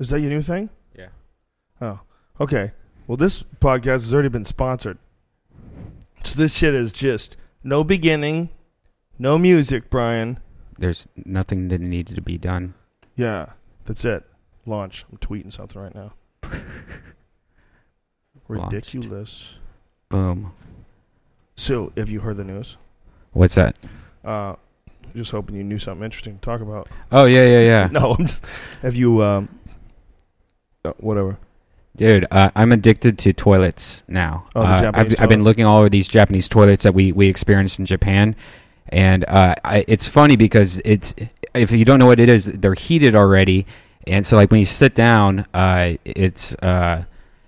Is that your new thing? Yeah. Oh, okay. Well, this podcast has already been sponsored. So this shit is just no beginning, no music, Brian. There's nothing that needs to be done. Yeah, that's it. Launch. I'm tweeting something right now. Launched. Ridiculous. Boom. So, have you heard the news? What's that? Uh, just hoping you knew something interesting to talk about. Oh yeah, yeah, yeah. No, I'm just. Have you? Um, uh, whatever. Dude, uh, I'm addicted to toilets now. Oh, the uh, Japanese I've, I've been looking all over these Japanese toilets that we, we experienced in Japan, and uh, I, it's funny because it's if you don't know what it is, they're heated already, and so like when you sit down, uh, it's uh,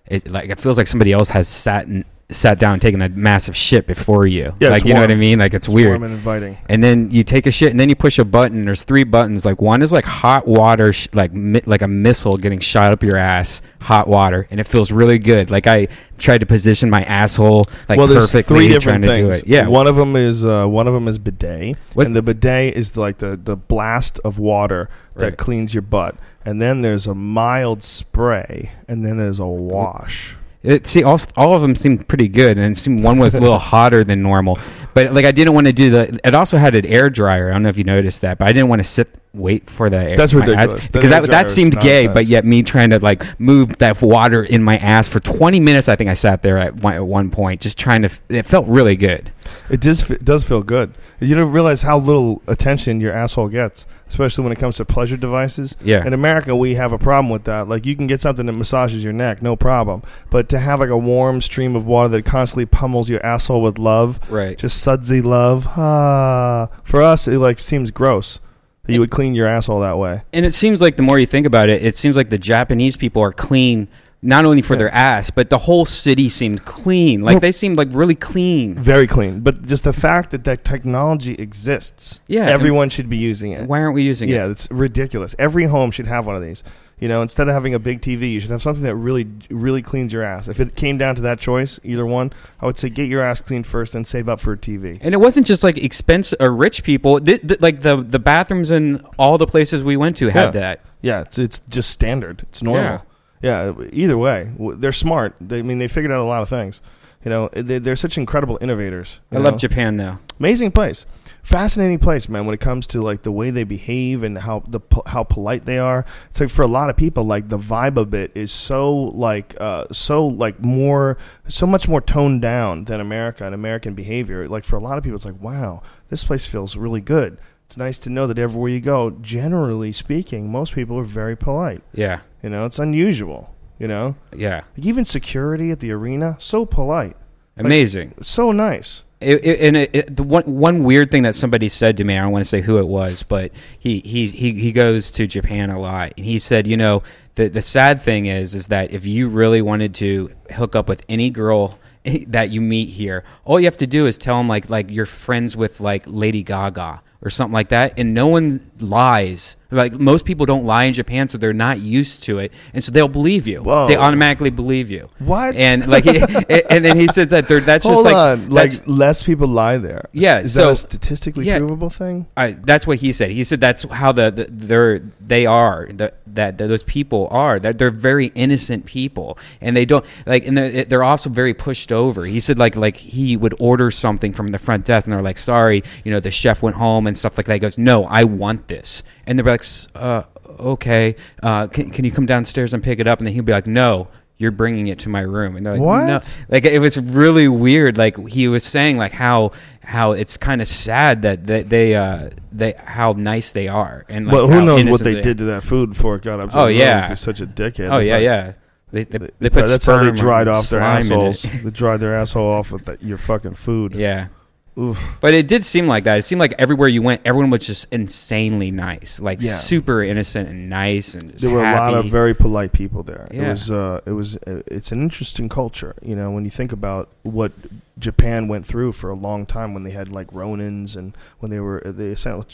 it like it feels like somebody else has sat and sat down taking a massive shit before you. Yeah, like you know what I mean? Like it's, It's weird. warm and inviting. and then you take a shit and then you push a button there's three buttons like one is like hot water sh- like mi- like a missile getting shot up your ass hot water and it feels really good like i tried to position my asshole like well, there's perfectly three trying different to things. do it yeah One of them is uh, one of them is bidet, What- and the bidet is like the the blast of water that Right. cleans your butt. And then there's a mild spray, and then there's a wash. It, see, all, all of them seemed pretty good, and seemed one was a little hotter than normal. But like, I didn't want to do the. It also had an air dryer. I don't know if you noticed that, but I didn't want to sit wait for the. Air, That's ridiculous. Because that that seemed gay. But yet, me trying to like move that water in my ass for 20 minutes. I think I sat there at one, at one point, just trying to. It felt really good. It does it does feel good. You don't realize how little attention your asshole gets, especially when it comes to pleasure devices. Yeah. In America, we have a problem with that. Like you can get something that massages your neck, no problem. But to have like a warm stream of water that constantly pummels your asshole with love, Right. just sudsy love, ah, for us it like seems gross that you would clean your asshole that way. And it seems like the more you think about it, it seems like the Japanese people are clean. Not only for Yeah. their ass, but the whole city seemed clean. Like Well- they seemed like really clean. Very clean. But just the fact that that technology exists, Yeah, everyone should be using it. Why aren't we using it? Yeah, it's ridiculous. Every home should have one of these. You know, instead of having a big TV, you should have something that really, really cleans your ass. If it came down to that choice, either one, I would say get your ass cleaned first and save up for a TV. And it wasn't just like expensive or uh, rich people. Th- th- like the the bathrooms in all the places we went to had Yeah. that. Yeah, it's it's just standard. It's normal. Yeah. either way, they're smart. They, I mean, they figured out a lot of things. You know, they, they're such incredible innovators. I you love? Japan though. Amazing place, fascinating place, man. When it comes to like the way they behave and how the how polite they are, it's like for a lot of people, like the vibe of it is so like uh, so like more so much more toned down than America and American behavior. Like for a lot of people, it's like wow, this place feels really good. It's nice to know that everywhere you go, generally speaking, most people are very polite. Yeah, You know, it's unusual. You know, yeah, like even security at the arena, so polite, amazing. so nice. It, it, and it, it, the one one weird thing that somebody said to me, I don't want to say who it was, but he he he he goes to Japan a lot, and he said, you know, the the sad thing is, is that if you really wanted to hook up with any girl that you meet here, all you have to do is tell them like like you're friends with like Lady Gaga or something like that, and no one lies. Like most people don't lie in Japan, so they're not used to it, and so they'll believe you. Whoa. They automatically believe you. What? And like, and then he says that they're, that's Hold just like on, like that's- less people lie there. Yeah, is so- that a statistically yeah. provable thing? I, that's what he said. He said that's how the, the they're they are the, that, that those people are. That they're very innocent people, and they don't like, and they're, they're also very pushed over. He said like like he would order something from the front desk, and they're like, "Sorry, you know, the chef went home and stuff like that." He goes, "No, I want this," and they're like, uh, "Okay, uh, can can you come downstairs and pick it up?" And then he'd be like, "No." You're bringing it to my room, and they're like, What? "No." Like it was really weird. Like he was saying, like how how it's kind of sad that they, they uh they how nice they are, and like well, who knows what they did to that food before it got up? Oh, yeah. if he's such a dickhead. Oh yeah, yeah. They they, they put that's how they dried off their slime in it. assholes. they dried their asshole off with that, your fucking food. Yeah, Oof. but it did seem like that. It seemed like everywhere you went, everyone was just insanely nice, like Yeah. super innocent and nice, and just There were a lot of very polite people there. It was, uh, it was, uh, it's an interesting culture. You know, when you think about what Japan went through for a long time, when they had like Ronins, and when they were, they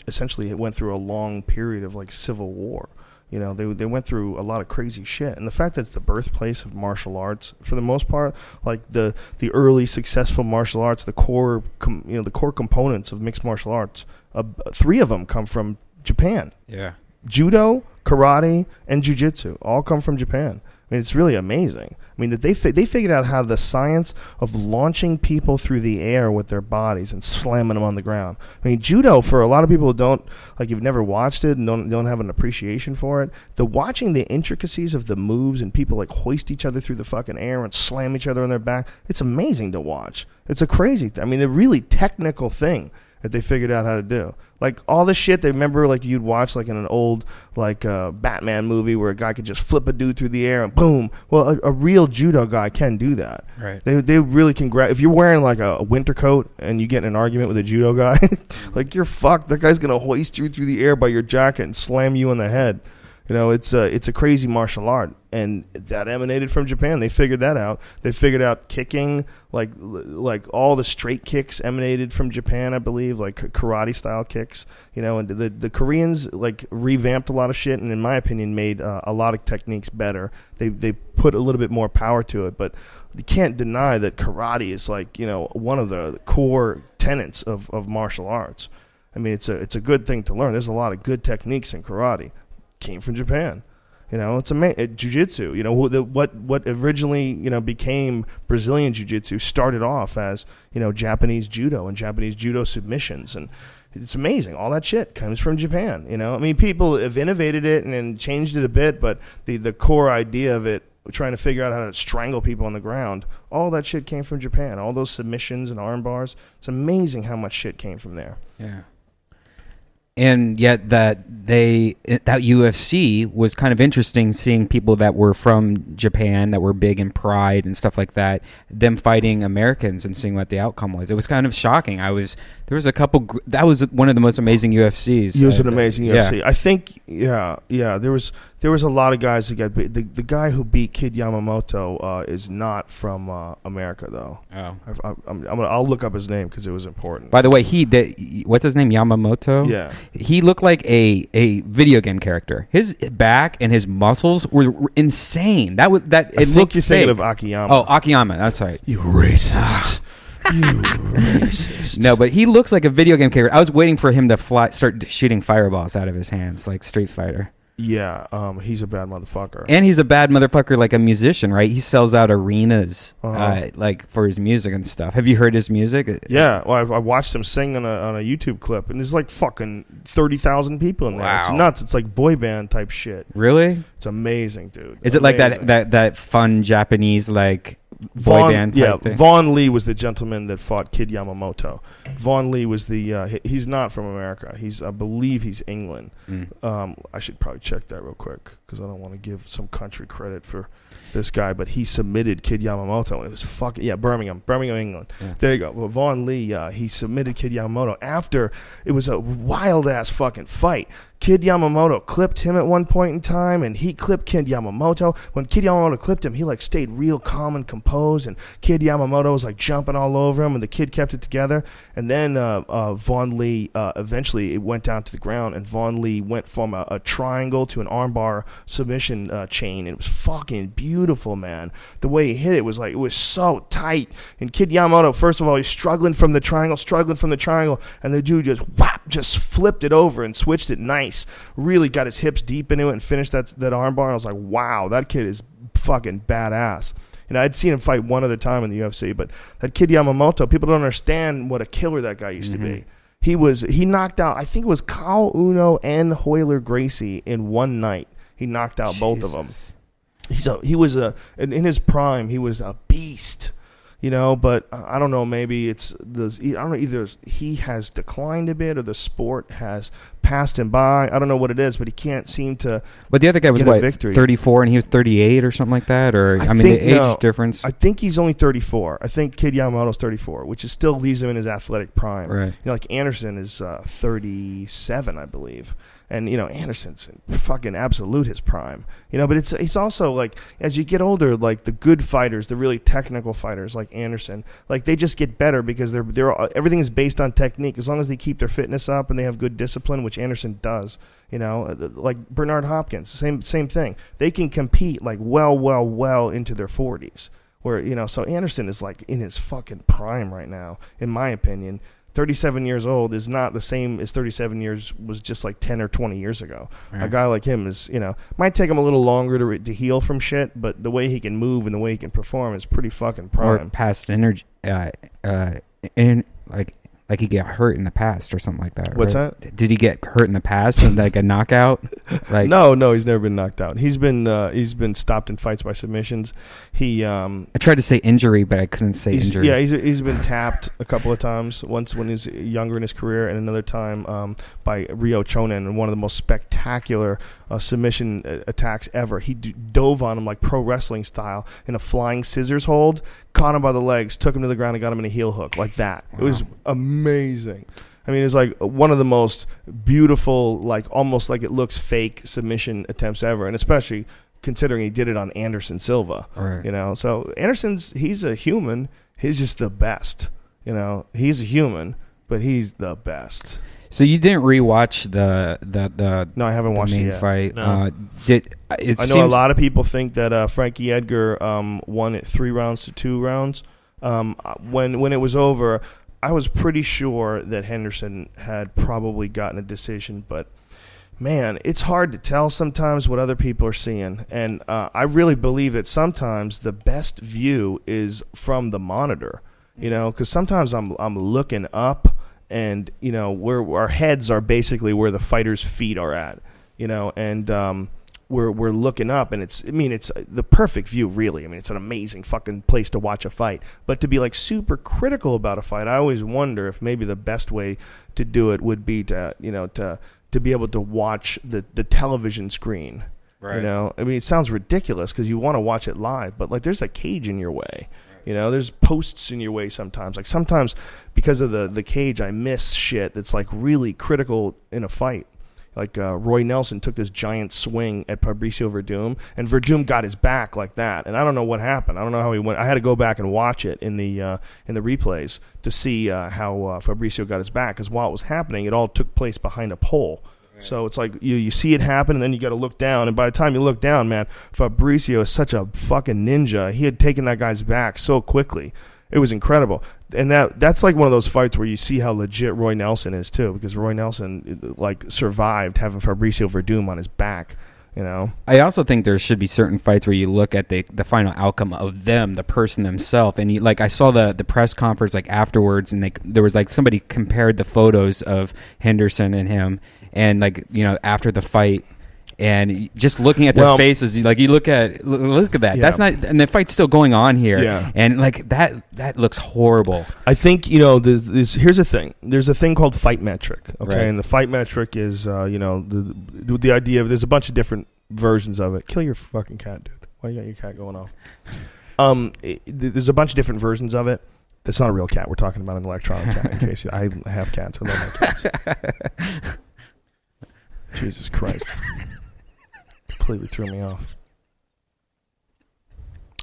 essentially went through a long period of like civil war. You know, they they went through a lot of crazy shit, and the fact that it's the birthplace of martial arts, for the most part, like the the early successful martial arts, the core, com, you know, the core components of mixed martial arts, uh, three of them come from Japan. Yeah, judo, karate, and jujitsu all come from Japan. I mean, it's really amazing. I mean, that they fi- they figured out how the science of launching people through the air with their bodies and slamming them on the ground. I mean, judo for a lot of people who don't like you've never watched it and don't don't have an appreciation for it. The watching the intricacies of the moves and people like hoist each other through the fucking air and slam each other on their back. It's amazing to watch. It's a crazy. Th- I mean, a really technical thing that they figured out how to do. Like all the shit they remember, like you'd watch like in an old like uh, Batman movie where a guy could just flip a dude through the air and boom. Well, a, a real judo guy can do that. Right. They they really can grab. If you're wearing like a, a winter coat and you get in an argument with a judo guy, like you're fucked. That guy's gonna hoist you through the air by your jacket and slam you in the head. You know, it's a it's a crazy martial art, and that emanated from Japan. They figured that out. They figured out kicking, like like all the straight kicks emanated from Japan, I believe, like karate style kicks. You know, and the the Koreans like revamped a lot of shit, and in my opinion, made uh, a lot of techniques better. They they put a little bit more power to it, but you can't deny that karate is like you know one of the core tenets of, of martial arts. I mean, it's a it's a good thing to learn. There's a lot of good techniques in karate came from Japan. You know, it's amazing. Jiu-jitsu, you know, what what originally, you know, became Brazilian jiu-jitsu started off as, you know, Japanese judo and Japanese judo submissions and it's amazing. All that shit comes from Japan, you know? I mean, people have innovated it and, and changed it a bit, but the the core idea of it trying to figure out how to strangle people on the ground, all that shit came from Japan. All those submissions and arm bars. It's amazing how much shit came from there. Yeah. And yet that they that UFC was kind of interesting seeing people that were from Japan that were big in pride and stuff like that them fighting Americans and seeing what the outcome was. It was kind of shocking. I was there was a couple that was one of the most amazing UFCs. It was an amazing yeah. UFC. I think, yeah, yeah. There was there was a lot of guys that got beat. The, the guy who beat Kid Yamamoto uh, is not from uh, America, though. Oh. I, I, I'm, I'm gonna, I'll look up his name because it was important. By the way, he the, what's his name Yamamoto? yeah, He looked like a, a video game character. His back and his muscles were, were insane. That was that. I It think looked you're thinking of Akiyama. Oh, Akiyama. That's right. you racist! you racist! No, but he looks like a video game character. I was waiting for him to fly, start shooting fireballs out of his hands, like Street Fighter. Yeah, um, he's a bad motherfucker. And he's a bad motherfucker, like a musician, right? He sells out arenas, Uh-huh. uh, like for his music and stuff. Have you heard his music? yeah, well, I've, I watched him sing on a on a YouTube clip, and there's like fucking thirty thousand people in there. Wow. It's nuts. It's like boy band type shit. Really? It's amazing, dude. Is it like that, that that fun Japanese like boy Vaughn, band type yeah, thing? Vaughn Lee was the gentleman that fought Kid Yamamoto. Vaughn Lee was the uh, he- he's not from America. He's I believe he's England. Mm. Um, I should probably check that real quick because I don't want to give some country credit for this guy, but he submitted Kid Yamamoto. And it was fucking yeah, Birmingham, Birmingham, England. Yeah. There you go. Well, Vaughn Lee, uh, he submitted Kid Yamamoto after it was a wild ass fucking fight. Kid Yamamoto clipped him at one point in time, and he clipped Kid Yamamoto. When Kid Yamamoto clipped him, he like stayed real calm and composed, and Kid Yamamoto was like jumping all over him, and the kid kept it together. And then uh, uh, Vaughn Lee uh, eventually it went down to the ground, and Vaughn Lee went from a, a triangle to an armbar submission uh, chain. It was fucking beautiful, man. The way he hit it was like it was so tight. And Kid Yamamoto, first of all, he's struggling from the triangle, struggling from the triangle, and the dude just whap, just flipped it over and switched it nice. Really got his hips deep into it and finished that that armbar. I was like, wow, that kid is fucking badass. You know, I'd seen him fight one other time in the UFC, but that kid Yamamoto, people don't understand what a killer that guy used to be. Mm-hmm. He was he knocked out, I think it was Kyle Uno and Royler Gracie in one night. He knocked out both of them Jesus. he's a he was a in, in his prime he was a beast you know but i don't know maybe it's the i don't know either he has declined a bit or the sport has passed him by i don't know what it is but he can't seem to But the other guy was what, 34 and he was 38 or something like that? Or, I, I mean, think- the age no. difference. i think he's only 34 i think kid yamamoto's 34 which is still leaves him in his athletic prime right. you know like anderson is uh, 37 i believe and you know Anderson's in fucking absolute his prime. You know, but it's it's also like as you get older, like the good fighters, the really technical fighters like Anderson, like they just get better because they're they're everything is based on technique. As long as they keep their fitness up and they have good discipline, which Anderson does. You know, uh, like Bernard Hopkins, same same thing. They can compete like well, well, well into their forties. Where you know, so Anderson is like in his fucking prime right now, in my opinion 37 years old is not the same as 37 years was just like 10 or 20 years ago. A guy like him is, you know, might take him a little longer to, re- to heal from shit, but the way he can move and the way he can perform is pretty fucking or prime. past energy, uh, uh, in like like he get hurt in the past or something like that. What's right? that? Did he get hurt in the past and like a knockout? Like no, no, he's never been knocked out. He's been uh, he's been stopped in fights by submissions. He um, I tried to say injury, but I couldn't say He's, injury. yeah, he's he's been tapped a couple of times. Once when he's younger in his career, and another time um, by Ryo Chonan in one of the most spectacular uh, submission uh, attacks ever. He d- dove on him like pro wrestling style in a flying scissors hold, caught him by the legs, took him to the ground, and got him in a heel hook like that. It was amazing. I mean, it's like one of the most beautiful, like almost like it looks fake submission attempts ever, and especially considering he did it on Anderson Silva. Right. You know, so Anderson's he's a human. He's just the best. You know, he's a human, but he's the best. So you didn't rewatch the the the, No, I haven't watched it main yet. fight. No. Uh, did it I know a lot of people think that uh, Frankie Edgar um, won it three rounds to two rounds. Um, when when it was over, I was pretty sure that Henderson had probably gotten a decision, but man, it's hard to tell sometimes what other people are seeing, and uh, I really believe that sometimes the best view is from the monitor. You know, because sometimes I'm I'm looking up, and you know where our heads are basically where the fighters' feet are at. You know, and um, we're we're looking up, and it's I mean it's the perfect view, really. I mean it's an amazing fucking place to watch a fight. But to be like super critical about a fight, I always wonder if maybe the best way to do it would be to you know to to be able to watch the the television screen. You know, I mean, it sounds ridiculous because you want to watch it live, but like, there's a cage in your way. You know, there's posts in your way sometimes. Like sometimes because of the the cage, I miss shit that's like really critical in a fight. Like uh, Roy Nelson took this giant swing at Fabricio Werdum, and Werdum got his back like that. And I don't know what happened. I don't know how he went. I had to go back and watch it in the uh, in the replays to see uh, how uh, Fabricio got his back. Because while it was happening, it all took place behind a pole. So it's like you you see it happen, and then you got to look down. And by the time you look down, man, Fabricio is such a fucking ninja. He had taken that guy's back so quickly. It was incredible, and that that's like one of those fights where you see how legit Roy Nelson is too, because Roy Nelson like survived having Fabricio Werdum on his back. You know, I also think there should be certain fights where you look at the the final outcome of them, the person themselves, and you like I saw the the press conference like afterwards, and like there was like somebody compared the photos of Henderson and him, and like you know after the fight. And just looking at their Well- faces, like you look at look, at that. Yeah. That's not, and the fight's still going on here. Yeah. And like that, that looks horrible. I think you know. There's, there's, here's a thing. There's a thing called fight metric. Okay, Right. and the fight metric is uh, you know the the idea of there's a bunch of different versions of it. Kill your fucking cat, dude. Why you got your cat going off? Um, it, there's a bunch of different versions of it. That's not a real cat. We're talking about an electronic cat. In case you, I have cats, I love my cats. Jesus Christ, completely threw me off.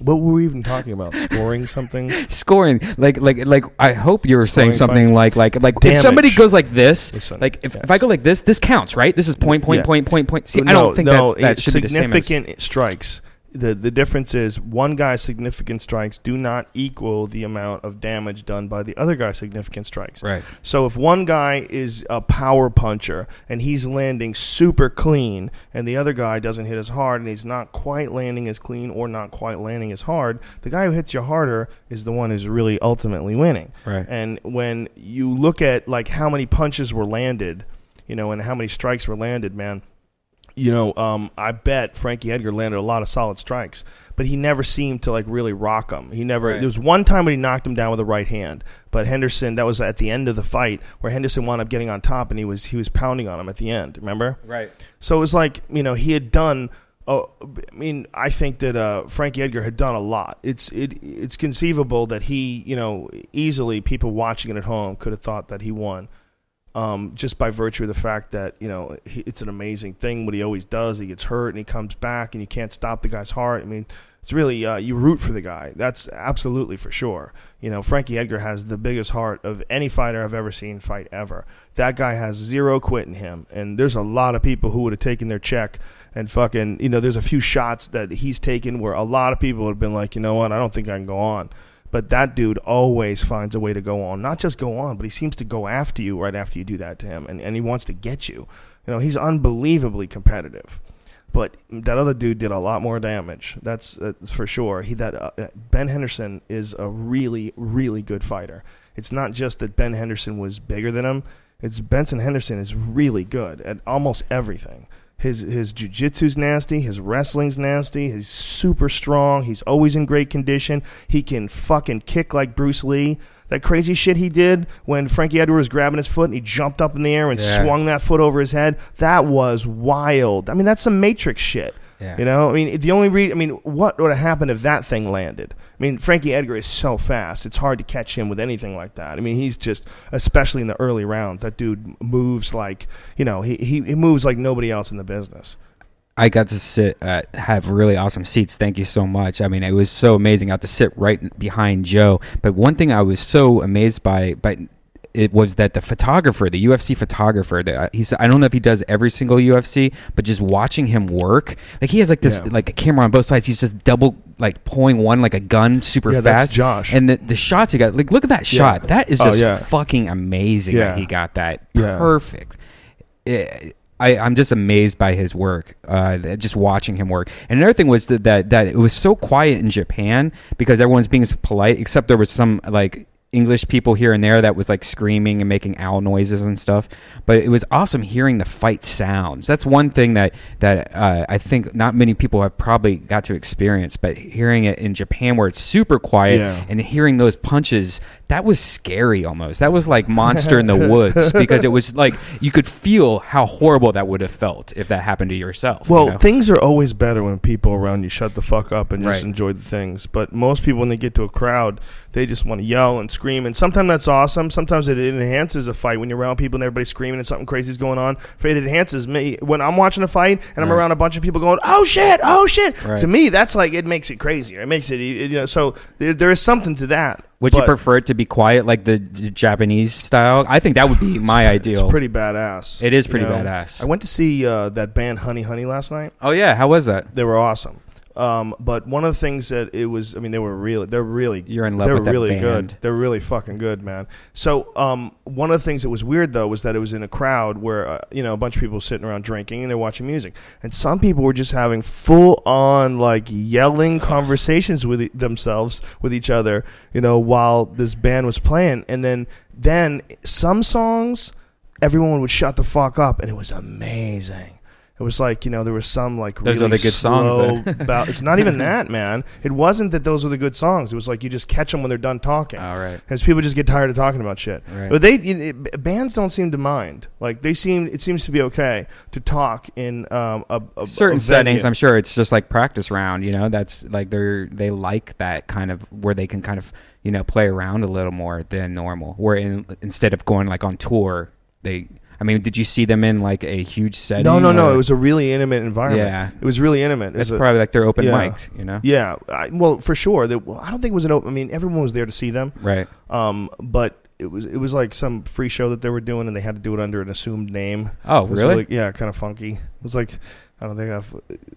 What were we even talking about? Scoring something? Scoring, like, like, like. I hope you were saying Scoring something like, like, like. If somebody goes like this, Listen, like, if, yes. if I go like this, this counts, right? This is point, point, Yeah. point, point, point. See, I don't think no, that that should be the same. Significant strikes. The the difference is one guy's significant strikes do not equal the amount of damage done by the other guy's significant strikes. right. So if one guy is a power puncher and he's landing super clean, and the other guy doesn't hit as hard and he's not quite landing as clean or not quite landing as hard, the guy who hits you harder is the one who's really ultimately winning. Right. And when you look at like how many punches were landed, you know, and how many strikes were landed, man, you know, um, I bet Frankie Edgar landed a lot of solid strikes, but he never seemed to like really rock him. He never. Right. There was one time when he knocked him down with a right hand, but Henderson. That was at the end of the fight where Henderson wound up getting on top, and he was he was pounding on him at the end. Remember? Right. So it was like you know he had done. Oh, I mean, I think that uh, Frankie Edgar had done a lot. It's it it's conceivable that he, you know, easily people watching it at home could have thought that he won, um, just by virtue of the fact that you know he, it's an amazing thing what he always does. He gets hurt and he comes back, and you can't stop the guy's heart. I mean, it's really uh, you root for the guy. That's absolutely for sure. You know, Frankie Edgar has the biggest heart of any fighter I've ever seen fight ever. That guy has zero quit in him, and there's a lot of people who would have taken their check and fucking. You know, there's a few shots that he's taken where a lot of people would have been like, you know what, I don't think I can go on. But that dude always finds a way to go on. Not just go on, but he seems to go after you right after you do that to him, and, and he wants to get you. You know, he's unbelievably competitive. But that other dude did a lot more damage. That's uh, for sure. He that uh, Ben Henderson is a really, really good fighter. It's not just that Ben Henderson was bigger than him. It's Benson Henderson is really good at almost everything. His his jujitsu's nasty. His wrestling's nasty. He's super strong. He's always in great condition. He can fucking kick like Bruce Lee. That crazy shit he did when Frankie Edgar was grabbing his foot and he jumped up in the air and Yeah. swung that foot over his head. That was wild. I mean, that's some Matrix shit. Yeah. You know, I mean, the only reason, I mean, what would have happened if that thing landed? I mean, Frankie Edgar is so fast; it's hard to catch him with anything like that. I mean, he's just, especially in the early rounds, that dude moves like, you know, he he, he moves like nobody else in the business. I got to sit at have really awesome seats. Thank you so much. I mean, it was so amazing. I got to sit right behind Joe. But one thing I was so amazed by, by it was that the photographer, the UFC photographer, that he's I don't know if he does every single UFC, but just watching him work, like he has like this Yeah. like a camera on both sides. He's just double like pulling one like a gun super Yeah, fast. that's Josh. And the the shots he got, like look at that Yeah. shot. That is Oh, just yeah. fucking amazing Yeah. that he got that Yeah. perfect. It- I, I'm just amazed by his work, uh, just watching him work. And another thing was that, that that it was so quiet in Japan because everyone's being so polite, except there was some like English people here and there that was like screaming and making owl noises and stuff. But it was awesome hearing the fight sounds. That's one thing that that uh, I think not many people have probably got to experience. But hearing it in Japan where it's super quiet Yeah. and hearing those punches, that was scary almost. That was like monster in the woods because it was like you could feel how horrible that would have felt if that happened to yourself. you Well, know? things are always better when people around you shut the fuck up and just Right. enjoy the things. But most people, when they get to a crowd, they just want to yell and scream. And sometimes that's awesome. Sometimes it enhances a fight when you're around people and everybody's screaming and something crazy's going on. It enhances me when I'm watching a fight and I'm Right. around a bunch of people going, "Oh shit, oh shit." Right. To me, that's like it makes it crazier. It makes it, you know. So there, there is something to that. Would you prefer it to be quiet like the Japanese style? I think that would be my ideal. It's pretty badass. It is you pretty know? badass. I went to see uh, that band Honey Honey last night. oh yeah, how was that? They were awesome. Um, but one of the things that it was, I mean, they were really, they're really, You're in love they're with that really band. good. They're really fucking good, man. So, um, one of the things that was weird though was that it was in a crowd where, uh, you know, a bunch of people sitting around drinking and they're watching music, and some people were just having full on like yelling conversations with e- themselves with each other, you know, while this band was playing, and then then some songs everyone would shut the fuck up, and it was amazing. It was like you know there was some like Those really are the good songs, slow bow- it's not even that man. It wasn't that those were the good songs. It was like you just catch them when they're done talking. All right. Because people just get tired of talking about shit. Right. But they it, it- bands don't seem to mind. Like they seem it seems to be okay to talk in um, a, a certain a settings i'm sure it's just like practice round you know that's like they're they like that kind of where they can kind of you know play around a little more than normal where in, instead of going like on tour they i mean did you see them in like a huge setting No, no, no. or- It was a really intimate environment. Yeah. It was really intimate. It it's was probably like they're open yeah. mic'd you know yeah. I, well, for sure. That, well, I don't think it was an open. I mean, everyone was there to see them. right Um, but it was it was like some free show that they were doing, and they had to do it under an assumed name. oh It was really yeah, kind of funky. It was like I don't think I have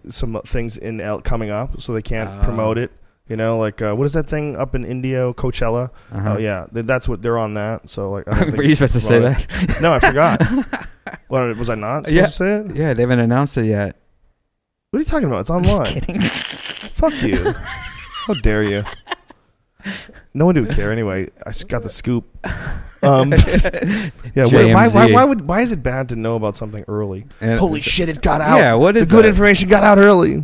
some things in L- coming up, so they can't Oh. promote it. You know, like uh, what is that thing up in Indio, Coachella? uh-huh. Oh yeah, th- that's what they're on that. So like, I were you supposed to say that No, I forgot. what, was I not supposed Yeah. to say it? yeah they haven't announced it yet What are you talking about? It's online. just kidding Fuck you. How dare you? No one would care anyway. I got the scoop. Um, yeah, why, why, why, why would why is it bad to know about something early? And- Holy shit, it got out. yeah what the good that? information got out early.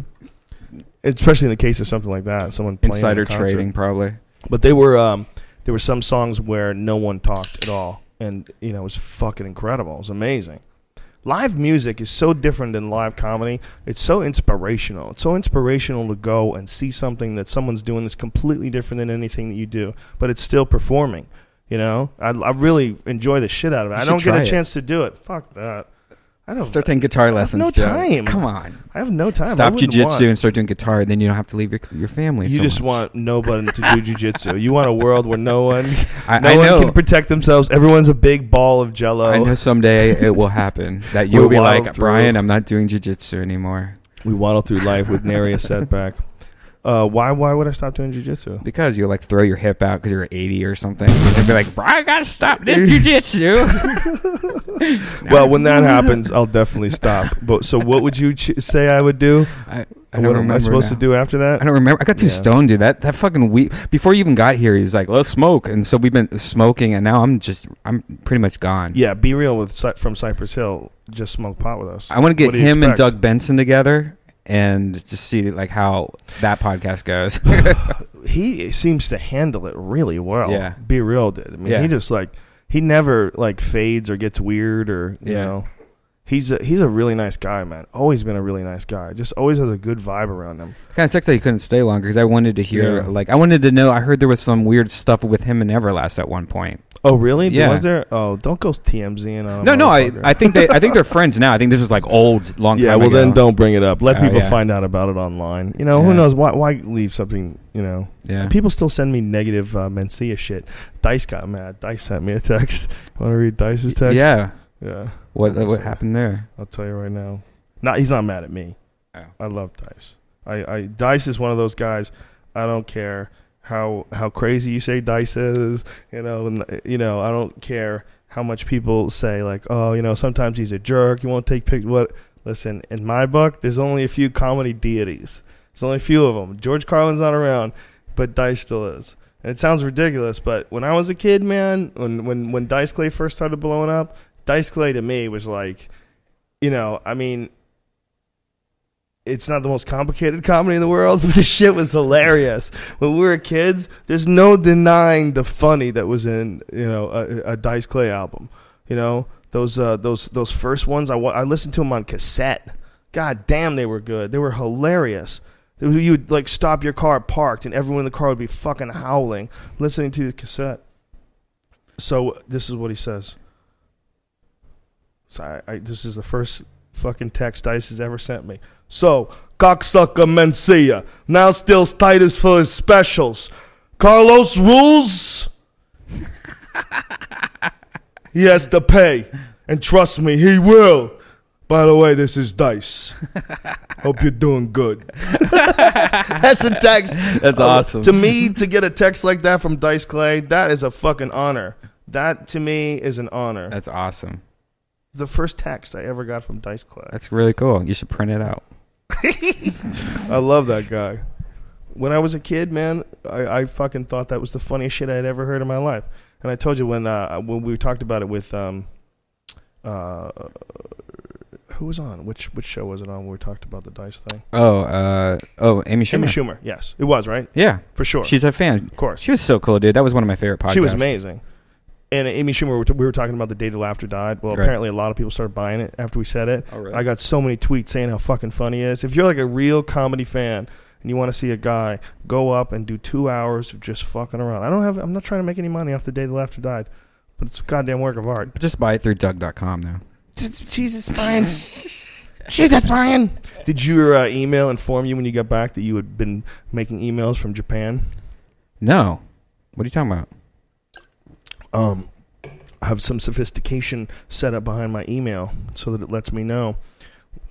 Especially in the case of something like that, someone playing insider trading probably But they were um, there were some songs where no one talked at all, and you know it was fucking incredible. It was amazing. Live music is so different than live comedy. It's so inspirational. It's so inspirational to go and see something that someone's doing that's completely different than anything that you do, but it's still performing. You know, I, I really enjoy the shit out of it. You I don't get a it. chance to do it. Fuck that. I don't. start taking guitar lessons no Joe. time. come on I have no time. I Stop wouldn't jujitsu want- and start doing guitar. Then you don't have to leave your your family. You so just much. want nobody to do jujitsu. You want a world where no one, I, no I one know. can protect themselves. Everyone's a big ball of jello. I know someday it will happen that you'll We'll be waddle like through. Brian. I'm not doing jujitsu anymore. We waddle through life with nary a setback. Uh, why? Why would I stop doing jujitsu? Because you like throw your hip out because you're 80 or something. You'd be like, bro, I gotta stop this jujitsu. Well, when that happens, I'll definitely stop. But so, what would you ch- say I would do? I, I what am I supposed now. to do after that? I don't remember. I got too Yeah. stoned, dude. That that fucking week before you even got here, he's like, "Let's smoke," and so we've been smoking, and now I'm just, I'm pretty much gone. Yeah, B-Real with from Cypress Hill. Just smoke pot with us. I want to get him and? Doug Benson together and just see like how that podcast goes. he seems to handle it really well. Yeah. B-Real did. I mean, Yeah. he just like he never like fades or gets weird or you Yeah. know. He's a, he's a really nice guy, man. Always been a really nice guy. Just always has a good vibe around him. kind of sucks that he couldn't stay longer because I wanted to hear, Yeah. like, I wanted to know. I heard there was some weird stuff with him and Everlast at one point. Oh, really? Yeah. Was there? Oh, don't go TMZ in on a no, no, I. I think they, I think they're friends now. I think this was like old, long yeah, time well ago. then don't bring it up. Let Oh, people yeah. find out about it online. You know, who knows why why leave something, you know. Yeah. People still send me negative uh, Mencia shit. Dice got mad. Dice sent me a text. Want to read Dice's text? Yeah. Yeah. What what happened there? I'll tell you right now. Not he's not mad at me. Oh. I love Dice. I, I Dice is one of those guys. I don't care how how crazy you say Dice is. You know, and you know I don't care how much people say like, oh, you know, sometimes he's a jerk. You won't take pic. What? Listen, in my book, there's only a few comedy deities. There's only a few of them. George Carlin's not around, but Dice still is. And it sounds ridiculous, but when I was a kid, man, when when when Dice Clay first started blowing up, Dice Clay to me was like, you know, I mean, it's not the most complicated comedy in the world, but the shit was hilarious. When we were kids, there's no denying the funny that was in, you know, a, a Dice Clay album. You know, those uh, those those first ones, I, I listened to them on cassette. God damn, they were good. They were hilarious. You would like stop your car parked, and everyone in the car would be fucking howling, listening to the cassette. So this is what he says. So I, I, this is the first fucking text Dice has ever sent me. So, cocksucker Mencia now steals Titus for his specials. Carlos rules. he has to pay. And trust me, he will. By the way, this is Dice. Hope you're doing good. That's the text. That's Uh, awesome. To me, to get a text like that from Dice Clay, that is a fucking honor. That to me is an honor. That's awesome. The first text I ever got from Dice Clay. That's really cool. You should print it out. I love that guy. When I was a kid, man, I, I fucking thought that was the funniest shit I had ever heard in my life. And I told you when uh, when we talked about it with um, uh, who was on? Which which show was it on? Where we talked about the dice thing? Oh, uh, oh, Amy Schumer. Amy Schumer. Yes, it was right Yeah, for sure. she's a fan. of course. She was so cool, dude. That was one of my favorite podcasts. She was amazing. And Amy Schumer, we were talking about the day the laughter died. Well, Right. apparently a lot of people started buying it after we said it. Oh, really? I got so many tweets saying how fucking funny he is. If you're like a real comedy fan and you want to see a guy go up and do two hours of just fucking around, I don't have. I'm not trying to make any money off the day the laughter died, but it's a goddamn work of art. Just buy it through Doug.com now. Jesus, Brian. Jesus, Brian. Did your uh, email inform you when you got back that you had been making emails from Japan? No. What are you talking about? Um, I have some sophistication set up behind my email so that it lets me know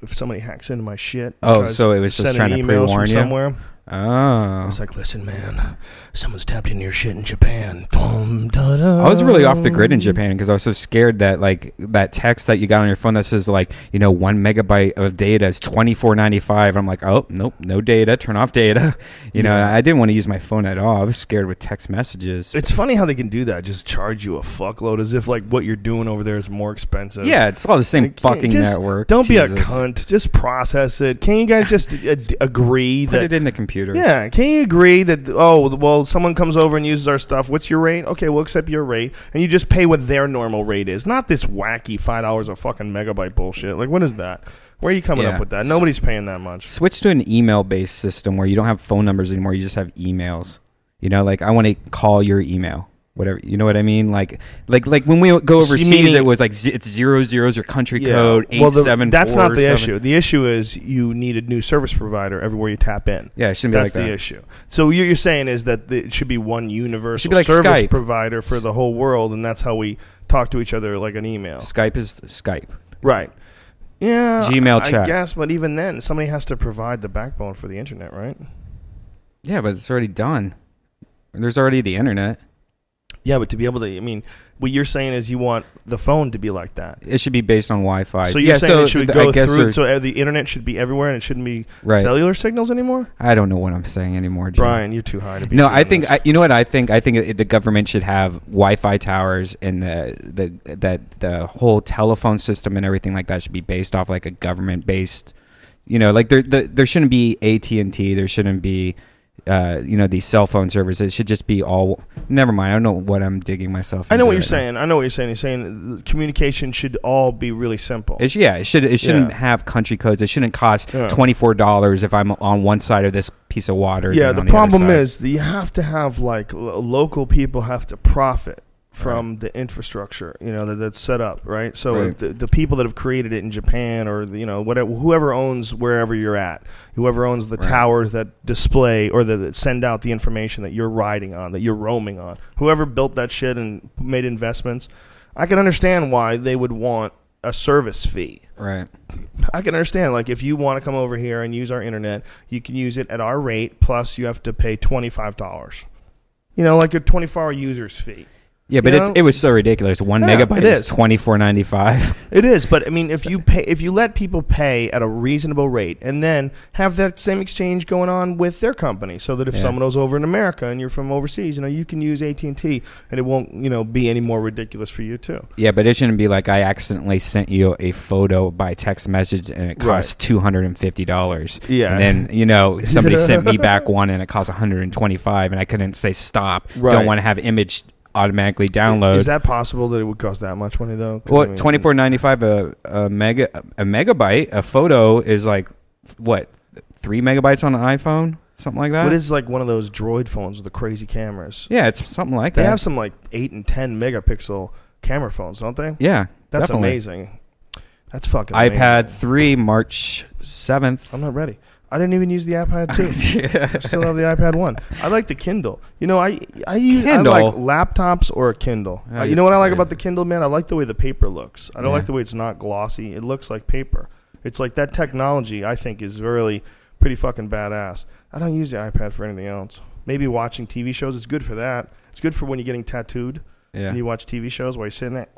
if somebody hacks into my shit. Oh, so it was just trying to pre-warn you? somewhere. Oh. It's like, listen, man, someone's tapped into your shit in Japan. Dum, da, da. I was really off the grid in Japan because I was so scared that like that text that you got on your phone that says like you know one megabyte of data is twenty four ninety five. I'm like, oh nope, no data. Turn off data. You know, I didn't want to use my phone at all. I was scared with text messages. It's funny how they can do that. Just charge you a fuckload as if like what you're doing over there is more expensive. yeah, it's all the same Like, fucking just network. Don't be a cunt. Just process it. Can you guys just agree Put that it in the computer. Yeah, can you agree that oh well, someone comes over and uses our stuff? What's your rate? Okay, we'll accept your rate, and you just pay what their normal rate is, not this wacky five dollars a fucking megabyte bullshit. Like, what is that? Where are you coming Yeah. up with that? Nobody's paying that much. Switch to an email based system where you don't have phone numbers anymore. You just have emails. You know, like I want to call your email. Whatever you know what I mean, like like like when we go overseas, meaning- it was like z- it's zero zeros your country Yeah. code eight well, the- seven. that's not the four, issue. The issue is you need a new service provider everywhere you tap in. Yeah, it shouldn't be That's like the that. issue. So what you're saying is that it should be one universal be like service Skype. provider for the whole world, and that's how we talk to each other like an email. Skype is Skype. Right. Yeah. Gmail I chat. guess, but even then, somebody has to provide the backbone for the internet, right? Yeah, but it's already done. There's already the internet. Yeah, but to be able to, I mean, what you're saying is you want the phone to be like that. It should be based on Wi-Fi. So you're yeah, saying so it should th- go through, so the internet should be everywhere, and it shouldn't be right. cellular signals anymore. I don't know what I'm saying anymore, Jim. Brian, you're too high to be. No, I think. I, you know what I think. I think it, the government should have Wi-Fi towers and the the that the whole telephone system and everything like that should be based off like a government-based. You know, like there the, there shouldn't be AT and T. There shouldn't be. Uh, you know these cell phone servers. It should just be all. Never mind. I don't know what I'm digging myself. I know what you're right now. saying. I know what you're saying. You're saying communication should all be really simple. It, sh- yeah, it should. It shouldn't Yeah. have country codes. It shouldn't cost Yeah. twenty four dollars if I'm on one side of this piece of water. yeah, the other problem is that you have to have like local people have to profit from the infrastructure, you know, that, that's set up, right? So Right. the, the people that have created it in Japan or the, you know, whatever whoever owns wherever you're at, whoever owns the Right. towers that display or that, that send out the information that you're riding on, that you're roaming on, whoever built that shit and made investments, I can understand why they would want a service fee. right. I can understand. Like, if you want to come over here and use our internet, you can use it at our rate. Plus, you have to pay twenty five dollars. You know, like a twenty four hour users fee. Yeah, but You it's, know? it was so ridiculous. One Yeah, megabyte is is. twenty four ninety five. It is, but I mean, if you pay, if you let people pay at a reasonable rate, and then have that same exchange going on with their company, so that if Yeah. someone goes over in America and you're from overseas, you know, you can use AT and T, and it won't, you know, be any more ridiculous for you too. Yeah, but it shouldn't be like I accidentally sent you a photo by text message and it costs two hundred and fifty dollars. Yeah. And then you know somebody sent me back one and it cost one hundred and twenty five, and I couldn't say stop. Right. Don't want to have image automatically download. Is that possible that it would cost that much money though? 'Cause, I Well, mean, twenty four ninety five a, a mega a megabyte a photo is like what three megabytes on an iPhone something like that. What is like one of those droid phones with the crazy cameras? yeah, it's something like They that. They have some like eight and ten megapixel camera phones, don't they? yeah, That's definitely. amazing. That's fucking iPad amazing. three March seventh. I'm not ready. I didn't even use the iPad two. I still have the iPad one. I like the Kindle. You know, I I use Kindle? I like laptops or a Kindle. Oh, Uh, you know what I like about the Kindle, man? I like the way the paper looks. I don't Yeah. like the way it's not glossy. It looks like paper. It's like that technology. I think is really pretty fucking badass. I don't use the iPad for anything else. Maybe watching TV shows. It's good for that. It's good for when you're getting tattooed. yeah. and you watch TV shows while you're sitting there.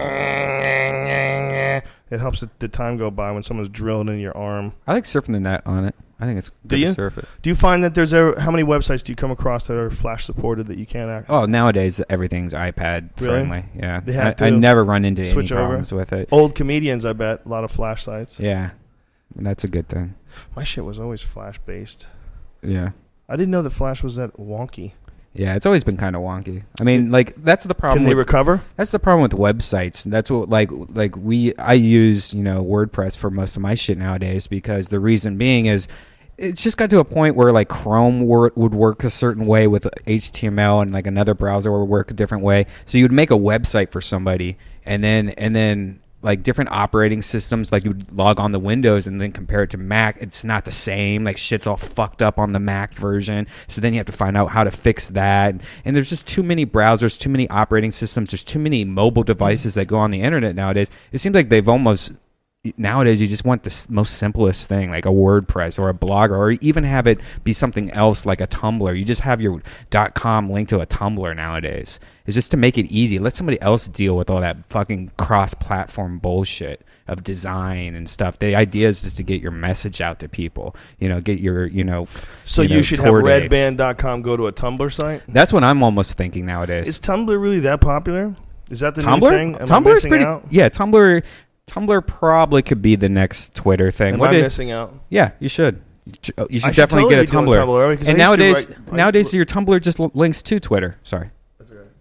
It helps the, the time go by when someone's drilling in your arm. I like surfing the net on it. I think it's good Do you? to surf it. Do you find that there's ever how many websites do you come across that are Flash supported that you can't act? Oh, nowadays everything's iPad Really? friendly. Yeah, They have I, I never run into any switch over? problems with it. Old comedians, I bet a lot of Flash sites. Yeah, that's a good thing. My shit was always Flash based. Yeah, I didn't know that Flash was that wonky. Yeah, it's always been kind of wonky. I mean, like that's the problem. Can they with- recover? That's the problem with websites. That's what like like we I use you know WordPress for most of my shit nowadays because the reason being is it's just got to a point where like Chrome wor- would work a certain way with HTML and like another browser would work a different way. So you'd make a website for somebody and then and then like different operating systems like you log on the Windows and then compare it to Mac it's not the same like shit's all fucked up on the Mac version. So then you have to find out how to fix that. And there's just too many browsers too many operating systems there's too many mobile devices mm. that go on the internet nowadays. It seems like they've almost nowadays you just want the most simplest thing like a wordpress or a blogger or even have it be something else like a tumblr you just have your .dot com linked to a tumblr nowadays it's just to make it easy let somebody else deal with all that fucking cross-platform bullshit of design and stuff the idea is just to get your message out to people you know get your you know So you you, should have dates. redban.com go to a Tumblr site. that's what i'm almost thinking nowadays Is Tumblr really that popular? Is that the tumblr new thing? Am is pretty out? yeah tumblr tumblr probably could be the next twitter thing Am What I did- missing out? Yeah, you should. You uh, You should I should definitely totally get a Tumblr. Tumblr, because and I nowadays, write- nowadays your Tumblr just links to Twitter. Sorry.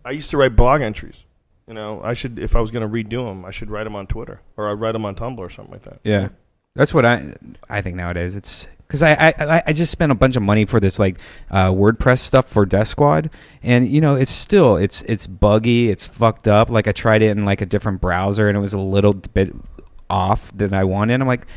I used to write blog entries. You know, I should if I was going to redo them, I should write them on Twitter or I'd write them on Tumblr or something like that. Yeah, that's what I I think nowadays. It's because I, I I- I just spent a bunch of money for this like uh, WordPress stuff for Death Squad, and you know it's still it's it's buggy, it's fucked up. Like I tried it in like a different browser, and it was a little bit off than I wanted. I'm like,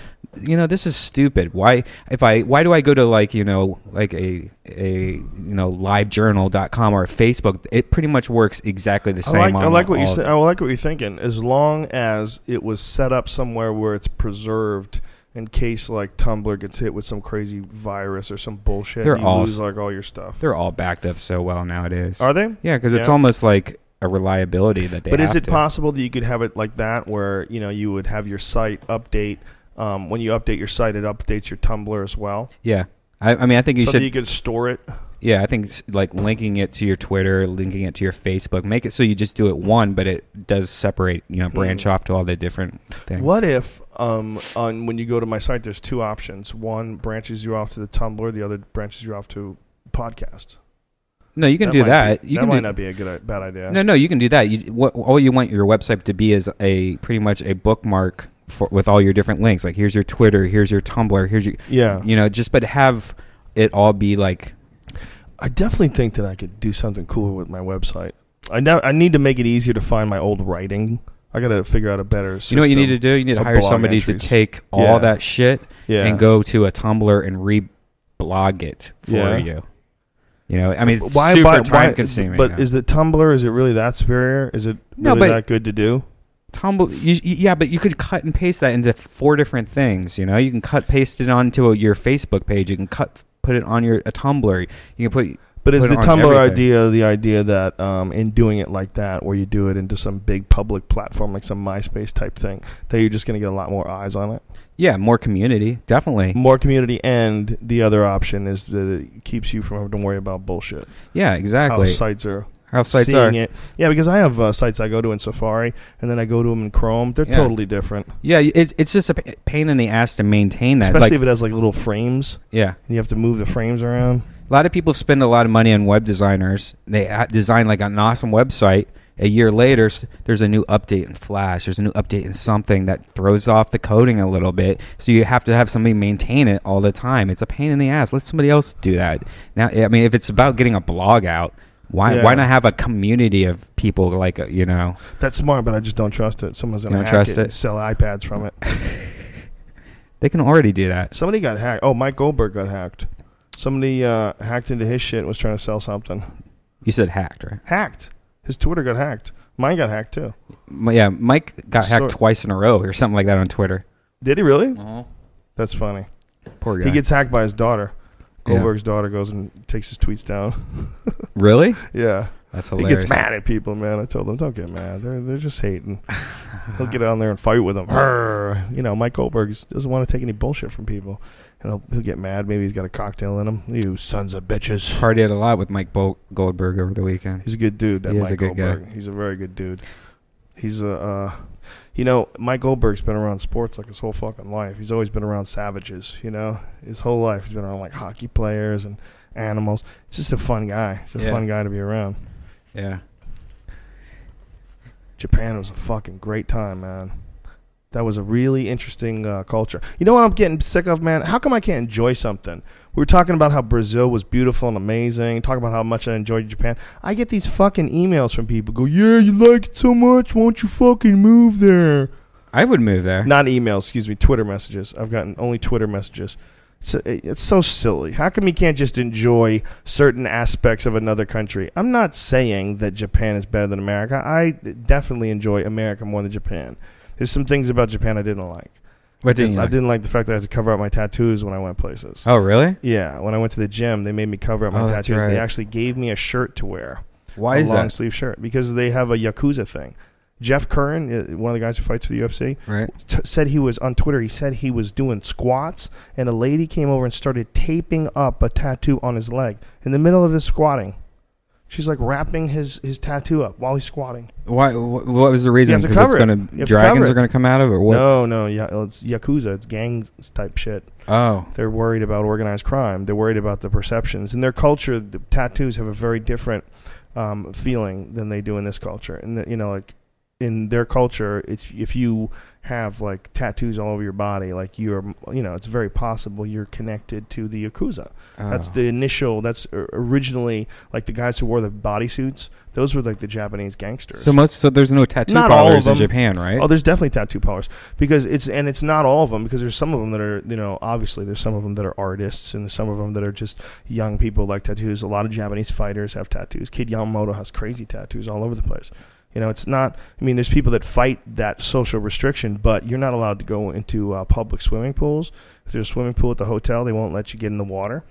you know, this is stupid. Why if I why do I go to like you know like a a you know livejournal.com or Facebook? It pretty much works exactly the I same. like, on I like what you say. I like what you're thinking. As long as it was set up somewhere where it's preserved in case like Tumblr gets hit with some crazy virus or some bullshit. They're you all lose like all your stuff. They're all backed up so well nowadays. Are they? yeah, because it's Yeah. almost like a reliability that they. But is have it to. possible that you could have it like that, where you know you would have your site update um, when you update your site, it updates your Tumblr as well, Yeah, I, I mean, I think you so should. that you could store it. Yeah, I think like linking it to your Twitter, linking it to your Facebook, make it so you just do it one, but it does separate. You know, branch Hmm. off to all the different things. What if um, on when you go to my site, there's two options. One branches you off to the Tumblr, the other branches you off to podcast. No, you can do that. be- you that can might do, not be a good bad idea. No, no, you can do that. You, what, all you want your website to be is a pretty much a bookmark for with all your different links. Like here's your Twitter, here's your Tumblr, here's your Yeah, you know, just but have it all be like I definitely think that I could do something cooler with my website. I now I need to make it easier to find my old writing. I got to figure out a better. System. you know what you need to do. You need to of hire blog somebody entries. to take all Yeah. that shit yeah. and go to a Tumblr and reblog it for Yeah. you. You know, I mean, it's why, super time consuming. But is the Tumblr? Is it really that superior? Is it No, really but- that good to do? Tumblr, you, you- yeah, but you could cut and paste that into four different things. You know, you can cut paste it onto a, your Facebook page. You can cut put it on your a Tumblr. You can put But is the Tumblr everything. idea the idea that um, in doing it like that, where you do it into some big public platform like some MySpace type thing, that you're just going to get a lot more eyes on it, yeah more community definitely. more community, and the other option is that it keeps you from having to worry about bullshit. Yeah, How exactly. sites are How sites seeing are. it. Yeah, because I have uh, sites I go to in Safari, and then I go to them in Chrome. They're Yeah. totally different, Yeah, it's it's just a pain in the ass to maintain that. especially Like, if it has like little frames, yeah, and you have to move the frames around. a lot of people spend a lot of money on web designers. They ha- design like an awesome website. A year later, s- there's a new update in Flash. There's a new update in something that throws off the coding a little bit. So you have to have somebody maintain it all the time. It's a pain in the ass. Let somebody else do that. Now, I mean, if it's about getting a blog out, why Yeah. why not have a community of people like uh, you know? That's smart, but I just don't trust it. Someone's gonna hack trust it, it? sell iPads from it. They can already do that. Somebody got hacked. Oh, Mike Goldberg got hacked. Somebody uh, hacked into his shit and was trying to sell something. You said hacked, right? Hacked. His Twitter got hacked. Mine got hacked too. Yeah, Mike got hacked So- twice in a row or something like that on Twitter. Did he really? That's funny. Poor guy. He gets hacked by his daughter. Yeah. Goldberg's daughter goes and takes his tweets down. really? yeah. That's hilarious. He gets mad at people, man. I told him, don't get mad. They're they're just hating. He'll get on there and fight with them. You know, Mike Goldberg doesn't want to take any bullshit from people, and he'll, he'll get mad. Maybe he's got a cocktail in him. You sons of bitches. Partied a lot with Mike Bo- Goldberg over the weekend. He's a good dude. That He is Mike a good guy. Goldberg. He's a very good dude. He's a, uh, you know, Mike Goldberg's been around sports like his whole fucking life. He's always been around savages. You know, his whole life he's been around like hockey players and animals. It's just a fun guy. It's a Yeah. fun guy to be around. Yeah. Japan was a fucking great time, man. That was a really interesting uh, culture. You know what I'm getting sick of, man? How come I can't enjoy something? We were talking about how Brazil was beautiful and amazing, talking about how much I enjoyed Japan. I get these fucking emails from people go, Yeah, you like it so much, won't you fucking move there? I would move there. Not emails, excuse me, Twitter messages. I've gotten only Twitter messages. It's, uh, it's so silly. How come you can't just enjoy certain aspects of another country? I'm not saying that Japan is better than America. I definitely enjoy America more than Japan. There's some things about Japan I didn't like. What I didn't you I like? didn't like the fact that I had to cover up my tattoos when I went places. Oh, really? Yeah, when I went to the gym, they made me cover up my Oh, that's tattoos. They actually gave me a shirt to wear Why is a is long that? sleeve shirt because they have a yakuza thing. Jeff Curran, uh, one of the guys who fights for the UFC, Right. t- said he was on Twitter. He said he was doing squats, and a lady came over and started taping up a tattoo on his leg in the middle of his squatting. She's like wrapping his his tattoo up while he's squatting. Why? What was the reason? have to 'Cause cover it's gonna to dragons are gonna come out of it. What? No, no, yeah, it's yakuza. It's gang type shit. Oh, They're worried about organized crime. They're worried about the perceptions. In their culture, the tattoos have a very different um, feeling than they do in this culture. And the, you know, like in their culture, it's if you have like tattoos all over your body, like you're, you know, it's very possible you're connected to the yakuza. That's Oh. the initial. That's originally like the guys who wore the bodysuits. Those were like the Japanese gangsters. So most. So there's no tattoo Not all parlors in. Japan, right? Oh, there's definitely tattoo parlors because it's and it's not all of them because there's some of them that are you know obviously there's some of them that are artists and there's some of them that are just young people like tattoos. A lot of Japanese fighters have tattoos. Kid Yamamoto has crazy tattoos all over the place. You know, it's not. I mean, there's people that fight that social restriction, but you're not allowed to go into uh, public swimming pools. If there's a swimming pool at the hotel, they won't let you get in the water.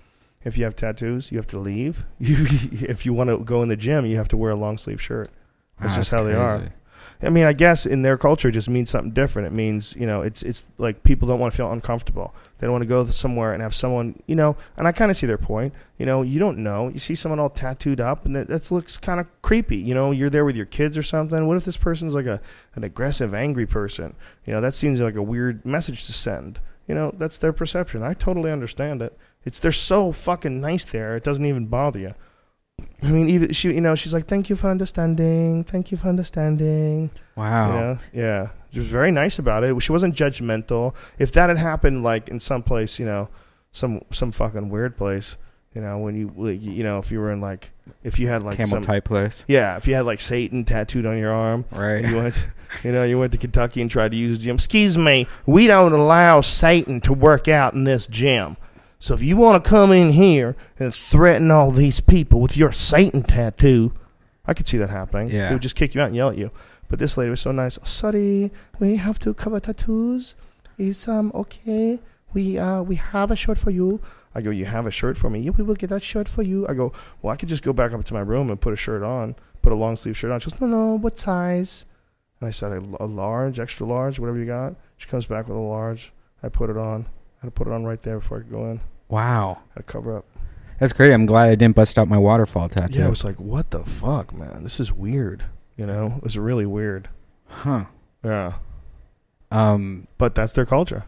If you have tattoos, you have to leave. If you want to go in the gym, you have to wear a long sleeve shirt. That's Wow, just how they are. I mean, I guess in their culture, it just means something different. It means you know, it's it's like people don't want to feel uncomfortable. They don't want to go somewhere and have someone, you know. And I kind of see their point. You know, you don't know. You see someone all tattooed up, and that, that looks kind of creepy. You know, you're there with your kids or something. What if this person's like a an aggressive, angry person? You know, that seems like a weird message to send. You know, that's their perception. I totally understand it. It's they're so fucking nice there. It doesn't even bother you. I mean, even she, you know, she's like, "Thank you for understanding. Thank you for understanding." Wow. You know? Yeah. She was very nice about it. She wasn't judgmental. If that had happened like in some place, you know, some some fucking weird place, you know, when you like, you know, if you were in like if you had like Camel some type place. yeah, if you had like Satan tattooed on your arm, Right. you went, you know, you went to Kentucky and tried to use a gym. Excuse me, we don't allow Satan to work out in this gym. So if you want to come in here and threaten all these people with your Satan tattoo, I could see that happening. Yeah. They would just kick you out and yell at you. But this lady was so nice. Sorry, we have to cover tattoos. Is um okay? We uh we have a shirt for you. I go, you have a shirt for me? Yeah, we will get that shirt for you. I go, well, I could just go back up to my room and put a shirt on, put a long sleeve shirt on. She goes, no, no, what size? And I said, a, a large, extra large, whatever you got. She comes back with a large. I put it on. I had to put it on right there before I could go in. Wow. I had to cover up. That's great. I'm glad I didn't bust out my waterfall tattoo. Yeah, I was like, what the fuck, man? This is weird. You know, it was really weird. huh. Yeah. Um, But that's their culture.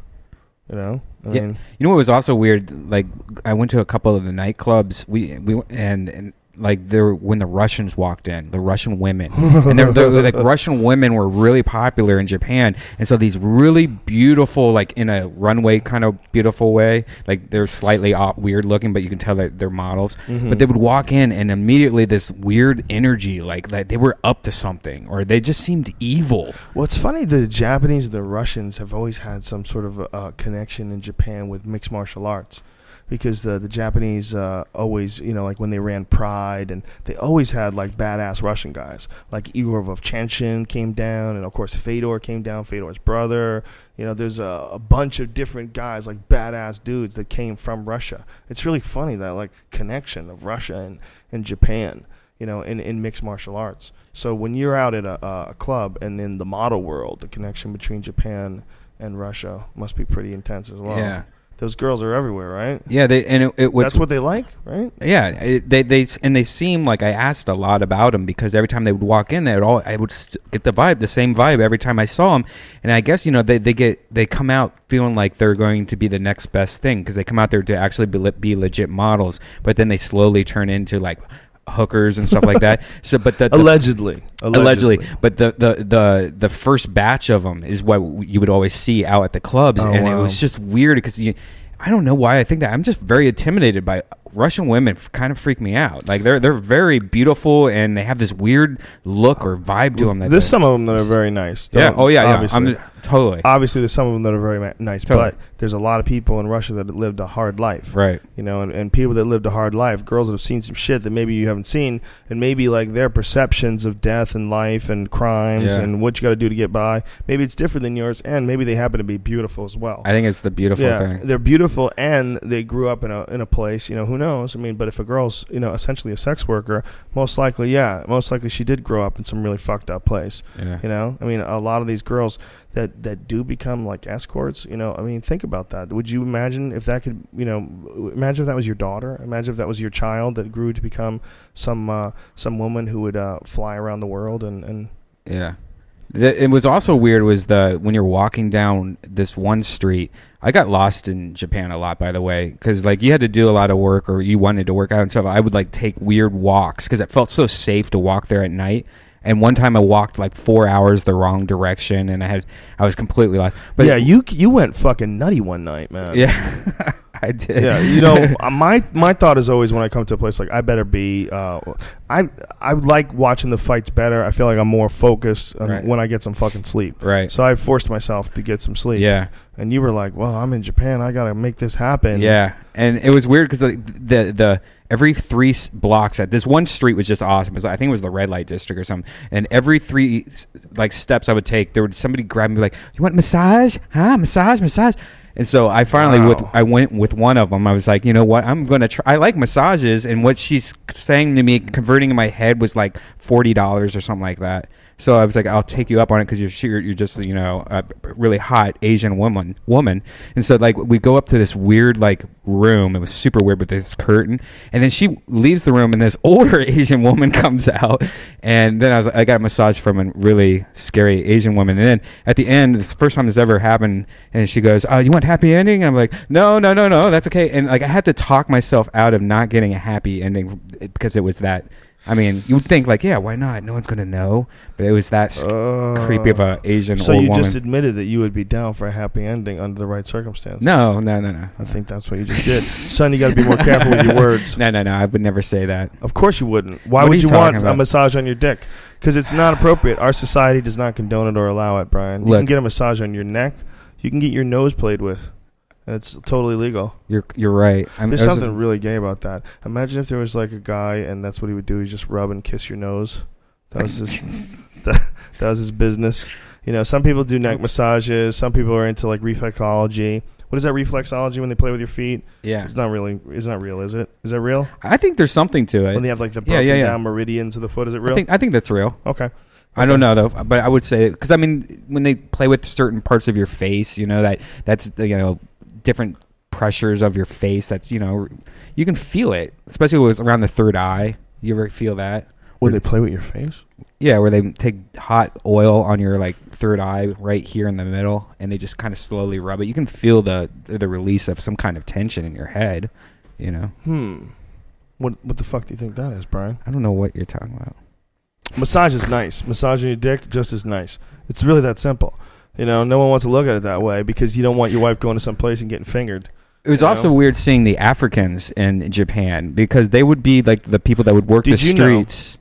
You know? I Yeah. mean, you know what was also weird? Like I went to a couple of the nightclubs. We we and, and like there when the Russians walked in, the Russian women, and they're, they're like Russian women were really popular in Japan, and so these really beautiful, like in a runway kind of beautiful way, like they're slightly off, weird looking, but you can tell that they're models. Mhm. But they would walk in, and immediately this weird energy, like like they were up to something, or they just seemed evil. Well, it's funny. The Japanese, and the Russians have always had some sort of a, a connection in Japan with mixed martial arts, because the the Japanese uh, always, you know, like when they ran Pride, and they always had like badass Russian guys, like Igor Vovchanchin came down, and of course Fedor came down, Fedor's brother. You know, there's a, a bunch of different guys, like badass dudes that came from Russia. It's really funny that like connection of Russia and, and Japan you know, in, in mixed martial arts. So when you're out at a, a club and in the model world, the connection between Japan and Russia must be pretty intense as well. Yeah, Those girls are everywhere, right? yeah. They and it, it was That's what they like, right? Yeah, it, they they and they seem like I asked a lot about them because every time they would walk in, they would all I would get the vibe, the same vibe every time I saw them, and I guess you know they they get they come out feeling like they're going to be the next best thing because they come out there to actually be, be legit models, but then they slowly turn into like hookers and stuff like that. So, but the, the Allegedly. allegedly. But the, the the the first batch of them is what you would always see out at the clubs, Oh, and wow. it was just weird because you. I don't know why I think that. I'm just very intimidated by Russian women. Kind of freak me out. Like they're they're very beautiful and they have this weird look or vibe to them. That There's some of them that are very nice. yeah. Oh yeah. Yeah. obviously. I'm totally Obviously, there's some of them that are very ma- nice, Totally. but there's a lot of people in Russia that lived a hard life. right. you know, and, and people that lived a hard life, girls that have seen some shit that maybe you haven't seen, and maybe like their perceptions of death and life and crimes Yeah. and what you got to do to get by, maybe it's different than yours, and maybe they happen to be beautiful as well. I think it's the beautiful yeah, thing. they're beautiful, and they grew up in a in a place. You know, who knows? I mean, but if a girl's you know essentially a sex worker, most likely, yeah, most likely she did grow up in some really fucked up place. Yeah. You know, I mean, a lot of these girls that that do become like escorts. You know, I mean, think about that. Would you imagine if that could, you know, imagine if that was your daughter? Imagine if that was your child that grew to become some uh, some woman who would uh, fly around the world and and Yeah. The, it was also weird was the when you're walking down this one street. I got lost in Japan a lot, by the way, because like you had to do a lot of work or you wanted to work out and stuff. I would like take weird walks because it felt so safe to walk there at night. And one time I walked like four hours the wrong direction, and I had I was completely lost. but yeah, you you went fucking nutty one night, man. yeah, I did. yeah, you know, uh, my my thought is always when I come to a place like I better be. Uh, I I like watching the fights better. I feel like I'm more focused um, Right. when I get some fucking sleep. right. So I forced myself to get some sleep. Yeah. And you were like, "Well, I'm in Japan. I gotta make this happen." Yeah, and it was weird because the, the the every three blocks at this one street was just awesome. It was, I think it was the red light district or something. And every three like steps I would take, there would somebody grab me like, "You want massage? Huh? Massage? Massage?" And so I finally with I went with one of them. I was like, you know what? I'm gonna try. I like massages, and what she's saying to me, converting in my head, was like forty dollars or something like that. So I was like, I'll take you up on it because you're you're just you know a really hot Asian woman woman. And so like we go up to this weird like room. It was super weird with this curtain, and then she leaves the room, and this older Asian woman comes out, and then I was I got a massage from a really scary Asian woman, and then at the end, is the first time this ever happened, and she goes, "Oh, you want happy ending?" And I'm like, "No, no, no, no, that's okay." And like I had to talk myself out of not getting a happy ending because it was that. I mean, you would think like, yeah, why not? No one's gonna know, but it was that sc- creepy of a Asian Uh, So you woman. just admitted that you would be down for a happy ending under the right circumstances. no, no, no, no, I think that's what you just did, son. You got to be more careful with your words. no, no, no. I would never say that. Of course you wouldn't. Why What would you you, want talking a massage on your dick? Because it's not appropriate. Our society does not condone it or allow it, Brian. You Look. can get a massage on your neck. You can get your nose played with. And it's totally legal. You're you're right. I'm, There's something really gay about that. Imagine if there was like a guy and that's what he would do. He just rub and kiss your nose. That was his. that, that was his business. You know, some people do neck massages. Some people are into like reflexology. What is that reflexology when they play with your feet? Yeah, It's not really. It's not real, is it? Is that real? I think there's something to it. When they have like the Yeah, broken yeah, yeah. down meridians of the foot, is it real? I think I think that's real. okay. I don't know though, but I would say because I mean when they play with certain parts of your face, you know that that's you know different pressures of your face. That's you know you can feel it, especially when it's around the third eye. You ever feel that? Where they play with your face? Yeah, where they take hot oil on your like third eye right here in the middle, and they just kind of slowly rub it. You can feel the the release of some kind of tension in your head. You know, Hmm. What What the fuck do you think that is, Brian? I don't know what you're talking about. Massage is nice. Massaging your dick just as nice. It's really that simple. You know, no one wants to look at it that way because you don't want your wife going to some place and getting fingered. It was You also know? weird seeing the Africans in Japan because they would be like the people that would work Did the you know- streets.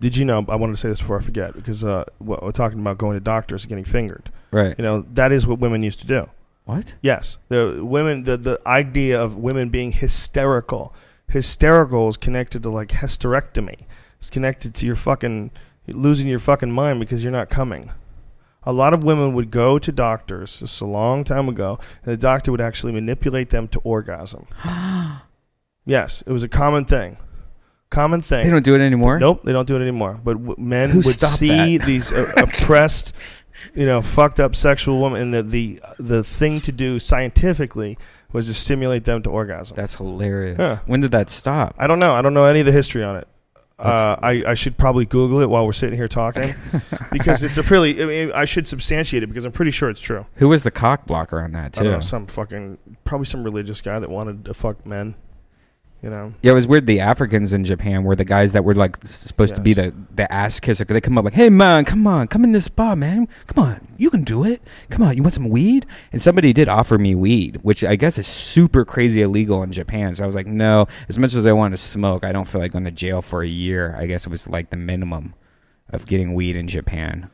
Did you know? I wanted to say this before I forget because uh, we're talking about going to doctors and getting fingered. Right. You know, that is what women used to do. What? Yes, the women. The the idea of women being hysterical. Hysterical is connected to like hysterectomy. It's connected to your fucking losing your fucking mind because you're not coming. A lot of women would go to doctors. This is a long time ago, and the doctor would actually manipulate them to orgasm. yes, it was a common thing. Common thing. They don't do it anymore. Nope, they don't do it anymore. But w- men Who would see that? these uh, oppressed, you know, fucked up sexual women, and the, the the thing to do scientifically was to stimulate them to orgasm. That's hilarious. Yeah. When did that stop? I don't know. I don't know any of the history on it. Uh, I, I should probably Google it while we're sitting here talking because it's a pretty. I mean, I should substantiate it because I'm pretty sure it's true. Who was the cock blocker on that I don't know, some fucking probably some religious guy that wanted to fuck men. You know, Yeah, it was weird. The Africans in Japan were the guys that were like supposed to be the the ass kisser. They come up like, "Hey man, come on, come in this bar, man. Come on, you can do it. Come on, you want some weed?" And somebody did offer me weed, which I guess is super crazy illegal in Japan. So I was like, "No." As much as I want to smoke, I don't feel like going to jail for a year. I guess it was like the minimum of getting weed in Japan.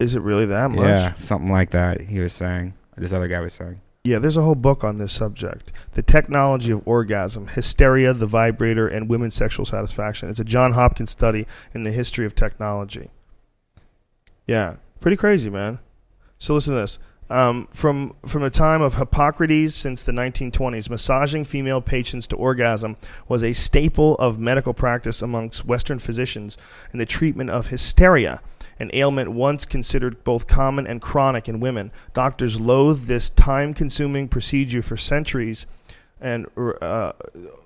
is it really that much? Yeah, something like that. He was saying. This other guy was saying. Yeah, there's a whole book on this subject. The Technology of Orgasm, Hysteria, the Vibrator, and Women's Sexual Satisfaction. It's a John Hopkins study in the history of technology. Yeah, pretty crazy, man. So listen to this. Um, from from the time of Hippocrates since the 1920s, massaging female patients to orgasm was a staple of medical practice amongst Western physicians in the treatment of hysteria, an ailment once considered both common and chronic in women. Doctors loathed this time-consuming procedure for centuries, and uh,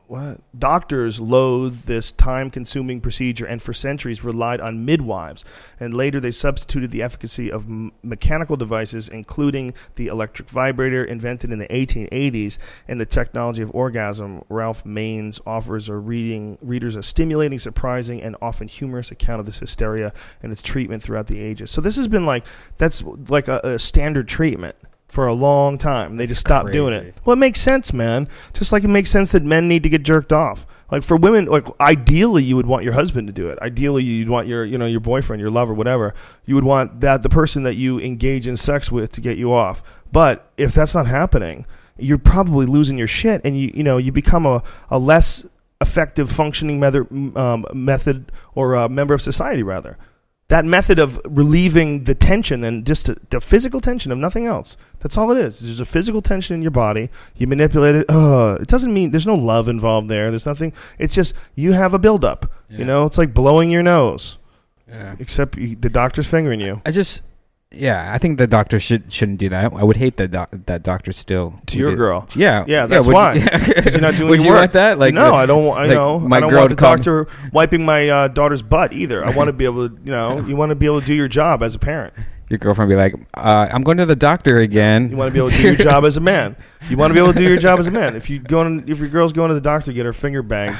what doctors loathed this time-consuming procedure, and for centuries relied on midwives. And later, they substituted the efficacy of m- mechanical devices, including the electric vibrator invented in the 1880s, and the technology of orgasm. Ralph Maines offers a reading readers a stimulating, surprising, and often humorous account of this hysteria and its treatment throughout the ages. So this has been like that's like a, a standard treatment for a long time. They just stopped doing it. Well, it makes sense, man. Just like it makes sense that men need to get jerked off. Like for women, like ideally you would want your husband to do it. Ideally you'd want your, you know, your boyfriend, your lover, whatever. You would want that the person that you engage in sex with to get you off. But if that's not happening, you're probably losing your shit and you you know, you become a, a less effective functioning method, um, method or member of society rather that method of relieving the tension and just the, the physical tension of nothing else. That's all it is. There's a physical tension in your body. You manipulate it. It doesn't mean there's no love involved there. There's nothing. It's just you have a buildup Yeah. you know? It's like blowing your nose. Yeah. except you, the doctor's fingering you. I just, yeah, I think the doctor should shouldn't do that. I would hate that doc- that doctor still to your do- girl Yeah, Yeah, that's would why. You, 'Cause you're not doing would you work. want that? Like, no, I don't. want- I like know. my I don't girl want the to call me- doctor wiping my uh, daughter's butt either. I want to be able to, you know, you want to be able to do your job as a parent. your girlfriend be like, uh, "I'm going to the doctor again." You want to be able to do your job as a man. You want to be able to do your job as a man. If you go, if your girl's going to the doctor get her finger banged,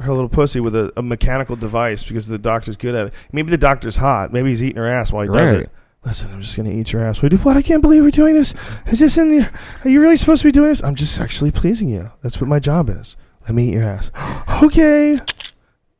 her little pussy with a, a mechanical device because the doctor's good at it. Maybe the doctor's hot. Maybe he's eating her ass while he does it. Listen, I'm just gonna eat your ass. Do what? I can't believe we're doing this. Is this in the? Are you really supposed to be doing this? I'm just sexually pleasing you. That's what my job is. Let me eat your ass. okay.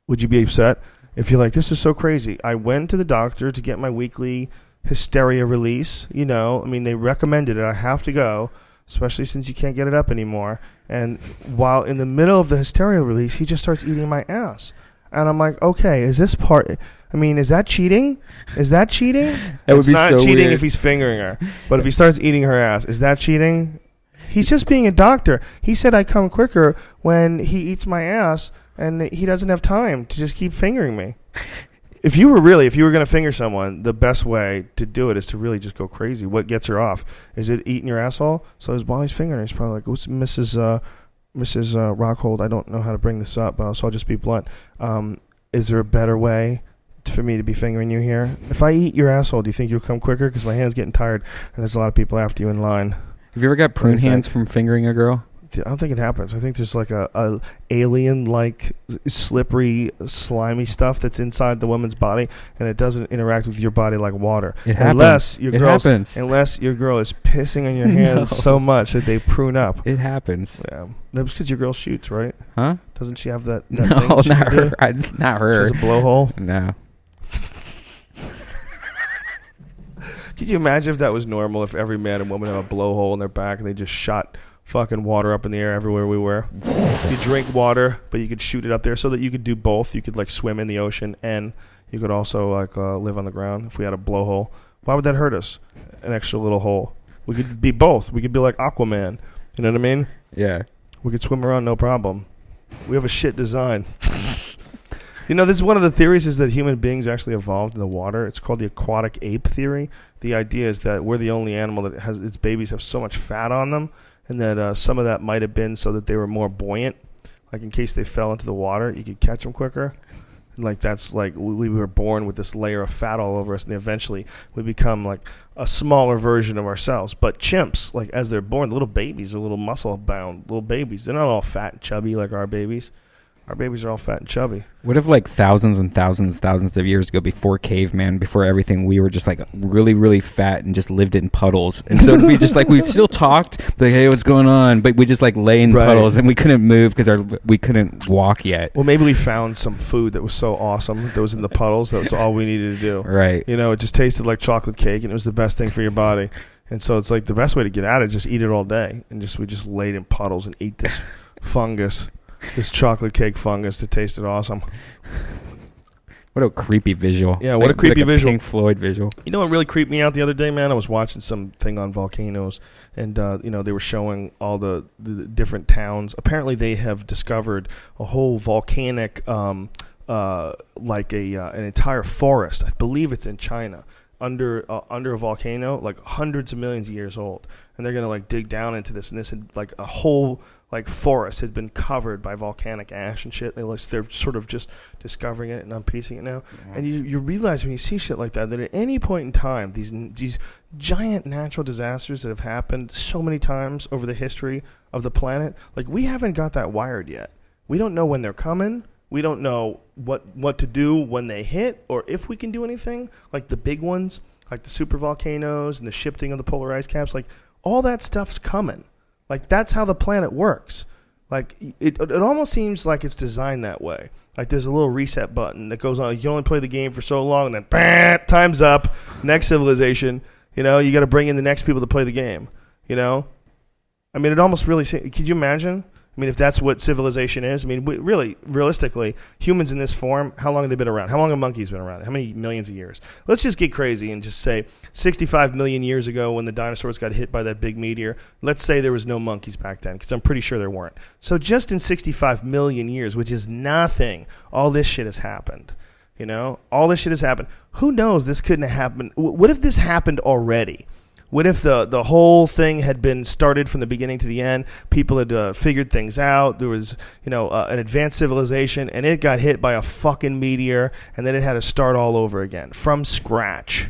Would you be upset if you're like, this is so crazy? I went to the doctor to get my weekly hysteria release. You know, I mean, they recommended it. I have to go, especially since you can't get it up anymore. And while in the middle of the hysteria release, he just starts eating my ass. And I'm like, okay, is this part? I mean, is that cheating? Is that cheating? That would it's be not so cheating weird. if he's fingering her. But if he starts eating her ass, is that cheating? He's just being a doctor. He said I come quicker when he eats my ass, and he doesn't have time to just keep fingering me. If you were really, if you were going to finger someone, the best way to do it is to really just go crazy. What gets her off? Is it eating your asshole? So his while he's fingering, her, he's probably like, "What's Mrs. Uh, Mrs. Uh, Rockhold? I don't know how to bring this up, uh, so I'll just be blunt. Um, is there a better way for me to be fingering you here? If I eat your asshole, do you think you'll come quicker? Because my hand's getting tired, and there's a lot of people after you in line. Have you ever got prune hands from fingering a girl? I don't think it happens. I think there's like a, a alien like slippery, slimy stuff that's inside the woman's body, and it doesn't interact with your body like water. It happens. unless your it girl's, happens. unless your girl is pissing on your hands No. so much that they prune up. It happens. Yeah, that's because your girl shoots, right? Huh? Doesn't she have that? that No, thing not her. It's not her. has a blowhole. No. Could you imagine if that was normal? If every man and woman had a blowhole in their back and they just shot fucking water up in the air everywhere we were. you drink water, but you could shoot it up there so that you could do both. You could like swim in the ocean and you could also like uh, live on the ground if we had a blowhole. Why would that hurt us? An extra little hole. We could be both. We could be like Aquaman. You know what I mean? Yeah. We could swim around no problem. We have a shit design. you know, this is one of the theories is that human beings actually evolved in the water. It's called the aquatic ape theory. The idea is that we're the only animal that has its babies have so much fat on them, and that uh, some of that might have been so that they were more buoyant, like in case they fell into the water, you could catch them quicker. And like that's like we, we were born with this layer of fat all over us, and eventually we become like a smaller version of ourselves. But chimps, like as they're born, little babies are little muscle bound little babies. They're not all fat and chubby like our babies. Our babies are all fat and chubby. What if like thousands and thousands, thousands of years ago, before caveman, before everything, we were just like really, really fat and just lived in puddles, and so we just like we still talked, like hey, what's going on? But we just like lay in Right. puddles and we couldn't move because our we couldn't walk yet. Well, maybe we found some food that was so awesome that was in the puddles. That was all we needed to do. Right. You know, it just tasted like chocolate cake, and it was the best thing for your body. And so it's like the best way to get at it, just eat it all day, and just we just laid in puddles and ate this fungus, this chocolate cake fungus that tasted awesome. What a creepy visual. Yeah, what a creepy like visual. Pink Floyd visual. You know what really creeped me out the other day, man? I was watching something on volcanoes, and uh, you know they were showing all the, the different towns. Apparently, they have discovered a whole volcanic, um, uh, like a uh, an entire forest. I believe it's in China under uh, under a volcano, like hundreds of millions of years old. And they're gonna like dig down into this, and this and like a whole like forests had been covered by volcanic ash and shit. They like, they're sort of just discovering it and unpiecing it now. And you, you realize when you see shit like that that at any point in time, these these giant natural disasters that have happened so many times over the history of the planet, like we haven't got that wired yet. We don't know when they're coming. We don't know what what to do when they hit, or if we can do anything. Like the big ones, like the super volcanoes and the shifting of the polar ice caps, like all that stuff's coming. Like that's how the planet works. Like it, it almost seems like it's designed that way. Like there's a little reset button that goes on. You only play the game for so long, and then bah, time's up. Next civilization. You know, you got to bring in the next people to play the game. You know, I mean, it almost really. Could you imagine I mean, if that's what civilization is, I mean, we, really, realistically, humans in this form, how long have they been around? How long have monkeys been around? How many millions of years? Let's just get crazy and just say 65 million years ago when the dinosaurs got hit by that big meteor, let's say there was no monkeys back then, because I'm pretty sure there weren't. So just in 65 million years, which is nothing, all this shit has happened. You know, all this shit has happened. Who knows? This couldn't have happened. What if this happened already? What if the the whole thing had been started from the beginning to the end? People had uh, figured things out. There was, you know, uh, an advanced civilization, and it got hit by a fucking meteor, and then it had to start all over again from scratch.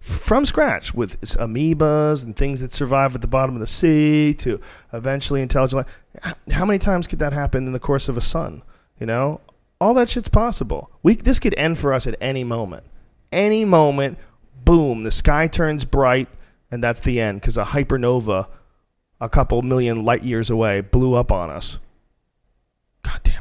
From scratch, with amoebas and things that survive at the bottom of the sea, to eventually intelligent life. How many times could that happen in the course of a sun? You know, all that shit's possible. We this could end for us at any moment. Any moment, boom, the sky turns bright and that's the end because a hypernova a couple million light years away blew up on us. God damn.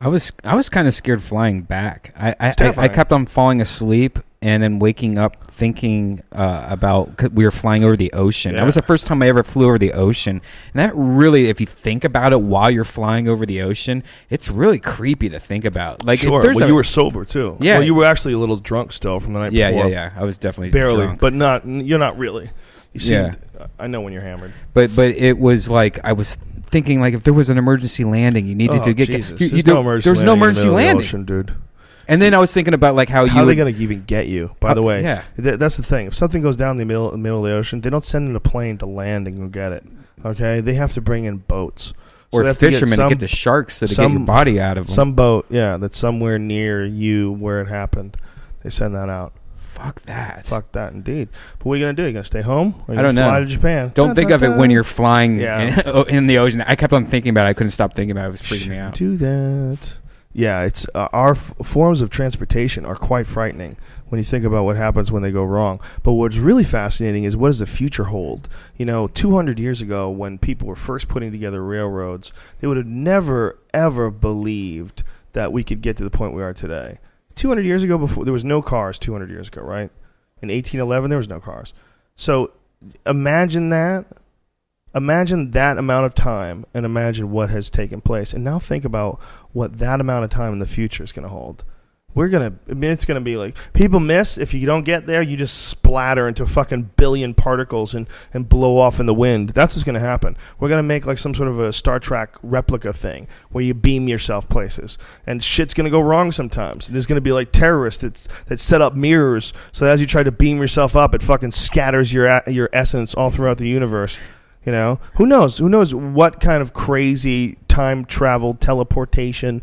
I was I was kind of scared flying back. I I, I, I kept on falling asleep and then waking up thinking uh, about we were flying over the ocean. That was the first time I ever flew over the ocean, and that really, if you think about it while you're flying over the ocean, it's really creepy to think about. Like, sure. Well, a- you were sober too. Yeah. Well, you were actually a little drunk still from the night yeah, before. yeah, yeah. I was definitely Barely, drunk. but not. You're not really. You see, Yeah. I know when you're hammered. but but it was like I was thinking like if there was an emergency landing, you needed oh, to get Jesus. you, There's you no don't- emergency there's no the emergency the landing. ocean, dude. And then I was thinking about like how, How you are they going to even get you? By the Uh, way, yeah. Th- that's the thing. If something goes down in the middle, middle of the ocean, they don't send in a plane to land and go get it. Okay, they have to bring in boats So or have to get fishermen some- get the sharks to get some- your body out of them. Some boat, yeah, that's somewhere near you where it happened. They send that out. Fuck that. Fuck that, indeed. But what are you gonna do? Are You gonna stay home? Or you I don't gonna Fly know. to Japan. Don't think of it when you're flying Yeah. in, in the ocean. I kept on thinking about it. I couldn't stop thinking about it. It was freaking me out. Do that. Yeah, it's uh, our f- forms of transportation are quite frightening when you think about what happens when they go wrong. But what's really fascinating is what does the future hold? You know, 200 years ago, when people were first putting together railroads, they would have never ever believed that we could get to the point we are today. 200 years ago, before there was no cars. 200 years ago, right? In 1811, there was no cars. So imagine that imagine that amount of time and imagine what has taken place and now think about what that amount of time in the future is going to hold we're mean, it's to be like people miss if you don't get there you just splatter into a fucking billion particles and and blow off in the wind. That's what's to happen. We're to make like some sort of a star trek replica thing where you beam yourself places. And shit's to go wrong sometimes. There's to be like terrorists that's, that set up mirrors. So that as you try to beam yourself up it fucking scatters your your essence all throughout the universe you know, who knows? Who knows what kind of crazy time travel teleportation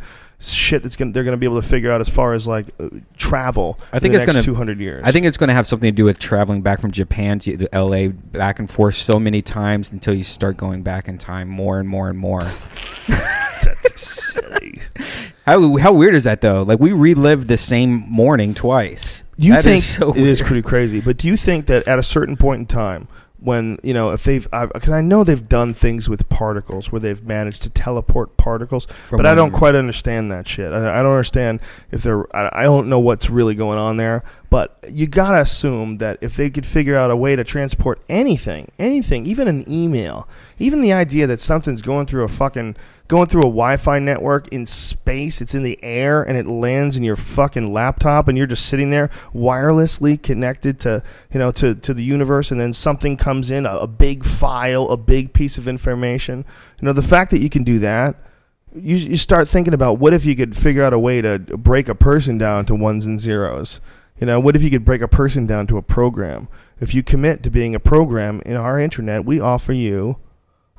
shit that's gonna they're gonna be able to figure out as far as like uh, travel. I think in the it's next gonna- two hundred years. I think it's going to have something to do with traveling back from Japan to to LA, back and forth so many times until you start going back in time more and more and more. that's silly. How how weird is that though? Like we relived the same morning twice. You That think is so it is pretty crazy? But do you think that at a certain point in time, when you know, if they've, because I know they've done things with particles where they've managed to teleport particles, From but I don't quite understand that shit. I, I don't understand if they're. I, I don't know what's really going on there. But you gotta assume that if they could figure out a way to transport anything, anything, even an email, even the idea that something's going through a fucking going through a Wi-Fi network in space, it's in the air and it lands in your fucking laptop, and you're just sitting there wirelessly connected to you know to to the universe, and then something comes in, a, a big file, a big piece of information. You know, the fact that you can do that you, you start thinking about what if you could figure out a way to break a person down to ones and zeros. You know, what if you could break a person down to a program? If you commit to being a program in our internet, we offer you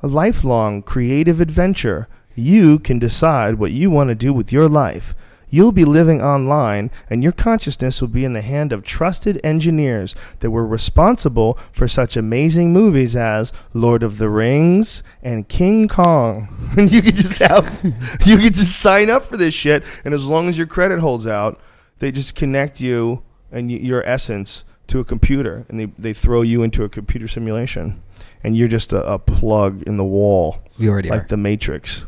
a lifelong creative adventure. You can decide what you want to do with your life. You'll be living online, and your consciousness will be in the hand of trusted engineers that were responsible for such amazing movies as Lord of the Rings and King Kong. And you could just have, you could just sign up for this shit, and as long as your credit holds out, they just connect you and y- your essence to a computer, and they, they throw you into a computer simulation, and you're just a, a plug in the wall, We already like are. the Matrix.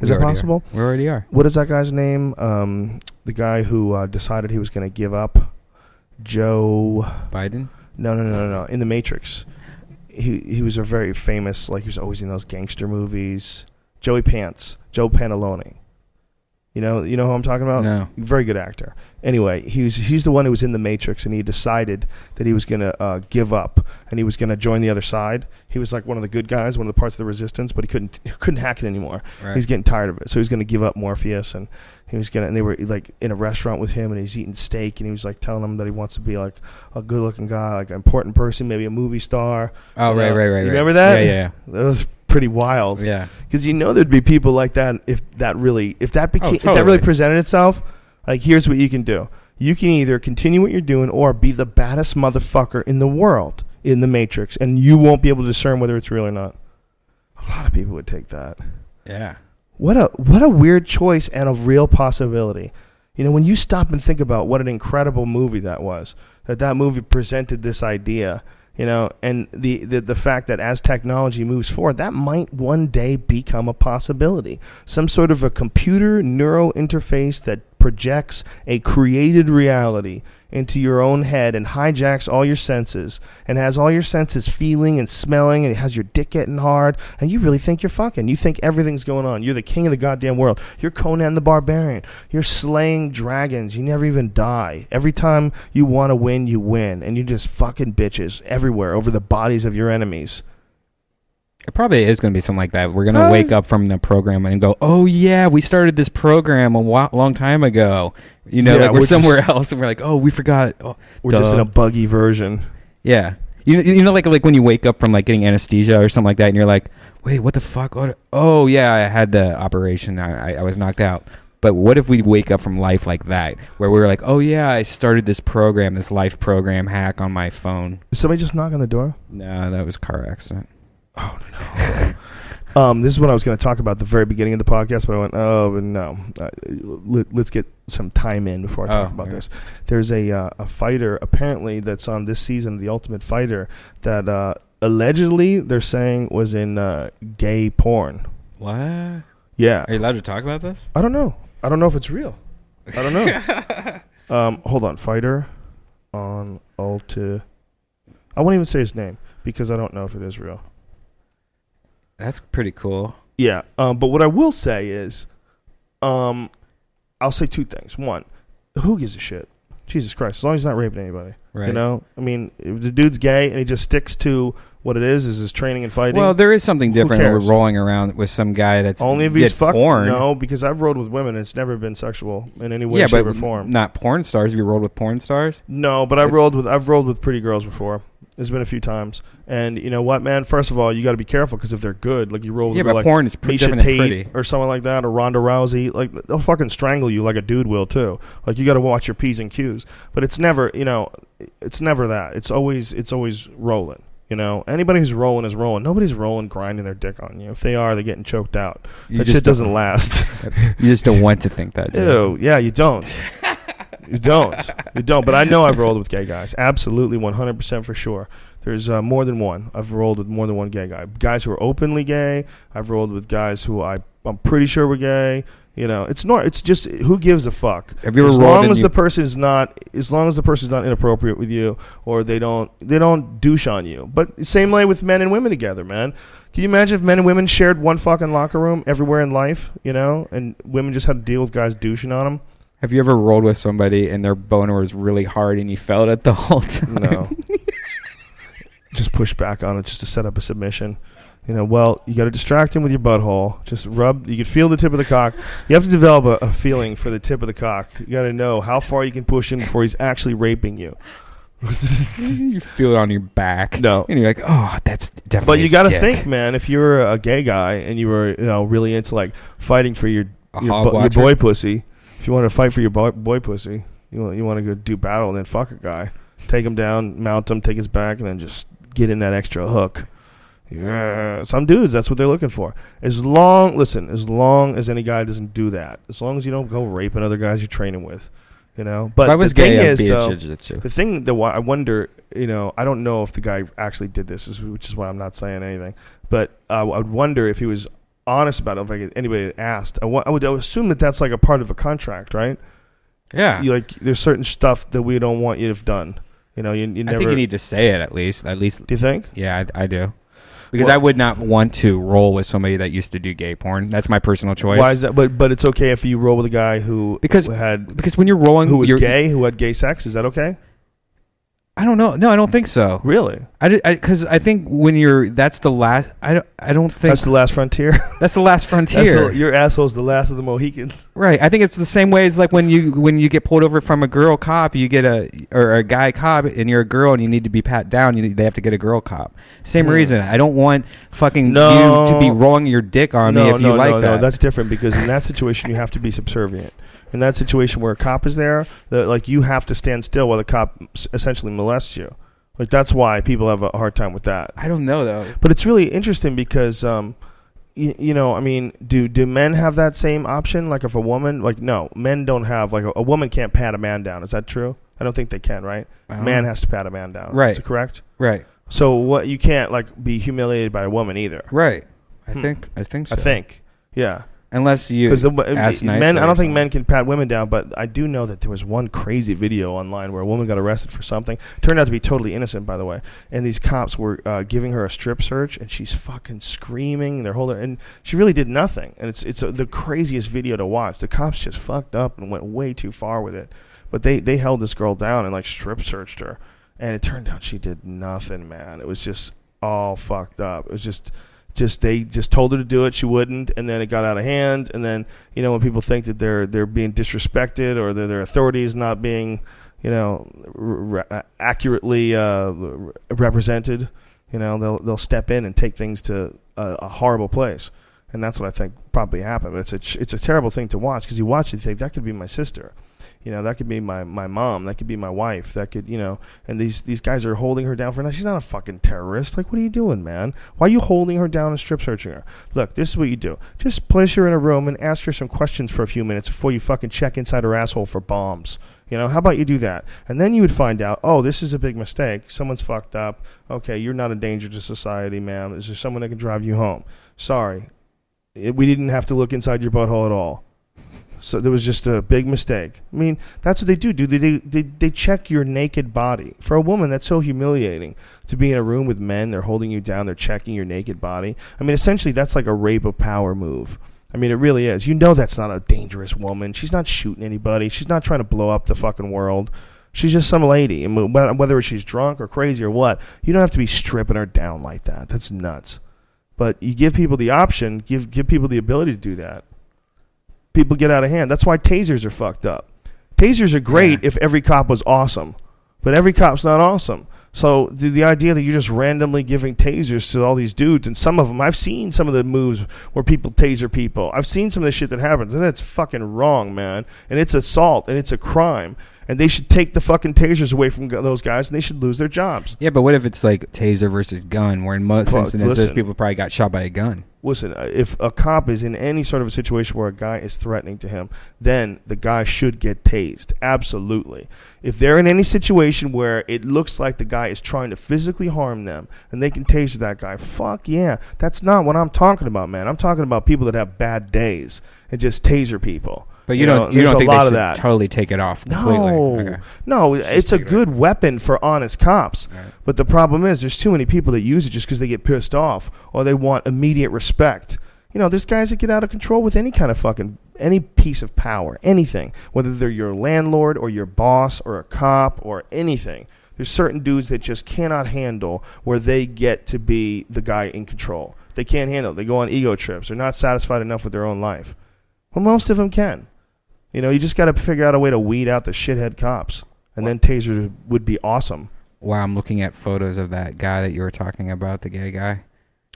Is We that already are. possible? We already are. What is that guy's name? Um, the guy who uh, decided he was going to give up. Joe. Biden. No, no, no, no, no. In the Matrix, he he was a very famous. Like he was always in those gangster movies. Joey Pants, Joe Pantoliano. You know, you know who I'm talking about. No. Very good actor. Anyway, he was he's the one who was in the Matrix, and he decided that he was gonna uh, give up and he was gonna join the other side. He was like one of the good guys, one of the parts of the resistance, but he couldn't he couldn't hack it anymore. Right. He's getting tired of it, so he's gonna give up Morpheus, and he was gonna. And they were like in a restaurant with him, and he's eating steak, and he was like telling them that he wants to be like a good-looking guy, like an important person, maybe a movie star. oh, right, know. right, right. You right. remember that? Yeah, yeah, That was pretty wild yeah, because you know there'd be people like that if that really if that became if that really Oh, presented itself. Like here's what you can do: you can either continue what you're doing or be the baddest motherfucker in the world in the Matrix, and you won't be able to discern whether it's real or not. A lot of people would take that. Yeah. What a what a weird choice and a real possibility. You know, when you stop and think about what an incredible movie that was, that that movie presented this idea, you know, and the, the the fact that as technology moves forward, that might one day become a possibility. Some sort of a computer neuro interface that projects a created reality into your own head and hijacks all your senses and has all your senses feeling and smelling and it has your dick getting hard and you really think you're fucking. You think everything's going on. You're the king of the goddamn world. You're Conan the Barbarian. You're slaying dragons. You never even die. Every time you want to win, you win. And you just fucking bitches everywhere over the bodies of your enemies. It probably is going to be something like that. We're going to Uh, wake up from the program and go, "Oh yeah, we started this program a wa- long time ago." You know, Yeah, like we're, we're somewhere just- else, and we're like, "Oh, we forgot." Oh, We're just in a buggy version. yeah. You, you know, like like when you wake up from like getting anesthesia or something like that, and you're like, "Wait, what the fuck? What? Oh yeah, I had the operation. I, I, I was knocked out." But what if we wake up from life like that, where we're like, "Oh yeah, I started this program, this life program hack on my phone." Did somebody just knock on the door? No, that was car accident. Um, this is what I was going to talk about at the very beginning of the podcast, but I went, oh no, uh, let, us get some time in before I talk Oh, about okay. this. There's a uh, a fighter apparently that's on this season of The Ultimate Fighter that uh, allegedly they're saying was in uh, gay porn. What? Yeah. Are you allowed to talk about this? I don't know. I don't know if it's real. I don't know. um, hold on, fighter on Ulti. I won't even say his name because I don't know if it is real. That's pretty cool. Yeah. Um, but what I will say is, um, I'll say two things. One, who gives a shit? Jesus Christ, as long as he's not raping anybody. Right. You know? I mean, if the dude's gay and he just sticks to what it is, is his training and fighting. Well, there is something different. when We're rolling around with some guy that's only if he's fucking. porn. No, because I've rolled with women and it's never been sexual in any way, yeah, shape, but or form. not porn stars. Have you rolled with porn stars? No, but I But- rolled with I've rolled with pretty girls before. There's been a few times, and you know what, man? First of all, you got to be careful because if they're good, like you roll with yeah, but like porn is pretty Miesha Tate pretty. or someone like that, or Ronda Rousey, like they'll fucking strangle you like a dude will too. Like you got to watch your p's and q's. But it's never, you know, it's never that. It's always, it's always rolling. You know, anybody who's rolling is rolling. Nobody's rolling, grinding their dick on you. If they are, they're getting choked out. You that shit doesn't last. You just don't want to think that. Ew, yeah, you don't. You don't. You don't. But I know I've rolled with gay guys. Absolutely, 100% for sure. There's uh, more than one. I've rolled with more than one gay guy. Guys who are openly gay. I've rolled with guys who I, I'm pretty sure were gay. You know, it's not. It's just who gives a fuck. Have you ever as long as you- the is not, as long as the person's not inappropriate with you, or they don't, they don't douche on you. But same way with men and women together, man. Can you imagine if men and women shared one fucking locker room everywhere in life, you know, and women just had to deal with guys douching on them? Have you ever rolled with somebody and their boner was really hard and you felt it the whole time? No. just push back on it just to set up a submission. You know, well, you got to distract him with your butthole. Just rub. You can feel the tip of the cock. You have to develop a, a feeling for the tip of the cock. You got to know how far you can push him before he's actually raping you. you feel it on your back. No. And you're like, oh, that's definitely. But you got to think, man. If you're a gay guy and you were, you know, really into like fighting for your your, your boy pussy, if you want to fight for your boy, boy pussy, you want you want to go do battle and then fuck a guy, take him down, mount him, take his back, and then just get in that extra hook. Yeah, some dudes that's what they're looking for. As long, listen, as long as any guy doesn't do that, as long as you don't go raping other guys you're training with, you know. But if I was the thing I'd is, be a though, jiu-jitsu. the thing that I wonder, you know, I don't know if the guy actually did this, which is why I'm not saying anything. But uh, I would wonder if he was honest about it. If like anybody had asked, I I would, I would assume that that's like a part of a contract, right? Yeah. You, like, there's certain stuff that we don't want you to have done. You know, you, you I think you need to say it at least. At least, do you think? yeah, I, I do. because Well- I would not want to roll with somebody that used to do gay porn. That's my personal choice. Why is that? But but it's okay if you roll with a guy who Because- had because when you're rolling, who was you're- gay, who had gay sex. Is that okay? I don't know. No, I don't think so. Really? I because I, think when you're that's the last. I don't. I don't think That's the last frontier. that's the last frontier. the, your asshole's the last of the Mohicans. Right. I think it's the same way as like when you when you get pulled over from a girl cop, you get a or a guy cop, and you're a girl and you need to be pat down. You, they have to get a girl cop. Same Hmm. reason. I don't want fucking No. you to be rolling your dick on no, me if no, you like no, that. no. That's different because in that situation you have to be subservient. In that situation where a cop is there, the, like you have to stand still while the cop essentially molests you. Like that's why people have a hard time with that. I don't know though. But it's really interesting because, um, you, you know, I mean, do do men have that same option? Like if a woman, like no, men don't have like a, a woman can't pat a man down. Is that true? I don't think they can. Right? I A don't man has to pat a man down. Right. Is it correct? Right. So what you can't like be humiliated by a woman either. Right. I Hmm. think. I think so. I think. Yeah. Unless you Because ask men, I don't think men can pat women down, but I do know that there was one crazy video online where a woman got arrested for something. Turned out to be totally innocent, by the way. And these cops were uh, giving her a strip search, and she's fucking screaming. And they're holding, her, and she really did nothing. And it's it's uh the craziest video to watch. The cops just fucked up and went way too far with it. But they they held this girl down and like strip searched her, and it turned out she did nothing, man. It was just all fucked up. It was just just they just told her to do it. She wouldn't. And then it got out of hand. And then you know when people think that they're they're being disrespected or that their authorities not being you know re- accurately uh, re- represented you know they'll they'll step in and take things to a, a horrible place. And that's what I think probably happened. But it's a it's a terrible thing to watch because you watch it and you think that could be my sister you know that could be my, my mom that could be my wife that could you know and these these guys are holding her down for now. she's not a fucking terrorist. Like what are you doing man? Why are you holding her down and strip searching her? Look this is what you do. Just place her in a room and ask her some questions for a few minutes before you fucking check inside her asshole for bombs. You know how about you do that? And then you would find out oh this is a big mistake. Someone's fucked up. Okay you're not a danger to society ma'am. Is there someone that can drive you home? Sorry. It- we didn't have to look inside your butthole at all so there was just a big mistake. I mean, that's what they do. Do they, they they check your naked body? For a woman, that's so humiliating to be in a room with men. They're holding you down. They're checking your naked body. I mean, essentially, that's like a rape of power move. I mean, it really is. You know, that's not a dangerous woman. She's not shooting anybody. She's not trying to blow up the fucking world. She's just some lady, and whether she's drunk or crazy or what, you don't have to be stripping her down like that. That's nuts. But you give people the option, give give people the ability to do that people get out of hand. That's why tasers are fucked up. Tasers are great Yeah. if every cop was awesome, but every cop's not awesome. So the, the idea that you're just randomly giving tasers to all these dudes, and some of them, I've seen some of the moves where people taser people. I've seen some of the shit that happens, and it's fucking wrong, man. And it's assault, and it's a crime. And they should take the fucking tasers away from those guys, and they should lose their jobs. Yeah, but what if it's like taser versus gun, where in most Well, instances listen. people probably got shot by a gun? listen, uh, if a cop is in any sort of a situation where a guy is threatening to him, then the guy should get tased. Absolutely. If they're in any situation where it looks like the guy is trying to physically harm them and they can taser that guy, fuck yeah. That's not what I'm talking about, man. I'm talking about people that have bad days and just taser people. But you, know, don't. You there's don't a think lot they of should that. totally take it off completely? No, Okay. no, it's a good weapon for honest cops. Right. But the problem is, there's too many people that use it just because they get pissed off or they want immediate respect. You know, there's guys that get out of control with any kind of fucking any piece of power, anything, whether they're your landlord or your boss or a cop or anything. There's certain dudes that just cannot handle where they get to be the guy in control. They can't handle it. They go on ego trips. They're not satisfied enough with their own life. Well, most of them can. You know, you just got to figure out a way to weed out the shithead cops, and then taser would be awesome. Wow, I'm looking at photos of that guy that you were talking about, the gay guy.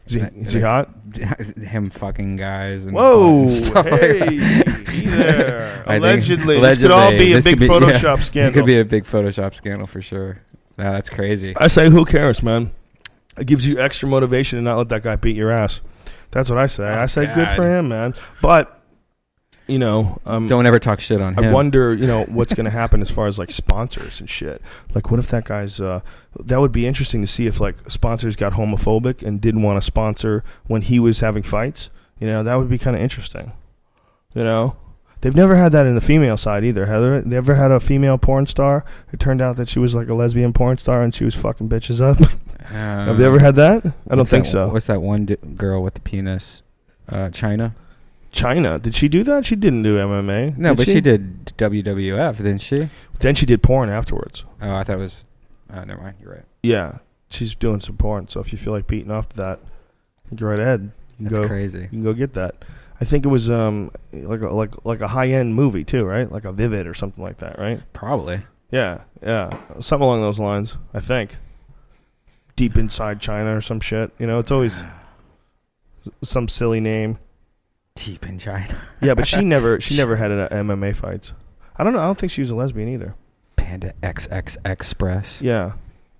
Is he, is he hot? Him fucking guys. And Whoa! and stuff Hey, he there. Think- Allegedly, this could all be a big be- yeah, Photoshop It scandal. could be a big Photoshop scandal for sure. No, that's crazy. I say, who cares, man? It gives you extra motivation to not let that guy beat your ass. That's what I say. Oh, I say, good for him, man. But you know, um, Don't ever talk shit on him. I wonder, you know, what's going to happen as far as like sponsors and shit. Like, what if that guy's? Uh, that would be interesting to see if like sponsors got homophobic and didn't want to sponsor when he was having fights. You know, that would be kind of interesting. You know, They've never had that in the female side either. Have they? They ever had a female porn star? It turned out that she was like a lesbian porn star and she was fucking bitches up. Have they ever had that? I don't think that- so. What's that one di- girl with the penis? Uh, Chyna? Chyna, did she do that? She didn't do MMA. No, but she? did WWF, didn't she? Then she did porn afterwards. Oh, I thought it was. Oh, never mind. You're right. Yeah, she's doing some porn. So if you feel like beating off to that, you go right ahead. You can That's go. crazy. You can go get that. I think it was um like a, like like a high end movie too, right? Like a Vivid or something like that, right? Probably. Yeah, yeah, something along those lines. I think. Deep inside China or some shit. You know, it's always some silly name. Deep in China. Yeah, but she never she never had uh, a, MMA fights. I don't know. I don't think she was a lesbian either. Panda XX Express. Yeah,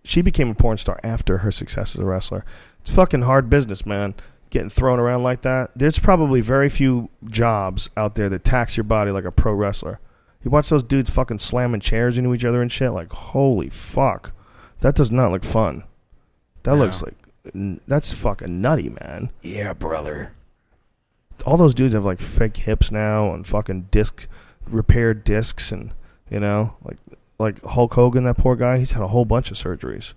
she became a porn star after her success as a wrestler. It's fucking hard business, man. Getting thrown around like that. There's probably very few jobs out there that tax your body like a pro wrestler. You watch those dudes fucking slamming chairs into each other and shit. Like, holy fuck, that does not look fun. That No. looks like that's fucking nutty, man. Yeah, brother. All those dudes have like fake hips now and fucking disc repaired discs and you know like like Hulk Hogan that poor guy he's had a whole bunch of surgeries.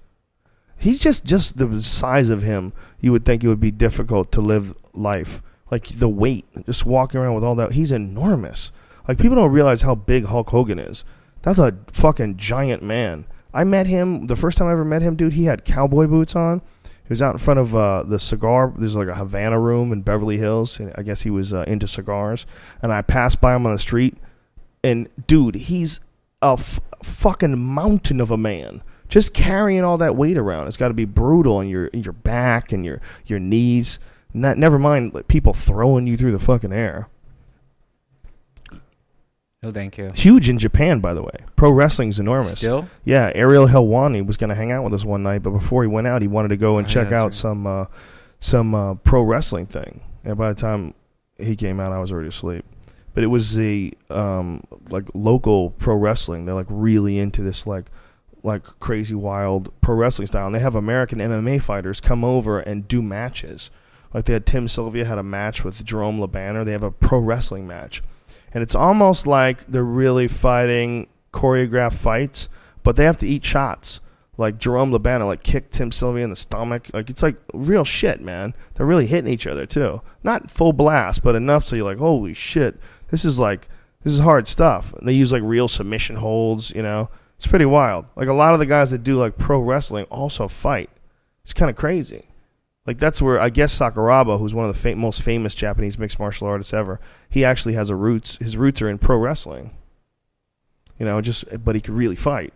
He's just just the size of him you would think it would be difficult to live life. Like the weight just walking around with all that he's enormous. Like people don't realize how big Hulk Hogan is. That's a fucking giant man. I met him the first time I ever met him, dude. He had cowboy boots on. He was out in front of uh, the cigar. There's like a Havana room in Beverly Hills. I guess he was uh, into cigars. And I passed by him on the street, and dude, he's a f- fucking mountain of a man. Just carrying all that weight around, it's got to be brutal on your your back and your your knees. Not never mind people throwing you through the fucking air. No, thank you. Huge in Japan, by the way. Pro wrestling's enormous. Still? Yeah, Ariel Helwani was going to hang out with us one night, but before he went out, he wanted to go and Oh, check that's out right. some uh, some uh, pro wrestling thing. And by the time he came out, I was already asleep. But it was the um, like local pro wrestling. They're like really into this like like crazy wild pro wrestling style, and they have American MMA fighters come over and do matches. Like they had Tim Sylvia had a match with Jerome LeBanner. They have a pro wrestling match, and it's almost like they're really fighting choreographed fights, but they have to eat shots. Like Jerome LeBanner, like kicked Tim Sylvia in the stomach. Like it's like real shit, man. They're really hitting each other too. Not full blast, but enough so you're like, holy shit, this is like this is hard stuff. And they use like real submission holds. You know, it's pretty wild. Like a lot of the guys that do like pro wrestling also fight. It's kind of crazy. Like that's where I guess Sakuraba, who's one of the fa- most famous Japanese mixed martial artists ever, he actually has a roots. His roots are in pro wrestling. You know, just but he could really fight.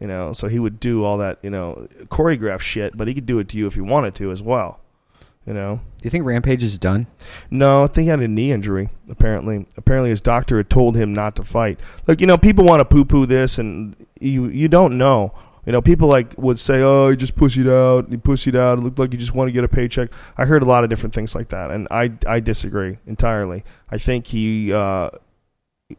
You know, so he would do all that you know choreographed shit, but he could do it to you if he wanted to as well. You know. Do you think Rampage is done? No, I think he had a knee injury. Apparently, apparently his doctor had told him not to fight. Like you know, people want to poo-poo this, and you you don't know. You know, people like would say, "Oh, he just pussied out. He pussied out. It looked like he just wanted to get a paycheck." I heard a lot of different things like that, and I I disagree entirely. I think he uh,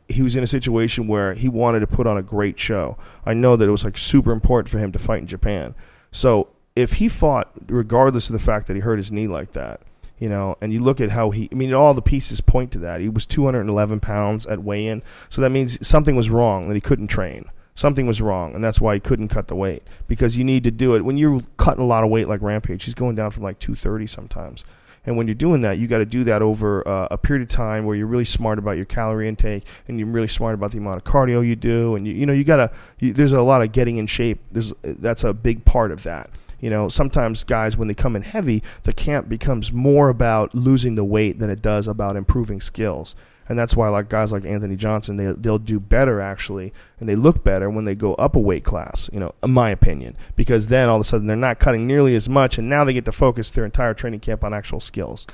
he was in a situation where he wanted to put on a great show. I know that it was like super important for him to fight in Japan. So if he fought, regardless of the fact that he hurt his knee like that, you know, and you look at how he, I mean, all the pieces point to that. He was 211 pounds at weigh in. So that means something was wrong, that he couldn't train. Something was wrong, and that's why he couldn't cut the weight. Because you need to do it. When you're cutting a lot of weight like Rampage, he's going down from like 230 sometimes. And when you're doing that, you got to do that over uh, a period of time where you're really smart about your calorie intake and you're really smart about the amount of cardio you do. And you, you know, you got to. There's a lot of getting in shape. There's that's a big part of that. You know, sometimes guys when they come in heavy, the camp becomes more about losing the weight than it does about improving skills. And that's why, like guys like Anthony Johnson, they they'll do better actually, and they look better when they go up a weight class. You know, in my opinion, because then all of a sudden they're not cutting nearly as much, and now they get to focus their entire training camp on actual skills.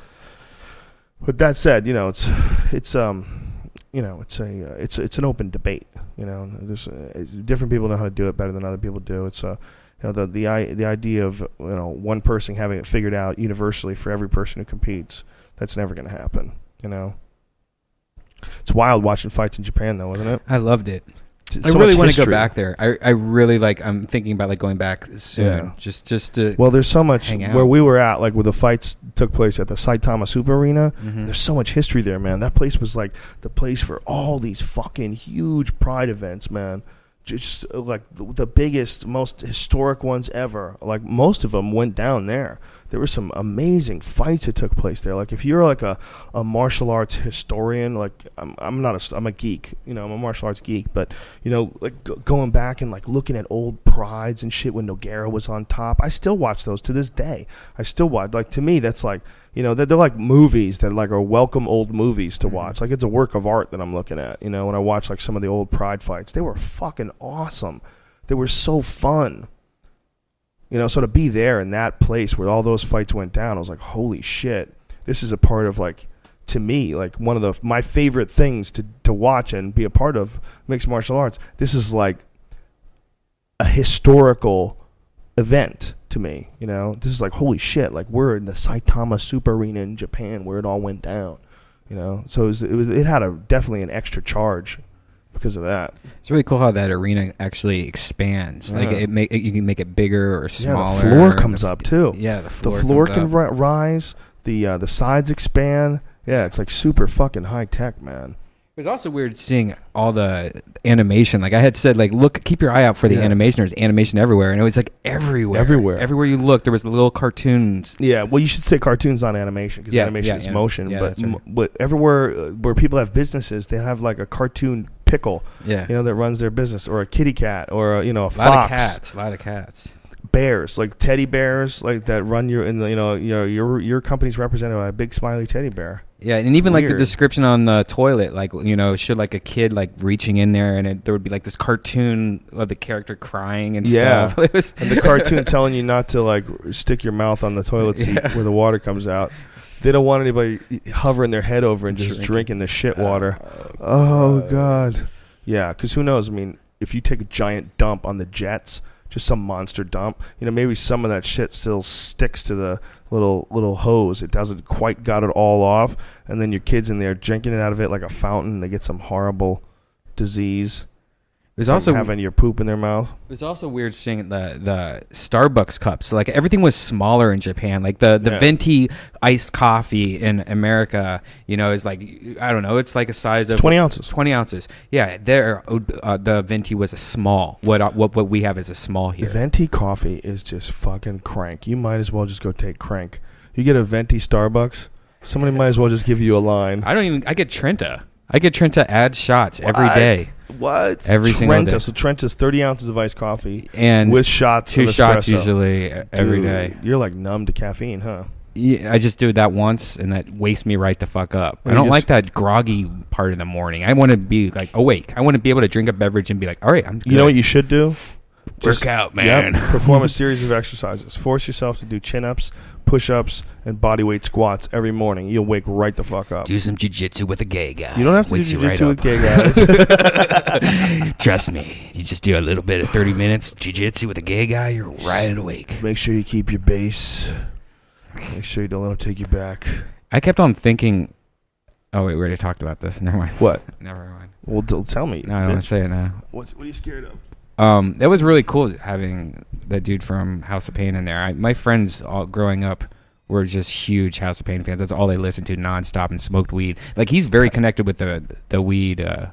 But that said, you know, it's it's um, you know, it's a uh, it's it's an open debate. You know, there's uh, different people know how to do it better than other people do. It's uh, you know, the the the idea of you know one person having it figured out universally for every person who competes. That's never going to happen. You know. It's wild watching fights in Japan, though, isn't it? I loved it. I so really want to go back there. I, I really like. I'm thinking about like going back soon. Yeah. Just just to. Well, there's so much where we were at, like where the fights took place at the Saitama Super Arena. Mhm. There's so much history there, man. That place was like the place for all these fucking huge pride events, man. Just like the, the biggest, most historic ones ever. Like most of them went down there. There were some amazing fights that took place there. Like if you're like a, a martial arts historian, like I'm, I'm not a, I'm a geek, you know, I'm a martial arts geek, but you know, like g- going back and like looking at old prides and shit when Nogueira was on top. I still watch those to this day. I still watch. Like to me, that's like you know they're, they're like movies that like are welcome old movies to Mhm. watch. Like it's a work of art that I'm looking at. You know, when I watch like some of the old pride fights, they were fucking awesome. They were so fun. You know, so to be there in that place where all those fights went down, I was like, holy shit, this is a part of like to me like one of the my favorite things to to watch and be a part of mixed martial arts. This is like a historical event to me. You know, this is like holy shit. Like we're in the Saitama Super Arena in Japan where it all went down. You know, so it was it, was, it had a definitely an extra charge because of that. It's really cool how that arena actually expands. Like it make you can make it bigger or Yeah, smaller. the floor The comes f- up too. Yeah, the The floor. floor comes can ri- rise. The uh, the sides expand. Yeah, it's like super fucking high tech, man. It was also weird seeing all the animation. Like I had said, like look, keep your eye out for the Yeah. animation. There's animation everywhere, and it was like everywhere, Everywhere. everywhere you look. There was little cartoons. Yeah, well, you should say cartoons, on animation, because Yeah, animation yeah, is yeah. motion. Yeah, but right. m- but everywhere uh, where people have businesses, they have like a cartoon pickle, Yeah, you know, that runs their business, or a kitty cat, or a, you know, a a fox. lot of cats, a lot of cats. Bears, like teddy bears, like that run your in the you know your your your company's represented by a big smiley teddy bear. Yeah, and even like the description on the toilet, like you know, should like a kid like reaching in there, and it, there would be like this cartoon of the character crying and Yeah. stuff. And the cartoon telling you not to like stick your mouth on the toilet seat Yeah. where the water comes out. They don't want anybody hovering their head over and just Drinking. drinking the shit Uh, water. Oh god. Yeah, because who knows? I mean, if you take a giant dump on the jets, just some monster dump, you know, maybe some of that shit still sticks to the little little hose. It doesn't quite got it all off, and then your kids in there drinking it out of it like a fountain. They get some horrible disease. It was also having your poop in their mouth. It was also weird seeing the the Starbucks cups. Like everything was smaller in Japan. Like the the Yeah. venti iced coffee in America, you know, is like I don't know. It's like a size It's of twenty ounces. Twenty ounces. Yeah, there uh, the venti was a small. What uh, what what we have is a small here. venti coffee is just fucking crank. You might as well just go take crank. You get a venti Starbucks. Somebody might as well just give you a line. I don't even. I get Trenta. I get Trenta add shots every What? day, What? Every single Trenta. day. So Trenta's thirty ounces of iced coffee and with shots. two of shots espresso. usually uh, every Dude, day. You're like numb to caffeine, huh? Yeah, I just do that once, and that wakes me right the fuck up. Or I you don't just- like that groggy part in the morning. I want to be like awake. I want to be able to drink a beverage and be like, all right, I'm. Good. You know what you should do? Just- Work out, Yep, man. perform a series of exercises. Force yourself to do chin ups, push ups, and body weight squats every morning. You'll wake right the fuck up. Do some jujitsu with a gay guy. You don't have to Wakes do you right jujitsu with up. gay guys. Trust me. You just do a little bit of 30 minutes jujitsu with a gay guy, you're right awake. Make sure you keep your base. Make sure you don't let them take you back. I kept on thinking. Oh, wait, we already talked about this. Never mind. What? Never mind. Well, d- tell me. No, I don't want to say it now. What's, what are you scared of? Um, that was really cool having that dude from House of Pain in there. I, my friends all growing up were just huge House of Pain fans. That's all they listened to nonstop and smoked weed. Like he's very connected with the the weed. Uh,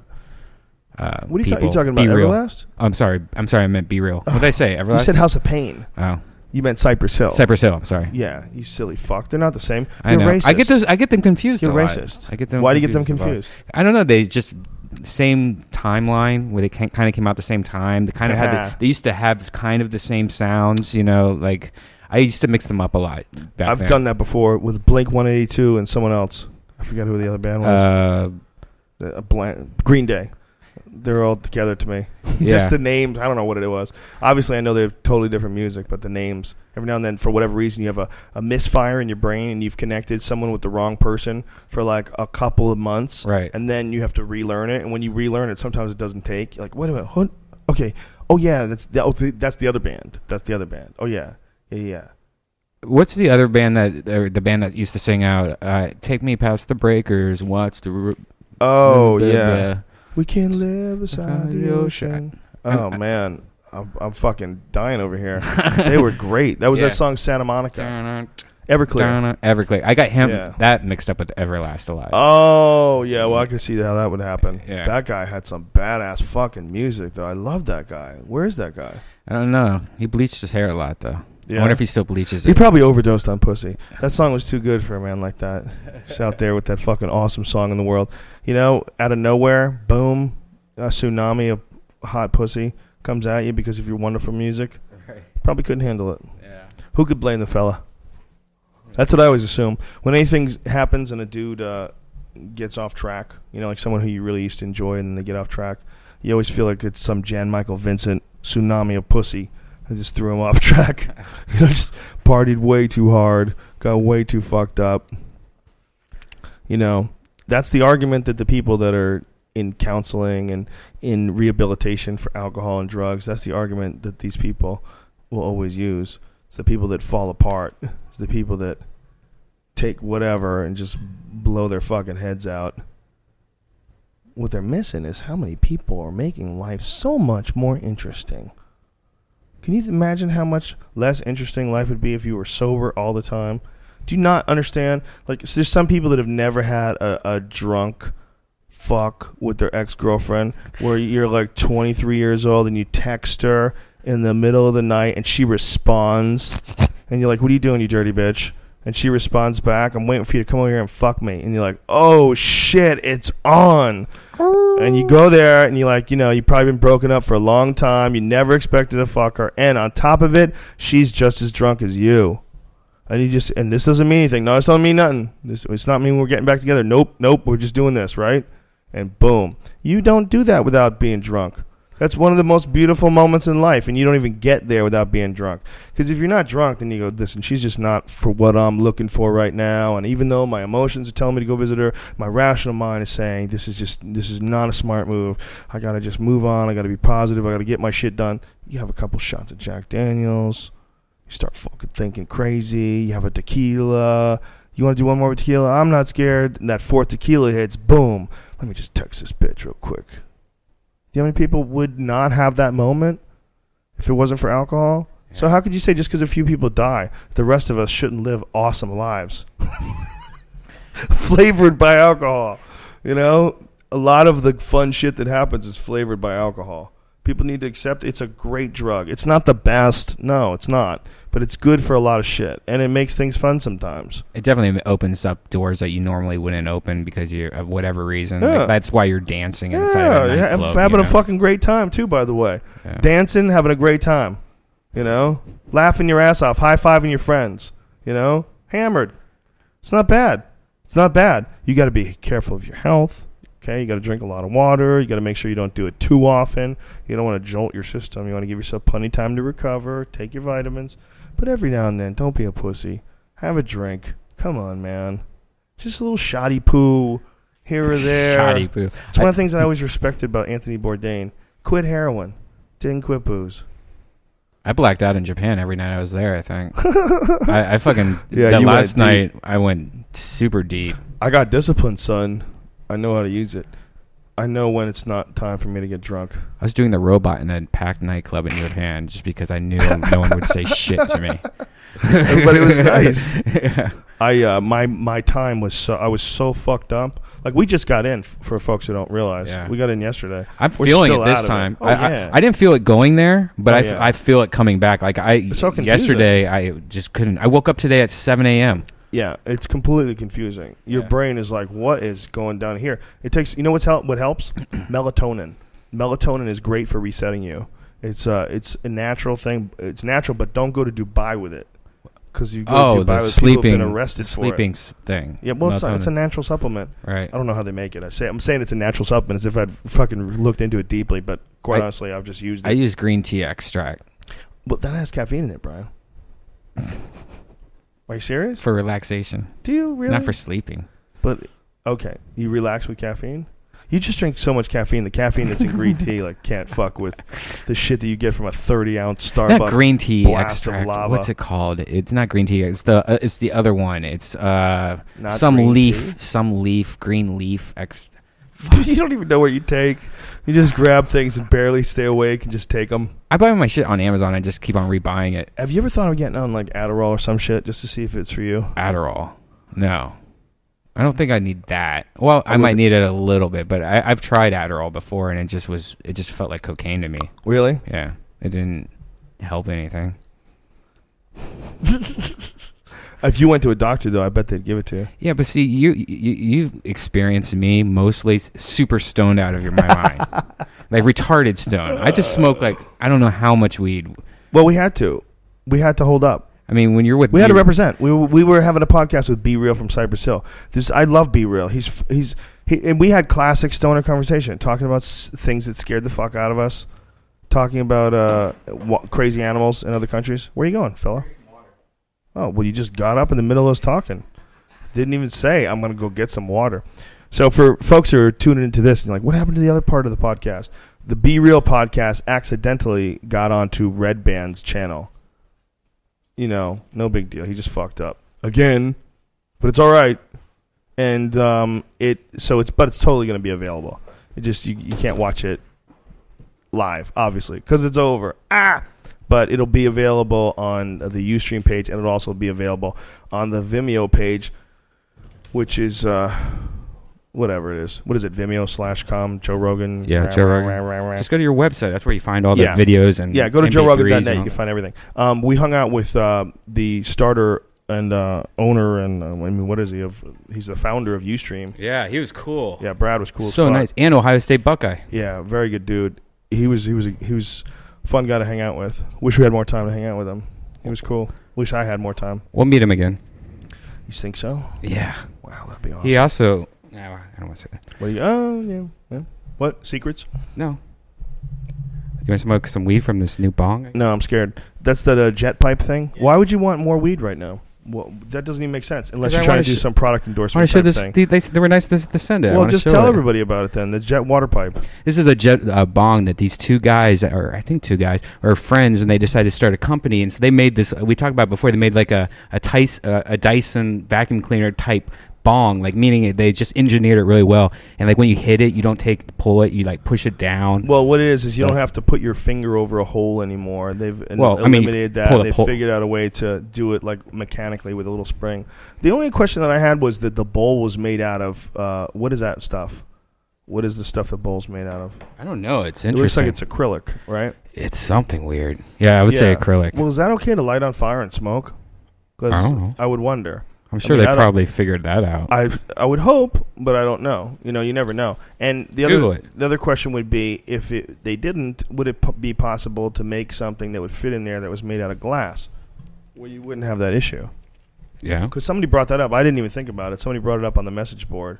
uh, What are you, ta- you talking about? B-Real. Everlast? I'm sorry. I'm sorry. I meant B-Real. What did I say? Everlast. You said House of Pain. oh, You meant Cypress Hill. Cypress Hill. I'm sorry. Yeah, you silly fuck. They're not the same. I You're know. racist. I get those. I get them confused. You're racist. I get them. Why do you get them confused? I don't know. They just same timeline where they kind of came out the same time. They kind of had. The, they used to have kind of the same sounds. You know, like I used to mix them up a lot. Back I've then. done that before with Blink 182 and someone else. I forget who the other band was. Uh, Uh, Green Day. They're all together to me. yeah. Just the names. I don't know what it was. Obviously, I know they have totally different music, but the names. Every now and then, for whatever reason, you have a, a misfire in your brain and you've connected someone with the wrong person for like a couple of months. right. and then you have to relearn it. And when you relearn it, sometimes it doesn't take. You're like, wait a minute, what? okay, oh yeah, that's the, oh, th- that's the other band. That's the other band. Oh yeah, yeah, yeah. What's the other band that or the band that used to sing out? Uh, Take me past the breakers. Watch the. r- Oh the- yeah, the- We can live beside the ocean. Oh uh, man, I'm, I'm fucking dying over here. they were great. That was Yeah. that song Santa Monica. Everclear. dun, Everclear. I got him Yeah. that mixed up with Everlast Alive. Oh yeah, well I can see how that would happen. Yeah. That guy had some badass fucking music though. I love that guy. Where's that guy? I don't know. He bleached his hair a lot though. I wonder if he still bleaches He probably overdosed on pussy. That song was too good for a man like that. He's out there with that fucking awesome song in the world. You know, out of nowhere, boom, a tsunami of hot pussy comes at you because of your wonderful music. Probably couldn't handle it. Yeah. Who could blame the fella? That's what I always assume. When anything happens and a dude uh, gets off track, you know, like someone who you really used to enjoy and then they get off track, you always feel like it's some Jan Michael Vincent tsunami of pussy that just threw him off track. you know, just partied way too hard, got way too fucked up. You know, that's the argument that the people that are in counseling and in rehabilitation for alcohol and drugs, that's the argument that these people will always use. It's the people that fall apart. It's the people that take whatever and just blow their fucking heads out. What they're missing is how many people are making life so much more interesting. Can you imagine how much less interesting life would be if you were sober all the time? Do you not understand? Like, there's some people that have never had a, a drunk fuck with their ex girlfriend where you're like 23 years old and you text her in the middle of the night and she responds and you're like, What are you doing, you dirty bitch? And she responds back, I'm waiting for you to come over here and fuck me. And you're like, Oh shit, it's on. And you go there and you're like, you know, you've probably been broken up for a long time. You never expected to fuck her. And on top of it, she's just as drunk as you. And you just, and this doesn't mean anything. No, this doesn't mean nothing. This, it's not mean we're getting back together. Nope, nope, we're just doing this, right? And boom. You don't do that without being drunk. That's one of the most beautiful moments in life, and you don't even get there without being drunk. Because if you're not drunk, then you go, listen, she's just not for what I'm looking for right now. And even though my emotions are telling me to go visit her, my rational mind is saying this is just this is not a smart move. I gotta just move on. I gotta be positive. I gotta get my shit done. You have a couple shots of Jack Daniels. You start fucking thinking crazy. You have a tequila. You want to do one more tequila? I'm not scared. And that fourth tequila hits. Boom. Let me just text this bitch real quick. Do you know how many people would not have that moment if it wasn't for alcohol? So how could you say just because a few people die, the rest of us shouldn't live awesome lives? flavored by alcohol. You know, a lot of the fun shit that happens is flavored by alcohol. People need to accept it's a great drug. It's not the best. No, it's not. But it's good for a lot of shit. And it makes things fun sometimes. It definitely opens up doors that you normally wouldn't open because you, of whatever reason. Yeah. Like, that's why you're dancing inside Yeah, of a yeah, having you a fucking great time too, by the way. Yeah. Dancing, having a great time. You know? Laughing your ass off, high fiving your friends. You know? Hammered. It's not bad. It's not bad. You got to be careful of your health. Okay, you got to drink a lot of water. You got to make sure you don't do it too often. You don't want to jolt your system. You want to give yourself plenty of time to recover. Take your vitamins, but every now and then, don't be a pussy. Have a drink. Come on, man. Just a little shoddy poo here or there. Shoddy poo. It's one of the things that I always respected about Anthony Bourdain. Quit heroin. Didn't quit booze. I blacked out in Japan every night I was there. I think. I, I fucking Yeah, that last night I went super deep. I got disciplined, son. I know how to use it. I know when it's not time for me to get drunk. I was doing the robot in a packed nightclub in Japan just because I knew no one would say shit to me. but it was nice. Yeah. I uh, my my time was so I was so fucked up. Like we just got in f- for folks who don't realize. Yeah. We got in yesterday. I'm We're feeling it this of it. time. Oh, I, yeah. I, I didn't feel it going there, but Oh, I, f- yeah. I feel it coming back. Like I so yesterday, I just couldn't. I woke up today at 7 a.m. Yeah, it's completely confusing. Your Yeah. brain is like, what is going down here? It takes, you know what's help? What helps? Melatonin. Melatonin is great for resetting you. It's uh, it's a natural thing. It's natural, but don't go to Dubai with it because you go Oh, to Dubai the with people who've sleeping, been arrested sleeping s- thing. Yeah, well, it's, a, it's a Melatonin. natural supplement. right. I don't know how they make it. I say I'm saying it's a natural supplement as if I'd fucking looked into it deeply, but quite I- honestly, I've just used I use green tea extract but that has caffeine in it, Brian. Are you serious? for relaxation, Do you really? not for sleeping. But okay, you relax with caffeine. You just drink so much caffeine. The caffeine that's in green tea like can't fuck with the shit that you get from a thirty ounce Starbucks. Not green tea blast of extract. lava. What's it called? It's not green tea. It's the uh, it's the other one. It's uh Not some green leaf, tea? some leaf, green leaf ex. you don't even know what you take. You just grab things and barely stay awake and just take them. I buy my shit on Amazon and just keep on rebuying it. Have you ever thought of getting on like Adderall or some shit just to see if it's for you? Adderall. No. I don't think I need that. Well, I, I might need it a little bit, but I, I've tried Adderall before, and it just was it just felt like cocaine to me. Really? Yeah, it didn't help anything. If you went to a doctor though, I bet they'd give it to you. Yeah, but see, you you you've experienced me mostly super stoned out of your my mind, like retarded stoned. I just smoke like I don't know how much weed. Well, we had to. We had to hold up. I mean, when you're with We had to represent. We were, we were having a podcast with B-Real from Cypress Hill. This I love B-Real. He's he's he, and we had classic stoner conversation, talking about s- things that scared the fuck out of us, talking about uh wa- crazy animals in other countries. Where are you going, fella? Oh well, you just got up in the middle of us talking. Didn't even say I'm going to go get some water. So for folks who are tuning into this and like, what happened to the other part of the podcast? The B-Real podcast accidentally got onto Redban's channel you know, no big deal. He just fucked up again, but it's all right. And um, it so it's but it's totally going to be available. It just you, you can't watch it live, obviously, because it's over. Ah, but it'll be available on the UStream page, and it'll also be available on the Vimeo page, which is uh, whatever it is. What is it? Vimeo slash com Joe Rogan. Yeah, Joe Rogan. Just go to your website. That's where you find all the Yeah. videos and Yeah, go to MP3s joerogan.net. You can find everything. Um, we hung out with uh, the starter and uh, owner, and uh, I mean, what is he? Of he's the founder of UStream. Yeah, he was cool. Yeah, Brad was cool. so nice. And Ohio State Buckeye. Yeah, very good dude. He was he was he was fun guy to hang out with. Wish we had more time to hang out with him. He was cool. Wish I had more time. We'll meet him again. You think so? Yeah. Wow, that'd be awesome. He also. No, I don't want to say that. What do you? Oh yeah, yeah. What secrets? No. You want to smoke some weed from this new bong? No, I'm scared. That's that uh, jet pipe thing. Why would you want more weed right now? Well, that doesn't even make sense unless you're I trying wanna do sh- some product endorsement to show type this. thing. They, they, they were nice to, to send it. Well, just tell it. everybody about it then. The jet water pipe. This is a jet uh, bong that these two guys, or I think two guys, are friends, and they decided to start a company. And so they made this. We talked about before. They made like a a, Tis, uh, a Dyson vacuum cleaner type bong, like meaning it, they just engineered it really well. And like when you hit it, you don't take pull it. You like push it down. Well, what it is is you So- don't have to put your finger over a hole anymore. They've Well, I mean, eliminated that. They've pull- figured out a way to do it like mechanically with a little spring. The only question that I had was that the bowl was made out of uh, what is that stuff? What is the stuff the bowl's made out of? I don't know. It's It looks like it's acrylic, right? it's something weird. Yeah, I would say acrylic. Well, is that okay to light on fire and smoke? I. I would wonder. I'm sure mean, they probably figured that out. I I would hope, but I don't know. You know, you never know. And the Google other it. the other question would be if it, they didn't, would it p- be possible to make something that would fit in there that was made out of glass, where you wouldn't have that issue? yeah. Because somebody brought that up. I didn't even think about it. Somebody brought it up on the message board.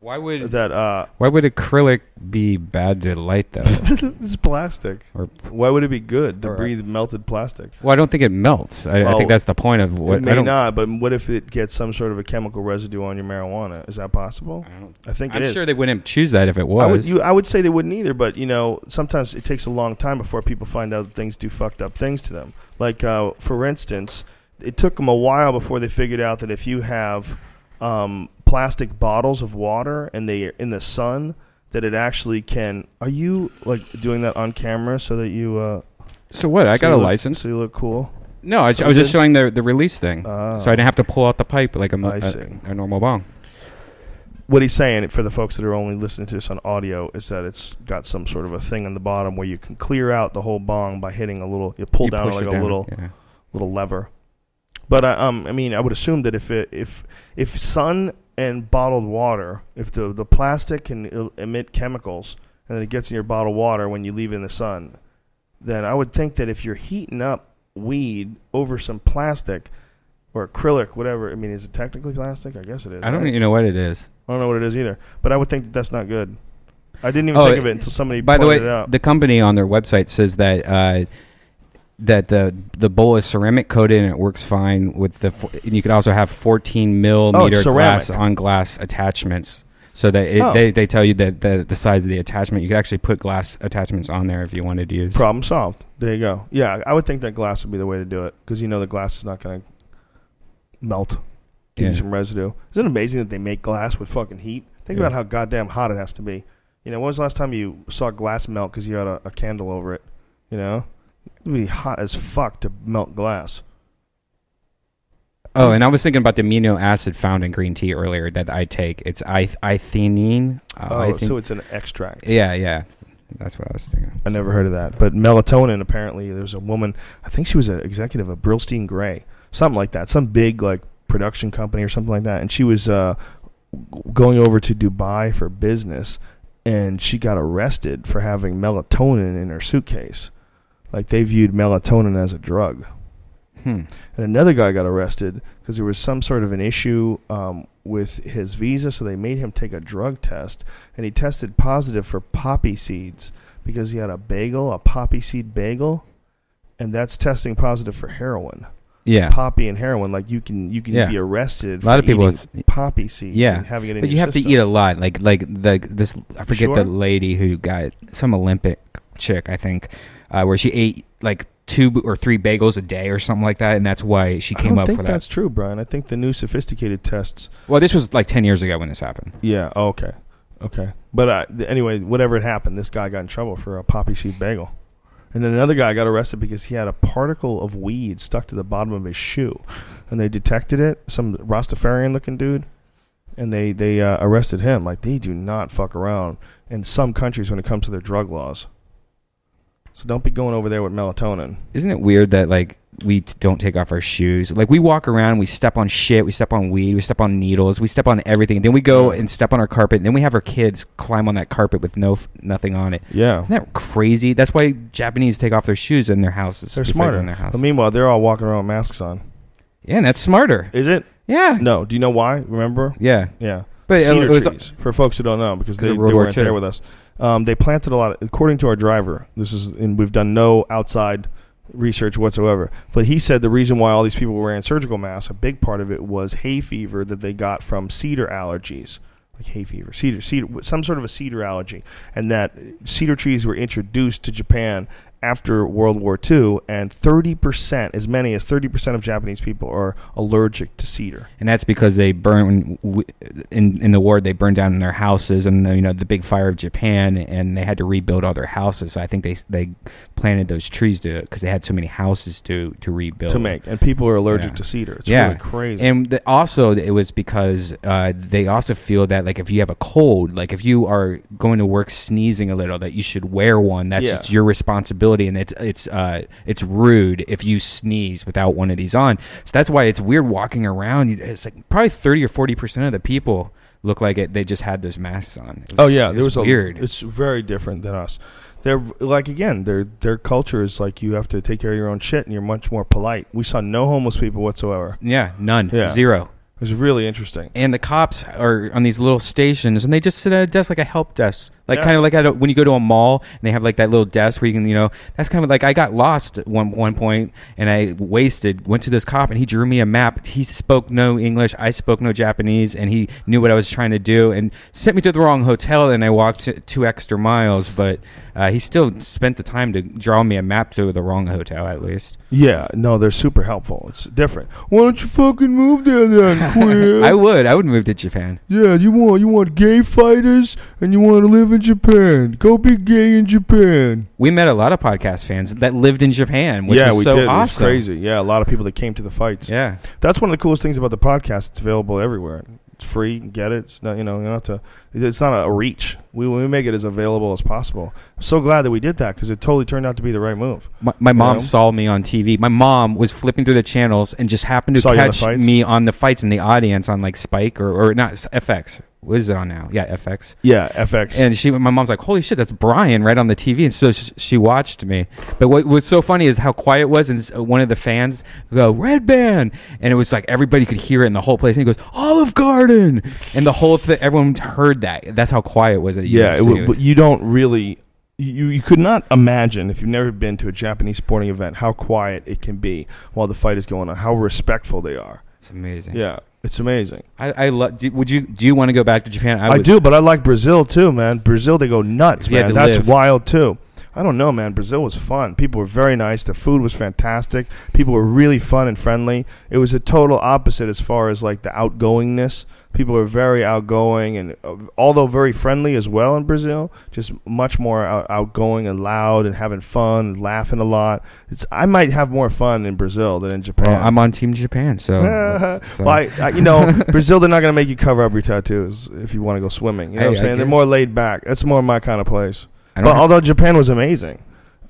Why would That uh, why would acrylic be bad to light though? is plastic. Or- Why would it be good to Or- breathe melted plastic? well, I don't think it melts. I, I think that's the point of what. it may not, but what if it gets some sort of a chemical residue on your marijuana? Is that possible? I don't I think I'm it is. sure they wouldn't choose that if it I would, was. you, I would say they wouldn't either, but you know, sometimes it takes a long time before people find out that things do fucked up things to them. Like, uh, for instance, it took them a while before they figured out that if you have um, plastic bottles of water and they are in the sun, that it actually can. Are you like doing that on camera so that you? Uh, so what? I got a look- license. So you look cool. No, I, so I was just showing the the release thing, Uh, so I didn't have to pull out the pipe like a, I a, a normal bong. what he's saying for the folks that are only listening to this on audio is that it's got some sort of a thing on the bottom where you can clear out the whole bong by hitting a little. You pull You down like a down, little yeah. little lever. But uh, um, I mean, I would assume that if it, if if sun and bottled water, if the the plastic can emit chemicals and then it gets in your bottled water when you leave it in the sun, then I would think that if you're heating up weed over some plastic or acrylic, whatever. I mean, is it technically plastic? I guess it is. I don't right? even know what it is. I don't know what it is either. But I would think that that's not good. I didn't even Oh, think of it until somebody By the way, the company on their website says that uh, that the the bowl is ceramic coated and it works fine with the. And you could also have 14 millimeter Oh, glass on glass attachments. So that it, Oh. they, they tell you that the, the size of the attachment, you could actually put glass attachments on there if you wanted to use. Problem solved. There you go. Yeah, I would think that glass would be the way to do it because you know the glass is not going to melt. Give Yeah. you some residue. Isn't it amazing that they make glass with fucking heat? Think Yeah. about how goddamn hot it has to be. You know, when was the last time you saw glass melt because you had a, a candle over it? You know, it'd be hot as fuck to melt glass. Oh, and I was thinking about the amino acid found in green tea earlier that I take. It's L-theanine. Uh, oh, so it's an extract. yeah, yeah. That's what I was thinking. I never heard of that. But melatonin, apparently, there's a woman. I think she was an executive of Brillstein-Grey, something like that, some big like production company or something like that. And she was uh, going over to Dubai for business, and she got arrested for having melatonin in her suitcase. Like they viewed melatonin as a drug. Hmm. And another guy got arrested because there was some sort of an issue um, with his visa, so they made him take a drug test, and he tested positive for poppy seeds because he had a bagel, a poppy seed bagel, and that's testing positive for heroin. Yeah. Poppy and heroin, like you can you can Yeah. be arrested. A lot for of people with- poppy seeds, Yeah. and having it in But you have system. to eat a lot. Like like the this I forget Sure. the lady who got some Olympic chick I think, uh, where she ate like two or three bagels a day or something like that, and that's why she I came don't up think for that. that's true, Brian. I think the new sophisticated tests Well, this was like ten years ago when this happened. Yeah. oh, okay. Okay. But uh, th- anyway, whatever had happened, this guy got in trouble for a poppy seed bagel, and then another guy got arrested because he had a particle of weed stuck to the bottom of his shoe, and they detected it. Some Rastafarian looking dude, and they they uh, arrested him. Like they do not fuck around in some countries when it comes to their drug laws. So don't be going over there with melatonin. Isn't it weird that like we t- don't take off our shoes? Like we walk around, we step on shit, we step on weed, we step on needles, we step on everything. Then we go and step on our carpet, and then we have our kids climb on that carpet with no f- nothing on it. Yeah. Isn't that crazy? That's why Japanese take off their shoes in their houses. They're before smarter. In their house. But meanwhile, they're all walking around with masks on. yeah, and that's smarter. Is it? Yeah, No. Do you know why? Remember? yeah. Yeah. But cedar it was, uh, trees for folks who don't know because they, of they World War weren't II. there with us. Um, they planted a lot. Of, according to our driver, this is and we've done no outside research whatsoever. But he said the reason why all these people were wearing surgical masks, a big part of it was hay fever that they got from cedar allergies, like hay fever, cedar, cedar, some sort of a cedar allergy, and that cedar trees were introduced to Japan after World War II, and 30%, as many as 30% of Japanese people are allergic to cedar. and that's because they burn in in the war. They burned down their houses, and you know the big fire of Japan, and they had to rebuild all their houses. So I think they they planted those trees to because they had so many houses to to rebuild to make, and people are allergic Yeah. to cedar. It's Yeah. really crazy. And the, also, it was because uh, they also feel that, like, if you have a cold, like if you are going to work sneezing a little, that you should wear one. That's Yeah. it's your responsibility, and it's it's uh, it's rude if you sneeze without one of these on. So that's why it's weird walking around. It's like probably thirty or forty percent of the people look like it. They just had those masks on. It oh yeah, it there was, weird. A, it's very different than us. They're like again, their their culture is like you have to take care of your own shit, and you're much more polite. We saw no homeless people whatsoever. yeah, none, Yeah. zero. It was really interesting. and the cops are on these little stations and they just sit at a desk like a help desk like Yeah. kind of like at a, when you go to a mall and they have like that little desk where you can you know that's kind of like i got lost at one one point and i wasted went to this cop and he drew me a map he spoke no english i spoke no japanese and he knew what i was trying to do and sent me to the wrong hotel and i walked two extra miles but uh, he still spent the time to draw me a map to the wrong hotel at least Yeah, no, they're super helpful. It's different. Why don't you fucking move there then, queer? i would i would move to japan yeah, you want you want gay fighters, and you want to live in Japan. Go be gay in Japan. we met a lot of podcast fans that lived in japan which yeah, was we so did. It was crazy. Yeah, a lot of people that came to the fights. yeah That's one of the coolest things about the podcast. It's available everywhere. It's free. You can get it. It's not, you know, you don't have to. It's not a reach. We we make it as available as possible. I'm so glad that we did that because it totally turned out to be the right move. My, my mom know? saw me on TV. My mom was flipping through the channels and just happened to Saw you on the catch me on the fights in the audience on like Spike or, or not FX. What is it on now? Yeah, FX. Yeah, FX. And she, my mom's like, "Holy shit, that's Brian!" Right on the TV, and so sh- she watched me. But what was so funny is how quiet it was, and uh, one of the fans go "Redban," and it was like everybody could hear it in the whole place. And he goes "Olive Garden," and the whole thing, everyone heard that. That's how quiet it was at yeah, it, w- but you don't really. You, you could not imagine if you've never been to a Japanese sporting event how quiet it can be while the fight is going on. How respectful they are. it's amazing. Yeah, it's amazing. I, I love. Would you? Do you want to go back to Japan? I, would, do, but I like Brazil too, man. Brazil, they go nuts, If you had man. That's live. wild too. I don't know, man. Brazil was fun. People were very nice. The food was fantastic. People were really fun and friendly. It was a total opposite as far as like the outgoingness. People were very outgoing and uh, although very friendly as well in Brazil, just much more out- outgoing and loud and having fun and laughing a lot. It's I might have more fun in Brazil than in Japan. Well, I'm on Team Japan, so. so- well, I, I, you know, Brazil, they're not going to make you cover up your tattoos if you want to go swimming. You know Hey, what I'm saying? They're more laid back. That's more my kind of place. But although Japan was amazing,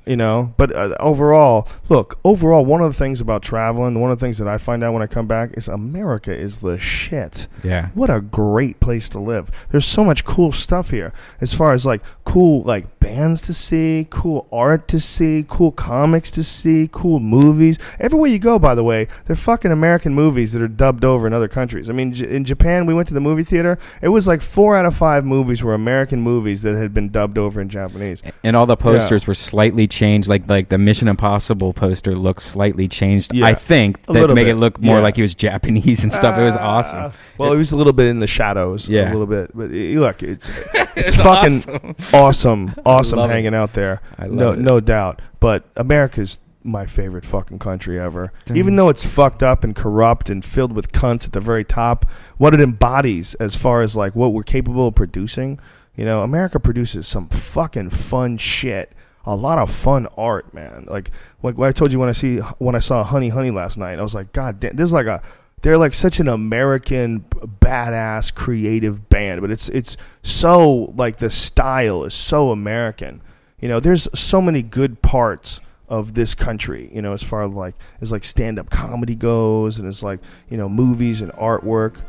you know, but uh, overall, look, overall, one of the things about traveling, one of the things that I find out when I come back is America is the shit. yeah. What a great place to live. There's so much cool stuff here as far as like cool like bands to see, cool art to see, cool comics to see, cool movies. Everywhere you go, by the way, they're fucking American movies that are dubbed over in other countries. I mean, J- in Japan, we went to the movie theater. It was like 4 out of 5 movies were American movies that had been dubbed over in Japanese. And all the posters were slightly changed, like like the Mission Impossible poster looks slightly changed. Yeah, I think that to make bit, it look more yeah. like he was Japanese and stuff. it was awesome. Ah, Well, it was a little bit in the shadows, Yeah. a little bit. But look, it's it's, It's fucking awesome, awesome, it. hanging out there. I love no, it. no doubt. But America's my favorite fucking country ever. Damn. Even though it's fucked up and corrupt and filled with cunts at the very top, what it embodies as far as like what we're capable of producing, you know, America produces some fucking fun shit. A lot of fun art, man. Like like what I told you when I see when I saw Honey Honey last night, I was like, God damn, this is like a they're like such an American badass creative band, but it's it's so like the style is so American. You know, there's so many good parts of this country, you know, as far as like as like stand up comedy goes and it's like, you know, movies and artwork.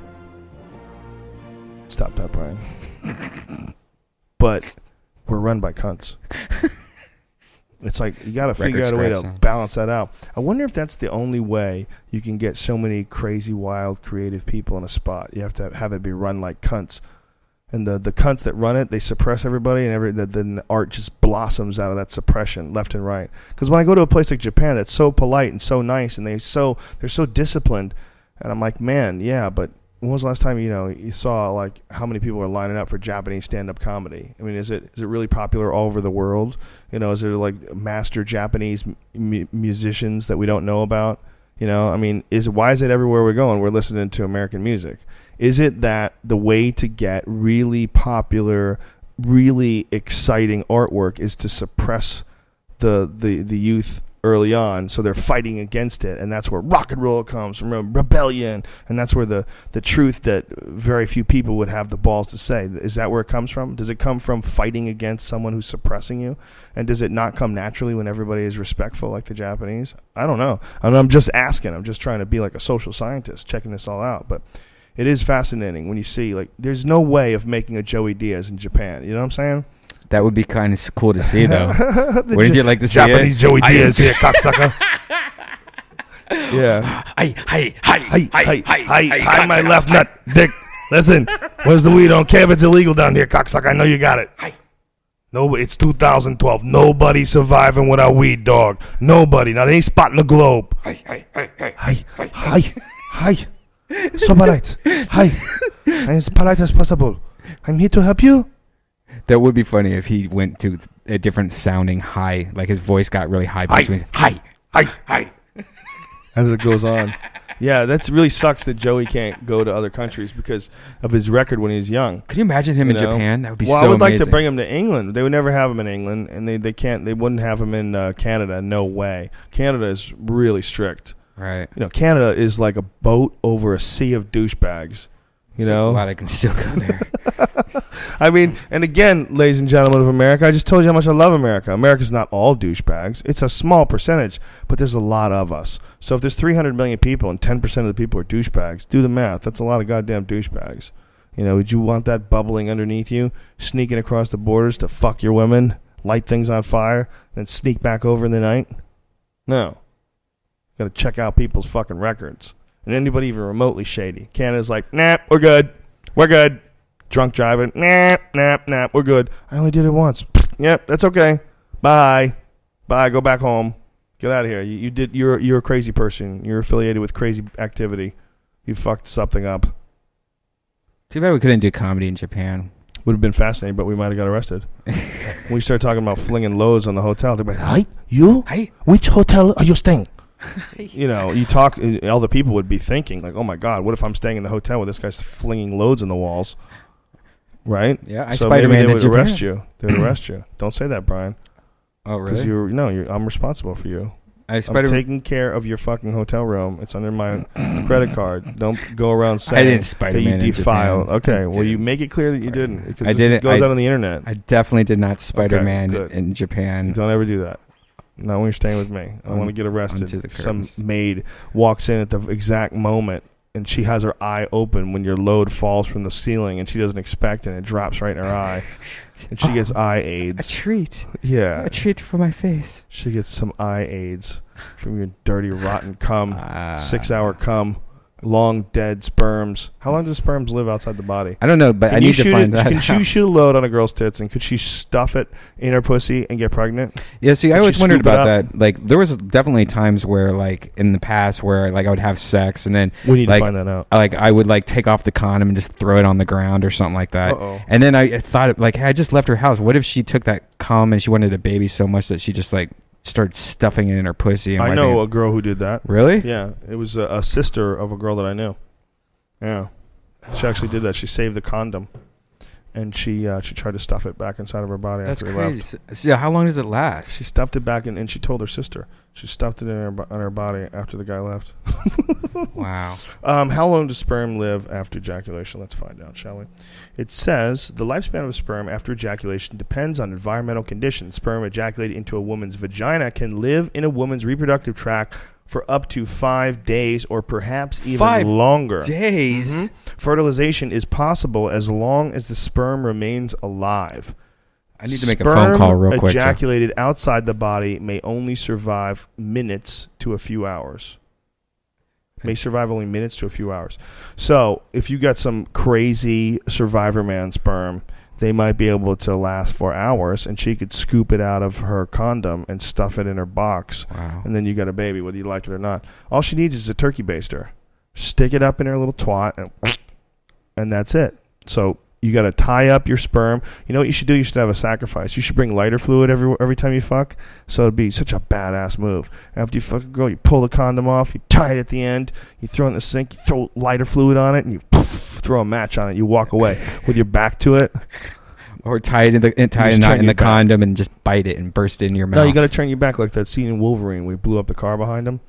Stop that, Brian. but we're run by cunts. It's like you got to figure out a way to balance that out. I wonder if that's the only way you can get so many crazy, wild, creative people in a spot. You have to have it be run like cunts, and the the cunts that run it, they suppress everybody, and every the, then the art just blossoms out of that suppression, left and right. Because when I go to a place like Japan, that's so polite and so nice, and they so they're so disciplined, and I'm like, man, yeah, but when was the last time you know you saw like how many people are lining up for Japanese stand-up comedy? I mean, is it is it really popular all over the world? You know, is there like master Japanese mu- musicians that we don't know about? You know, I mean, is why is it everywhere we're going? We're listening to American music. Is it that the way to get really popular, really exciting artwork is to suppress the the the youth early on, so they're fighting against it, and that's where rock and roll comes from, rebellion, and that's where the the truth that very few people would have the balls to say. Is that where it comes from? Does it come from fighting against someone who's suppressing you, and does it not come naturally when everybody is respectful like the Japanese? I don't know. I mean, I'm just asking. I'm just trying to be like a social scientist, checking this all out, but. It is fascinating when you see like there's no way of making a Joey Diaz in Japan. You know what I'm saying? That would be kind of cool to see, though. The Wouldn't you like to see Japanese it? Joey Diaz here, cocksucker. yeah. Hi, hi, hi, Hi, hi, hi, hi, Hi, hi my left nut, dick. Listen, where's the weed? I don't care if it's illegal down here, cocksucker. I know you got it. Hi. No, it's 2012. Nobody surviving without weed, dog. Nobody. Not any spot in the globe. Hi, hi, hi, hi. Hi, hi, hi. So polite. Hi. As polite as possible. I'm here to help you. That would be funny if he went to a different sounding high, like his voice got really high. Hi, hi, hi, hi. as it goes on. Yeah, that's really sucks that Joey can't go to other countries because of his record when he was young. Could you imagine him You in know? Japan? That would be well, so I would like to bring him to England. They would never have him in England, and they, they can't. They wouldn't have him in uh, Canada. No way. Canada is really strict. right. You know, Canada is like a boat over a sea of douchebags. You So know, glad I can still go there. I mean, and again, ladies and gentlemen of America, I just told you how much I love America. America's not all douchebags. It's a small percentage, but there's a lot of us. So if there's 300 million people and 10% of the people are douchebags, do the math. That's a lot of goddamn douchebags. You know, would you want that bubbling underneath you, sneaking across the borders to fuck your women, light things on fire, then sneak back over in the night? No. Got to check out people's fucking records. And anybody even remotely shady. Canada's like, nah, we're good. We're good drunk driving. Nah, nah, nah. We're good. I only did it once. yep, that's okay. Bye, bye. Go back home. Get out of here. You, you did. You're you're a crazy person. You're affiliated with crazy activity. You fucked something up. Too bad we couldn't do comedy in Japan. Would have been fascinating, but we might have got arrested. when we started talking about flinging loads on the hotel, they'd be like, "Hey, you? Hey. Which hotel are you staying?" you know, you talk. uh, All the people would be thinking, like, "Oh my god, what if I'm staying in the hotel where this guy's flinging loads in the walls?" Right? Yeah, I so Spider maybe Man they in would Japan. arrest you. They would arrest you. Don't say that, Brian, Oh, because really? you're no, you're. I'm responsible for you. I I'm taking care of your fucking hotel room. It's under my credit card. Don't go around I saying didn't that Spider you Man in defiled. Okay, well, you make it clear that you didn't because I this didn't- goes I- out on the internet. I definitely did not Spider Man good. in Japan. Don't ever do that. When you're staying with me. I On- want to get arrested. onto the Some curtains. maid walks in at the exact moment and she has her eye open when your load falls from the ceiling and she doesn't expect it and it drops right in her eye. And she gets eye AIDS. A aids. treat. Yeah. A treat for my face. She gets some eye aids from your dirty, rotten cum. Ah. Six hour cum. Long dead sperms. How long does sperms live outside the body? I don't know, but Can I you need to shoot find it, that. Can out. you shoot a load on a girl's tits and could she stuff it in her pussy and get pregnant? Yeah, see, I always wondered about that. Like, there was definitely times where, like, in the past, where like I would have sex and then, We need Like- to find that out. like, I would like take off the condom and just throw it on the ground or something like that. Uh-oh. And then I thought, like, hey, I just left her house. What if she took that cum and she wanted a baby so much that she just like started stuffing it in her pussy? And I know a girl who did that. Really? Yeah, it was a, a sister of a girl that I knew. Yeah, she actually did that. She saved the condom, and she uh, she tried to stuff it back inside of her body That's after he left. crazy. So, so how long does it last? She stuffed it back in, and she told her sister she stuffed it in her on her body after the guy left. Wow. Um, how long does sperm live after ejaculation? Let's find out, shall we? It says the lifespan of a sperm after ejaculation depends on environmental conditions. Sperm ejaculated into a woman's vagina can live in a woman's reproductive tract for up to five days or perhaps even Five longer. Days. Mhm. Fertilization is possible as long as the sperm remains alive. I need to make a phone call real quick. Ejaculated outside the body may only survive minutes to a few hours. May survive only minutes to a few hours. So, if you got some crazy survivor man sperm, they might be able to last for hours, and she could scoop it out of her condom and stuff it in her box, Wow. and then you got a baby, whether you like it or not. All she needs is a turkey baster. Stick it up in her little twat, and, and that's it. So you got to tie up your sperm. You know what you should do? You should have a sacrifice. You should bring lighter fluid every every time you fuck. So it'd be such a badass move. After you fuck a girl, you pull the condom off, you tie it at the end, you throw it in the sink, you throw lighter fluid on it, and you poof, throw a match on it. You walk away with your back to it. Or tie it in the and tie a knot in the back. condom and just bite it and burst it in your mouth. No, you got to turn your back like that scene in Wolverine where he blew up the car behind him.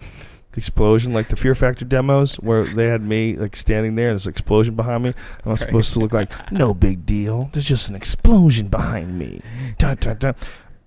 The explosion, like the Fear Factor demos, where they had me like standing there and there's an explosion behind me. I'm supposed to look like no big deal. There's just an explosion behind me. Dun, dun, dun.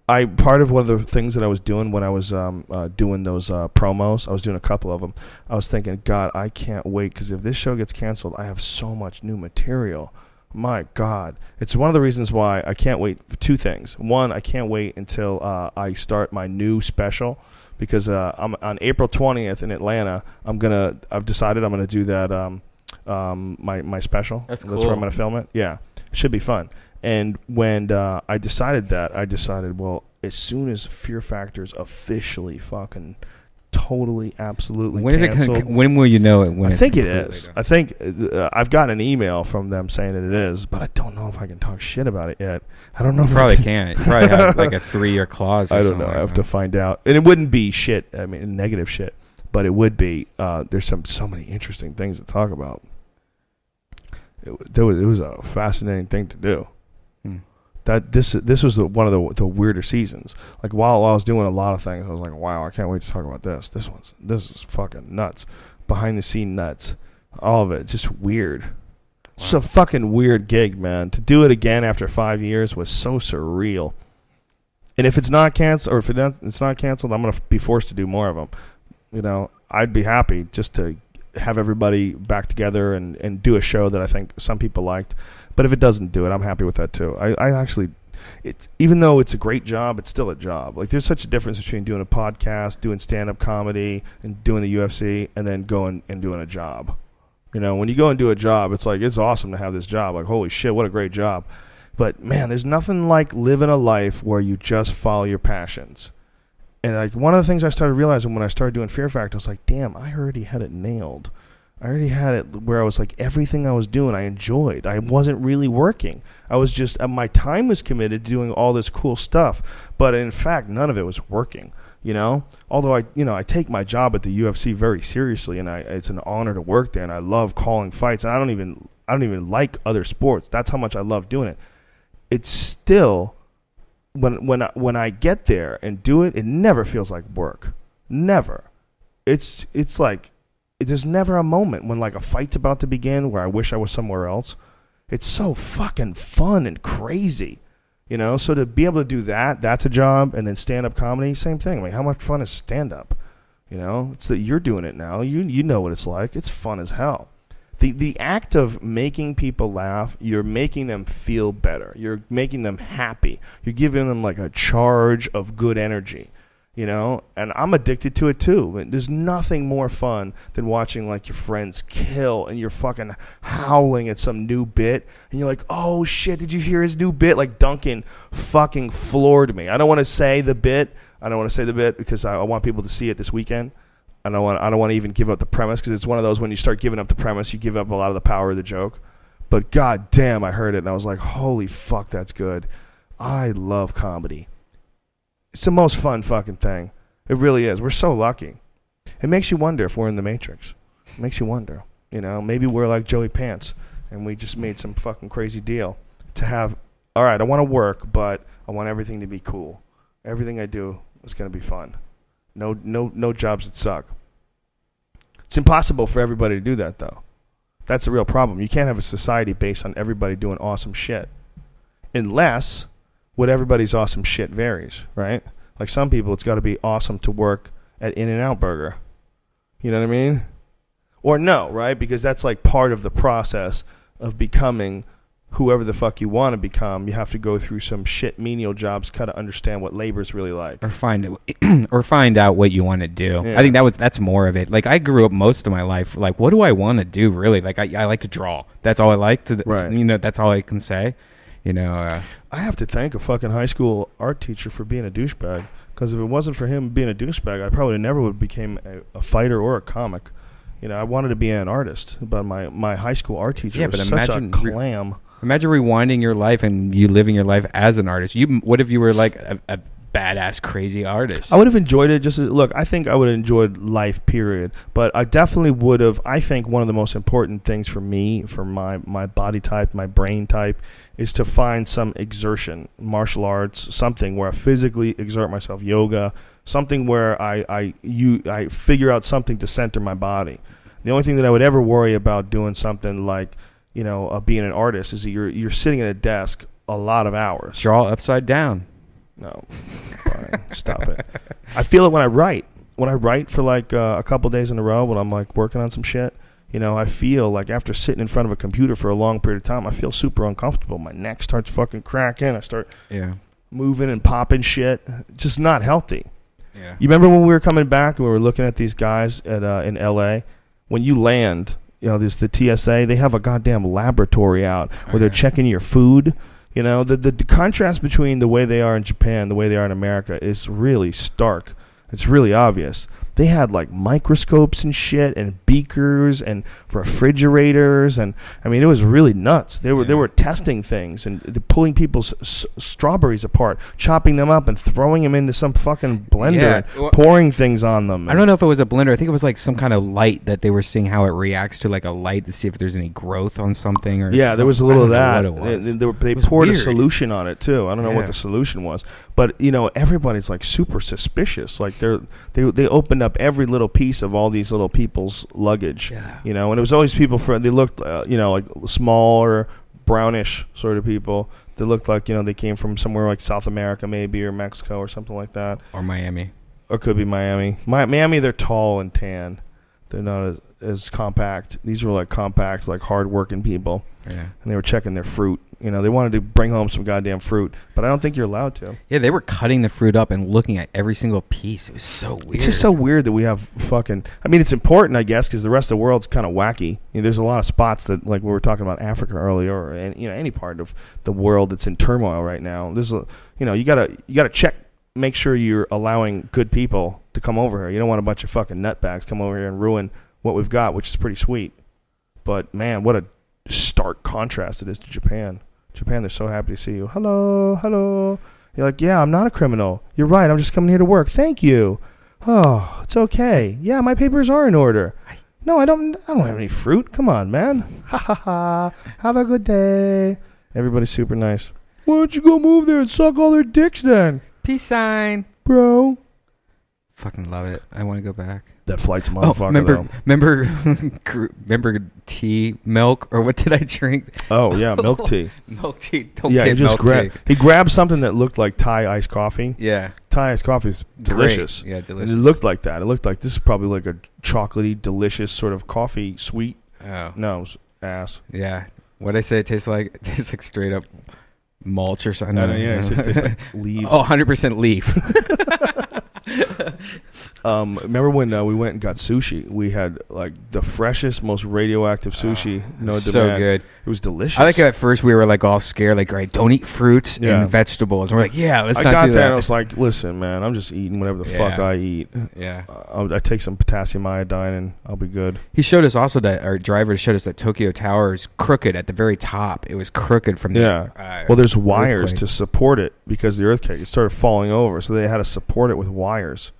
I part of one of the things that I was doing when I was um, uh, doing those uh, promos, I was doing a couple of them. I was thinking, God, I can't wait because if this show gets canceled, I have so much new material. My God, it's one of the reasons why I can't wait for two things. One, I can't wait until uh, I start my new special because uh, I'm on April 20th in Atlanta. I'm gonna. I've decided I'm gonna do that. Um, um, my my special. That's cool. That's where I'm gonna film it. Yeah, it should be fun. And when uh, I decided that, I decided, well, as soon as Fear Factor's officially fucking totally, absolutely when is it? Con- when will you know it? When I think it is. done? I think uh, I've got an email from them saying that it is, but I don't know if I can talk shit about it yet. I don't know. You if I probably can- can't. You probably have like a three-year clause. Or I don't know. like I have that. to find out. And it wouldn't be shit. I mean, negative shit, but it would be. Uh, there's some so many interesting things to talk about. It, there was, it was a fascinating thing to do. Hmm. That this this was the, one of the the weirder seasons. Like while, I was doing a lot of things, I was like, wow, I can't wait to talk about this. This one's this is fucking nuts. Behind the scene nuts. All of it just weird. It's a fucking weird gig, man. To do it again after five years was so surreal. And if it's not canceled, or if it's not canceled, I'm gonna be forced to do more of them. You know, I'd be happy just to have everybody back together and, and do a show that I think some people liked. But if it doesn't do it, I'm happy with that too. I, I actually, it's even though it's a great job, it's still a job. Like there's such a difference between doing a podcast, doing stand up comedy, and doing the UFC, and then going and doing a job. You know, when you go and do a job, it's like it's awesome to have this job. Like holy shit, what a great job. But man, there's nothing like living a life where you just follow your passions. And like one of the things I started realizing when I started doing Fear Factor, I was like, damn, I already had it nailed. I already had it where I was like everything I was doing I enjoyed. I wasn't really working. I was just uh, my time was committed to doing all this cool stuff, but in fact none of it was working. You know, although I you know I take my job at the UFC very seriously, and I it's an honor to work there, and I love calling fights. And I don't even I don't even like other sports. That's how much I love doing it. It's still when when I, when I get there and do it, it never feels like work. Never. It's it's like there's never a moment when like a fight's about to begin where I wish I was somewhere else. It's so fucking fun and crazy. You know, so to be able to do that, that's a job, and then stand up comedy, same thing. I mean, how much fun is stand up? You know, it's that you're doing it now. You you know what it's like. It's fun as hell. The the act of making people laugh, you're making them feel better. You're making them happy. You're giving them like a charge of good energy you know? And i'm addicted to it too. There's nothing more fun than watching like your friends kill and you're fucking howling at some new bit and you're like oh shit did you hear his new bit? Like duncan fucking floored me. I don't want to say the bit. I don't want to say the bit because I, I want people to see it this weekend i don't want i don't want to even give up the premise because it's one of those when you start giving up the premise you give up a lot of the power of the joke but god damn i heard it and i was like holy fuck that's good i love comedy it's the most fun fucking thing. It really is. We're so lucky. It makes you wonder if we're in the Matrix. It makes you wonder. You know, maybe we're like Joey Pants and we just made some fucking crazy deal to have. All right, I want to work, but I want everything to be cool. Everything I do is going to be fun. No, no, no jobs that suck. It's impossible for everybody to do that, though. That's the real problem. You can't have a society based on everybody doing awesome shit, unless what everybody's awesome shit varies, right? Like some people, it's got to be awesome to work at In-N-Out Burger. You know what I mean? Or no, right? Because that's like part of the process of becoming whoever the fuck you want to become. You have to go through some shit menial jobs, kind of understand what labor's really like. or find or find out what you want to do. Yeah. I think that was that's more of it. Like I grew up most of my life like what do I want to do really? Like I, I like to draw. That's all I like to Right. you know that's all I can say. You know, uh, I have to thank a fucking high school art teacher for being a douchebag. Because if it wasn't for him being a douchebag, I probably never would have became a, a fighter or a comic. You know, I wanted to be an artist, but my, my high school art teacher Yeah, was but such a imagine clam. Imagine rewinding your life and you living your life as an artist. You what if you were like a, a badass crazy artist? I would have enjoyed it. Just as, look, I think I would have enjoyed life. Period. But I definitely would have. I think one of the most important things for me, for my my body type, my brain type, is to find some exertion, martial arts, something where I physically exert myself, yoga, something where I I you I figure out something to center my body. The only thing that I would ever worry about doing something like you know uh, being an artist is that you're you're sitting at a desk a lot of hours. draw upside down. No, Brian, stop it. I feel it when I write. When I write for like uh, a couple days in a row, when I'm like working on some shit, you know, I feel like after sitting in front of a computer for a long period of time, I feel super uncomfortable. My neck starts fucking cracking. I start Yeah. moving and popping shit. Just not healthy. Yeah. You remember when we were coming back and we were looking at these guys at uh, in L.A. When you land, you know, there's the TSA. They have a goddamn laboratory out oh, where they're checking your food. You know, the, the the contrast between the way they are in Japan, the way they are in America, is really stark. It's really obvious. They had like microscopes and shit, and beakers, and refrigerators, and I mean, it was really nuts. They were they were testing things and pulling people's s- strawberries apart, chopping them up, and throwing them into some fucking blender, Yeah. and Well- pouring things on them. I don't know if it was a blender. I think it was like some kind of light that they were seeing how it reacts to like a light to see if there's any growth on something or Yeah, there was a little of that. don't know what it was. They, they, were- they poured a solution on it too. I don't know what the solution was, but you know, everybody's like super suspicious. Like they're they they opened up every little piece of all these little people's luggage. Yeah. You know, and it was always people from they looked uh, you know like smaller, brownish sort of people. They looked like you know they came from somewhere like South America maybe or Mexico or something like that, or Miami. or could be Miami. Mi- Miami, they're tall and tan. They're not as, as compact. These were like compact, like hard working people Yeah. and they were checking their fruit. You know, they wanted to bring home some goddamn fruit, but I don't think you're allowed to. Yeah, they were cutting the fruit up and looking at every single piece. It was so weird. It's just so weird that we have fucking. I mean, it's important, I guess, because the rest of the world's kind of wacky. You know, there's a lot of spots that, like we were talking about Africa earlier, or any, you know, any part of the world that's in turmoil right now. There's a, you know, you gotta you gotta check, make sure you're allowing good people to come over here. You don't want a bunch of fucking nutbags come over here and ruin what we've got, which is pretty sweet. But man, what a stark contrast it is to Japan. Japan, they're so happy to see you. Hello, hello. You're like, yeah, I'm not a criminal. You're right. I'm just coming here to work. Thank you. Oh, it's okay. Yeah, my papers are in order. No, I don't. I don't have any fruit. Come on, man. Ha ha ha. Have a good day. Everybody's super nice. Why don't you go move there and suck all their dicks then, Peace sign. bro? Fucking love it. I want to go back. That flight's a Oh, motherfucker. remember, remember, gr- remember tea, milk, or what did I drink? Oh yeah, milk tea. Milk tea. Don't yeah, he just grabbed. He grabbed something that looked like Thai iced coffee. Yeah, Thai iced coffee is delicious. Great. Yeah, And delicious. it looked like that. It looked like this is probably like a chocolatey, delicious sort of coffee, sweet. Oh, No, ass. yeah. What I say it tastes like? It tastes like straight up mulch or something. No, no, yeah, it tastes like leaves. oh, 100 percent leaf. Um, remember when uh, we went and got sushi? We had like the freshest, most radioactive sushi. no Ah, so demand. good. It was delicious. I like how at first we were like all scared, like, all right, don't eat fruits Yeah. and vegetables. And we're like, yeah, let's I not got do there and I was like, "Listen, man, I'm just eating whatever the fuck Yeah. I eat. yeah. Uh, I take some potassium iodine and I'll be good." He showed us also that our driver showed us that Tokyo Tower is crooked at the very top. It was crooked from the Yeah. uh, Well, there's wires earthquake. to support it because the earthquake it started falling over, so they had to support it with wires.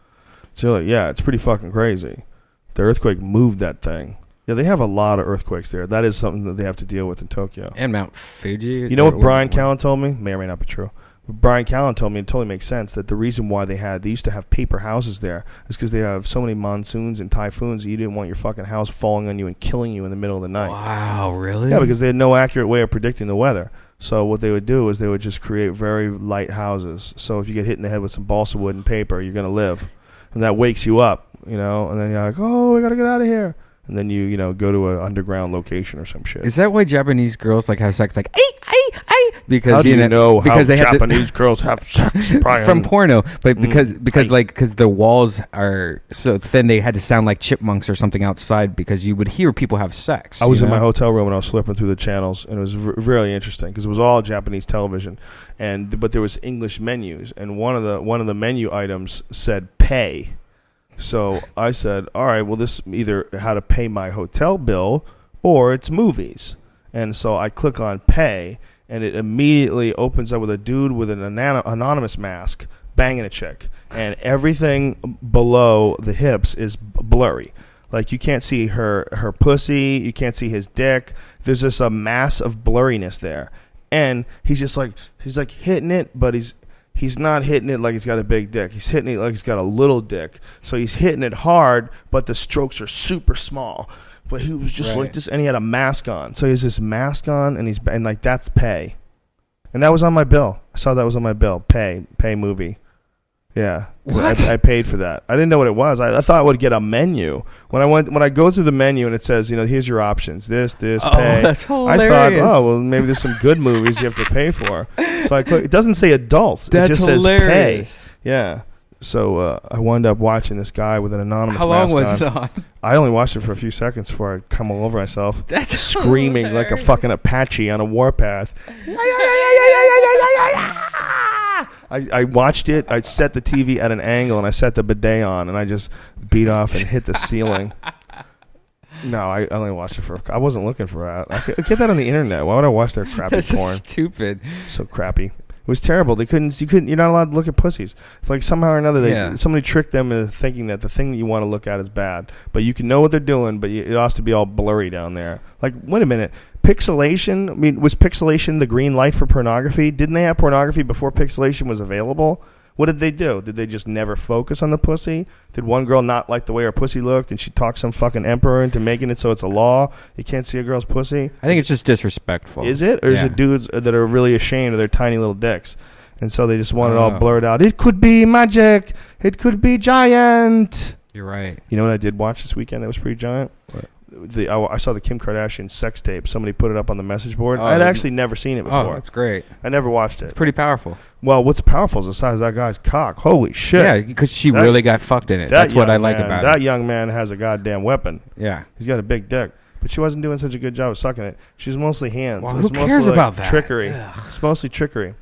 So you're like, yeah, it's pretty fucking crazy. The earthquake moved that thing. Yeah, they have a lot of earthquakes there. That is something that they have to deal with in Tokyo. and Mount Fuji. You know what Bryan Callen told me? May or may not be true. But Bryan Callen told me it totally makes sense that the reason why they had they used to have paper houses there is because they have so many monsoons and typhoons. You didn't want your fucking house falling on you and killing you in the middle of the night. Wow, really? Yeah, because they had no accurate way of predicting the weather. So what they would do is they would just create very light houses. So if you get hit in the head with some balsa wood and paper, you're gonna live, and that wakes you up, you know. And then you're like, oh, we gotta get out of here. And then you, you know, go to an underground location or some shit. Is that why Japanese girls like have sex like ay ay ay? Because How do you know, because how they have to- Japanese girls have sex, Brian? from porno, but Mm. because because Ay. like because the walls are so thin, they had to sound like chipmunks or something outside because you would hear people have sex. I was you in my hotel room and I was flipping through the channels, and it was r- really interesting because it was all Japanese television, and but there was English menus, and one of the one of the menu items said pay. So I said, all right, well, this either how to pay my hotel bill or it's movies, and so I click on pay, and it immediately opens up with a dude with an anon- anonymous mask banging a chick, and everything below the hips is blurry. Like you can't see her her pussy, you can't see his dick. There's just a mass of blurriness there, and he's just like he's like hitting it, but he's he's not hitting it like he's got a big dick. He's hitting it like he's got a little dick. So he's hitting it hard, but the strokes are super small. But he was just like this, and he had a mask on. So he has this mask on, and he's and like that's pay, and that was on my bill. I saw that was on my bill. Pay, pay movie. Yeah, What? I, I paid for that. I didn't know what it was. I, I thought I would get a menu when I went when I go through the menu and it says, you know, here's your options. This, this, Oh, pay. that's I thought, oh well, maybe there's some good movies you have to pay for. So I click. It doesn't say adult. that's it just hilarious. says pay. Yeah. So uh, I wound up watching this guy with an anonymous. How long was on. it on? I only watched it for a few seconds before I come all over myself, That's screaming like a fucking Apache on a warpath. I, I watched it. I set the TV at an angle and I set the bidet on and I just beat off and hit the ceiling. No, I only watched it for. I wasn't looking for that. I could- get that on the internet. Why would I watch their crappy That's so porn? stupid. so crappy. It was terrible. They couldn't. You couldn't. You're not allowed to look at pussies. It's like somehow or another, they, Yeah. somebody tricked them into thinking that the thing that you want to look at is bad. But you can know what they're doing, but you, it has to be all blurry down there. Like, wait a minute. Pixelation. I mean, was pixelation the green light for pornography? Didn't they have pornography before pixelation was available? What did they do? Did they just never focus on the pussy? Did one girl not like the way her pussy looked, and she talked some fucking emperor into making it so it's a law? You can't see a girl's pussy. I think it's just disrespectful. Is it, or is it dudes that are really ashamed of their tiny little dicks, and so they just want it all Oh. blurred out? It could be magic. It could be giant. You're right. You know what I did watch this weekend? That was pretty giant. What? The I, I saw the Kim Kardashian sex tape. Somebody put it up on the message board. Oh, I'd actually never seen it before. Oh, before. that's great. I never watched it. It's pretty powerful. Well, what's powerful is the size of that guy's cock. Holy shit! Yeah, because she That- really got fucked in it. That That's what I like man- about that it. young man has a goddamn weapon. Yeah. He's got a big dick. But she wasn't doing such a good job of sucking it. She's mostly hands. Well, It's who mostly cares like about that? Trickery. Ugh. It's mostly trickery.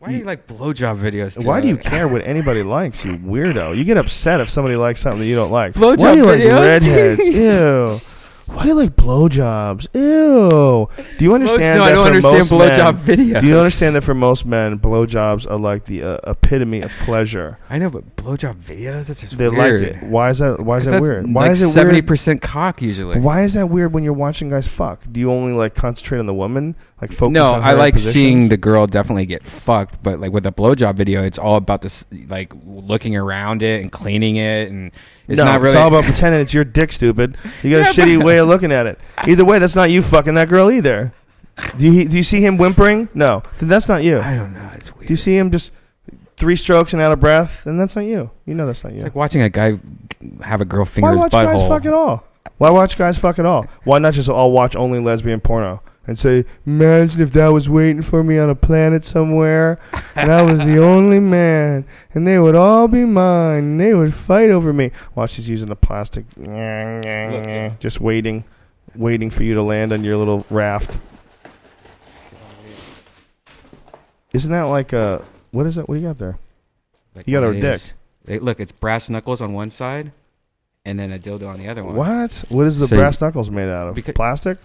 Why do you like blowjob videos? Why do you care what anybody likes, you weirdo? You get upset if somebody likes something that you don't like. Blowjob Why do you like videos? redheads? Ew. Why do you like blowjobs? Ew. Do you understand no, that I don't for understand most blowjob men, videos. Do you understand that for most men, blowjobs are like the uh, epitome of pleasure? I know, but blowjob videos. That's just They weird. like it. Why is that? Why is that weird? Why like is it seventy weird? percent cock usually? Why is that weird when you're watching guys fuck? Do you only like concentrate on the woman? Like focus no, I like positions? seeing the girl definitely get fucked, but like with a blowjob video, it's all about this like looking around it and cleaning it, and it's no, not really. it's all about pretending it's your dick, stupid. You got a Yeah, shitty way of looking at it. Either way, that's not you fucking that girl either. Do you, do you see him whimpering? No, then that's not you. I don't know. It's weird. Do you see him just three strokes and out of breath? Then that's not you. You know that's not you. It's like watching a guy have a girl finger Why watch guys fuck at all? Why watch guys fuck at all? Why not just all watch only lesbian porno and say, imagine if that was waiting for me on a planet somewhere and I was the only man and they would all be mine and they would fight over me. Watch he's using the plastic, just waiting, waiting for you to land on your little raft. Isn't that like a, what is that? What do you got there? Like You got one a of dick. these. Look, it's brass knuckles on one side, and then a dildo on the other one. What? What is the So- brass knuckles made out of? Because- plastic?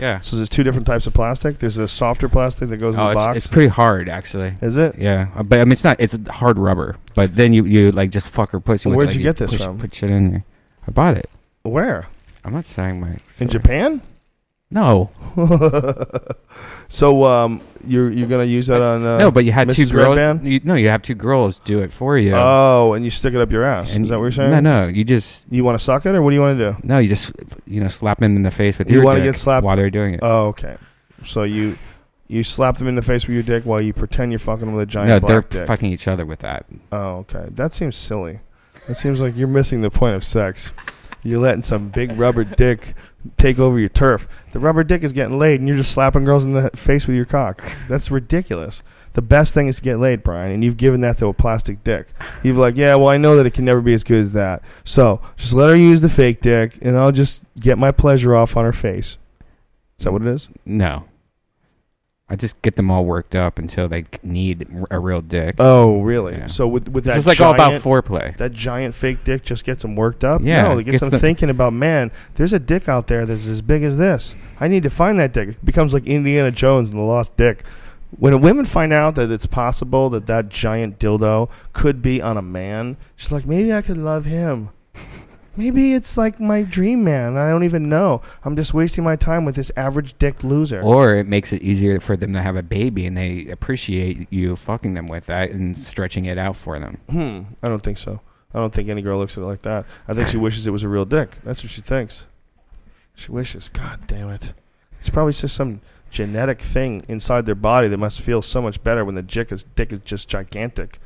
Yeah. So there's two different types of plastic. There's a softer plastic that goes in Oh, the it's, box. it's pretty hard actually. Is it? Yeah, Uh, but I mean, it's not. It's hard rubber. But then you you like just fuck her pussy. with, Where'd like, you get this push- from? Put shit in there. I bought it. Where? I'm not saying my. In Japan? No, so um, you're you're gonna use that on uh, no, but you had two girls. Redban? You, no, you have two girls do it for you. Oh, and you stick it up your ass. And is that what you're saying? No, no, you just You want to suck it, or what do you want to do? no, you just you know slap them in the face with You your wanna dick get slapped- while they're doing it. Oh, okay. So you you slap them in the face with your dick while you pretend you're fucking them with a giant no, they're black dick. fucking each other with that. Oh, okay. That seems silly. That seems like you're missing the point of sex. You're letting some big rubber dick take over your turf. The rubber dick is getting laid, and you're just slapping girls in the face with your cock. That's ridiculous. The best thing is to get laid, Brian, and you've given that to a plastic dick. You've like, yeah, well, I know that it can never be as good as that. So just let her use the fake dick, and I'll just get my pleasure off on her face. Is that what it is? No, I just get them all worked up until they need a real dick. Oh, really? Yeah. So with with that is like all about foreplay. that giant fake dick just gets them worked up. Yeah, no, it gets gets them the- thinking about man. There's a dick out there that's as big as this. I need to find that dick. It becomes like Indiana Jones and the Lost Dick. When women find out that it's possible that that giant dildo could be on a man, she's like, maybe I could love him. Maybe it's like my dream man. I don't even know. I'm just wasting my time with this average dick loser. Or it makes it easier for them to have a baby, and they appreciate you fucking them with that and stretching it out for them. Hmm. I don't think so. I don't think any girl looks at it like that. I think she wishes it was a real dick. That's what she thinks. She wishes. God damn it. It's probably just some genetic thing inside their body that must feel so much better when the dick is, dick is just gigantic.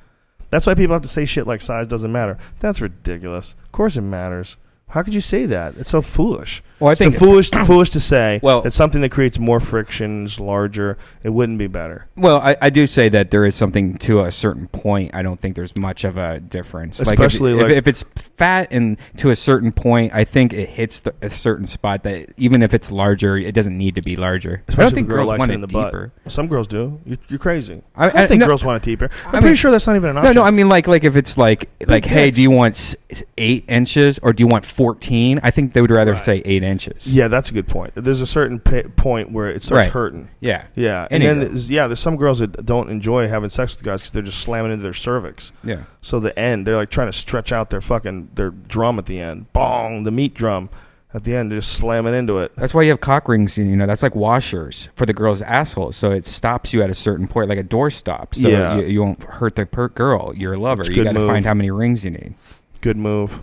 That's why people have to say shit like size doesn't matter. That's ridiculous. Of course it matters. How could you say that? It's so foolish. Well, I It's so think foolish, foolish to say Well- that something that creates more friction is larger. It wouldn't be better. Well, I, I do say that there is something to a certain point. I don't think there's much of a difference. Especially, like, if, like- if, if it's fat and to a certain point, I think it hits the, a certain spot that even if it's larger, it doesn't need to be larger. I Especially don't think girl girls want it the butt. deeper. Some girls do. You're, you're crazy. I- I, I- think no- girls want it deeper. I'm pretty sure that's not even an option. no, no. I mean like like if it's like like hey, do you want eight inches or do you want fourteen? I think they would rather Right. say eight inches. Yeah, that's a good point. There's a certain pa- point where it starts Right. hurting. yeah, Yeah, and Any then there's, yeah, there's some girls that don't enjoy having sex with guys because they're just slamming into their cervix. yeah. So the end, they're like trying to stretch out their fucking their drum at the end. Bong, the meat drum at the end. They're just slamming into it. That's why you have cock rings. You know, that's like washers for the girl's asshole. So it stops you at a certain point, like a door stop. So Yeah. you, you won't hurt the per- girl, your lover. You got to find how many rings you need. Good move.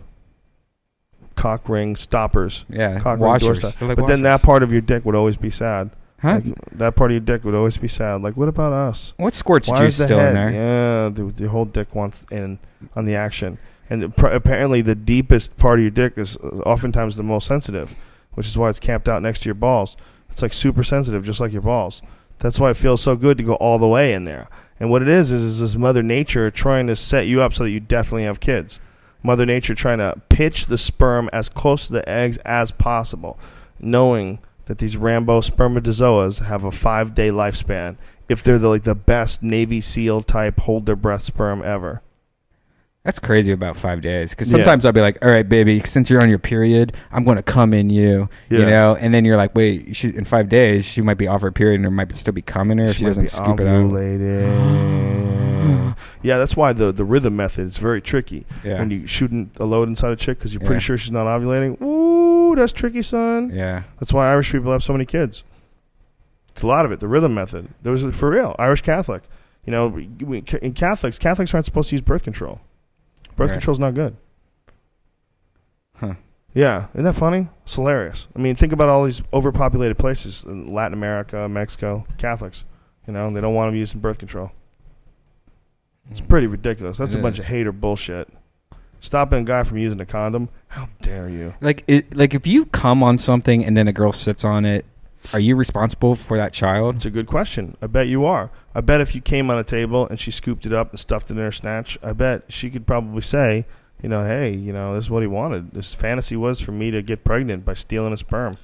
Cock ring stoppers. Yeah, Cock ring door washers. Like but then that part of your dick would always be sad. huh? Like, that part of your dick would always be sad. Like, what about us? what squirts Why juice still head? in there? Yeah, the, the whole dick wants in on the action, and pr- apparently the deepest part of your dick is uh, oftentimes the most sensitive, which is why it's camped out next to your balls. It's like super sensitive, just like your balls. That's why it feels so good to go all the way in there. And what it is is, is this Mother Nature trying to set you up so that you definitely have kids. Mother Nature trying to pitch the sperm as close to the eggs as possible, knowing that these Rambo spermatozoas have a five day lifespan if they're the, like the best Navy SEAL type hold their breath sperm ever. That's crazy about five days. Because Yeah. sometimes I'll be like, "All right, baby, since you're on your period, I'm going to come in you." Yeah. You know, and then you're like, "Wait, she, in five days, she might be off her period, and there might still be cum in her if she, might doesn't scoop it out." Yeah, that's why the the rhythm method is very tricky. Yeah, When you shooting a load inside a chick because you're pretty Yeah. sure she's not ovulating. Ooh, that's tricky, son. yeah. That's why Irish people have so many kids. It's a lot of it. The rhythm method. Those are for real. Irish Catholic. You know, we, we- in Catholics, Catholics aren't supposed to use birth control. Birth Right. control's not good. Huh. Yeah, isn't that funny? It's hilarious. I mean, think about all these overpopulated places in Latin America, Mexico, Catholics. You know, they don't want them using birth control. It's pretty ridiculous. That's It a bunch of hate or bullshit. Stopping a guy from using a condom? How dare you? Like, it, like if you come on something and then a girl sits on it, are you responsible for that child? It's a good question. I bet you are. I bet if you came on a table and she scooped it up and stuffed it in her snatch, I bet she could probably say, you know, hey, you know, this is what he wanted. His fantasy was for me to get pregnant by stealing his sperm.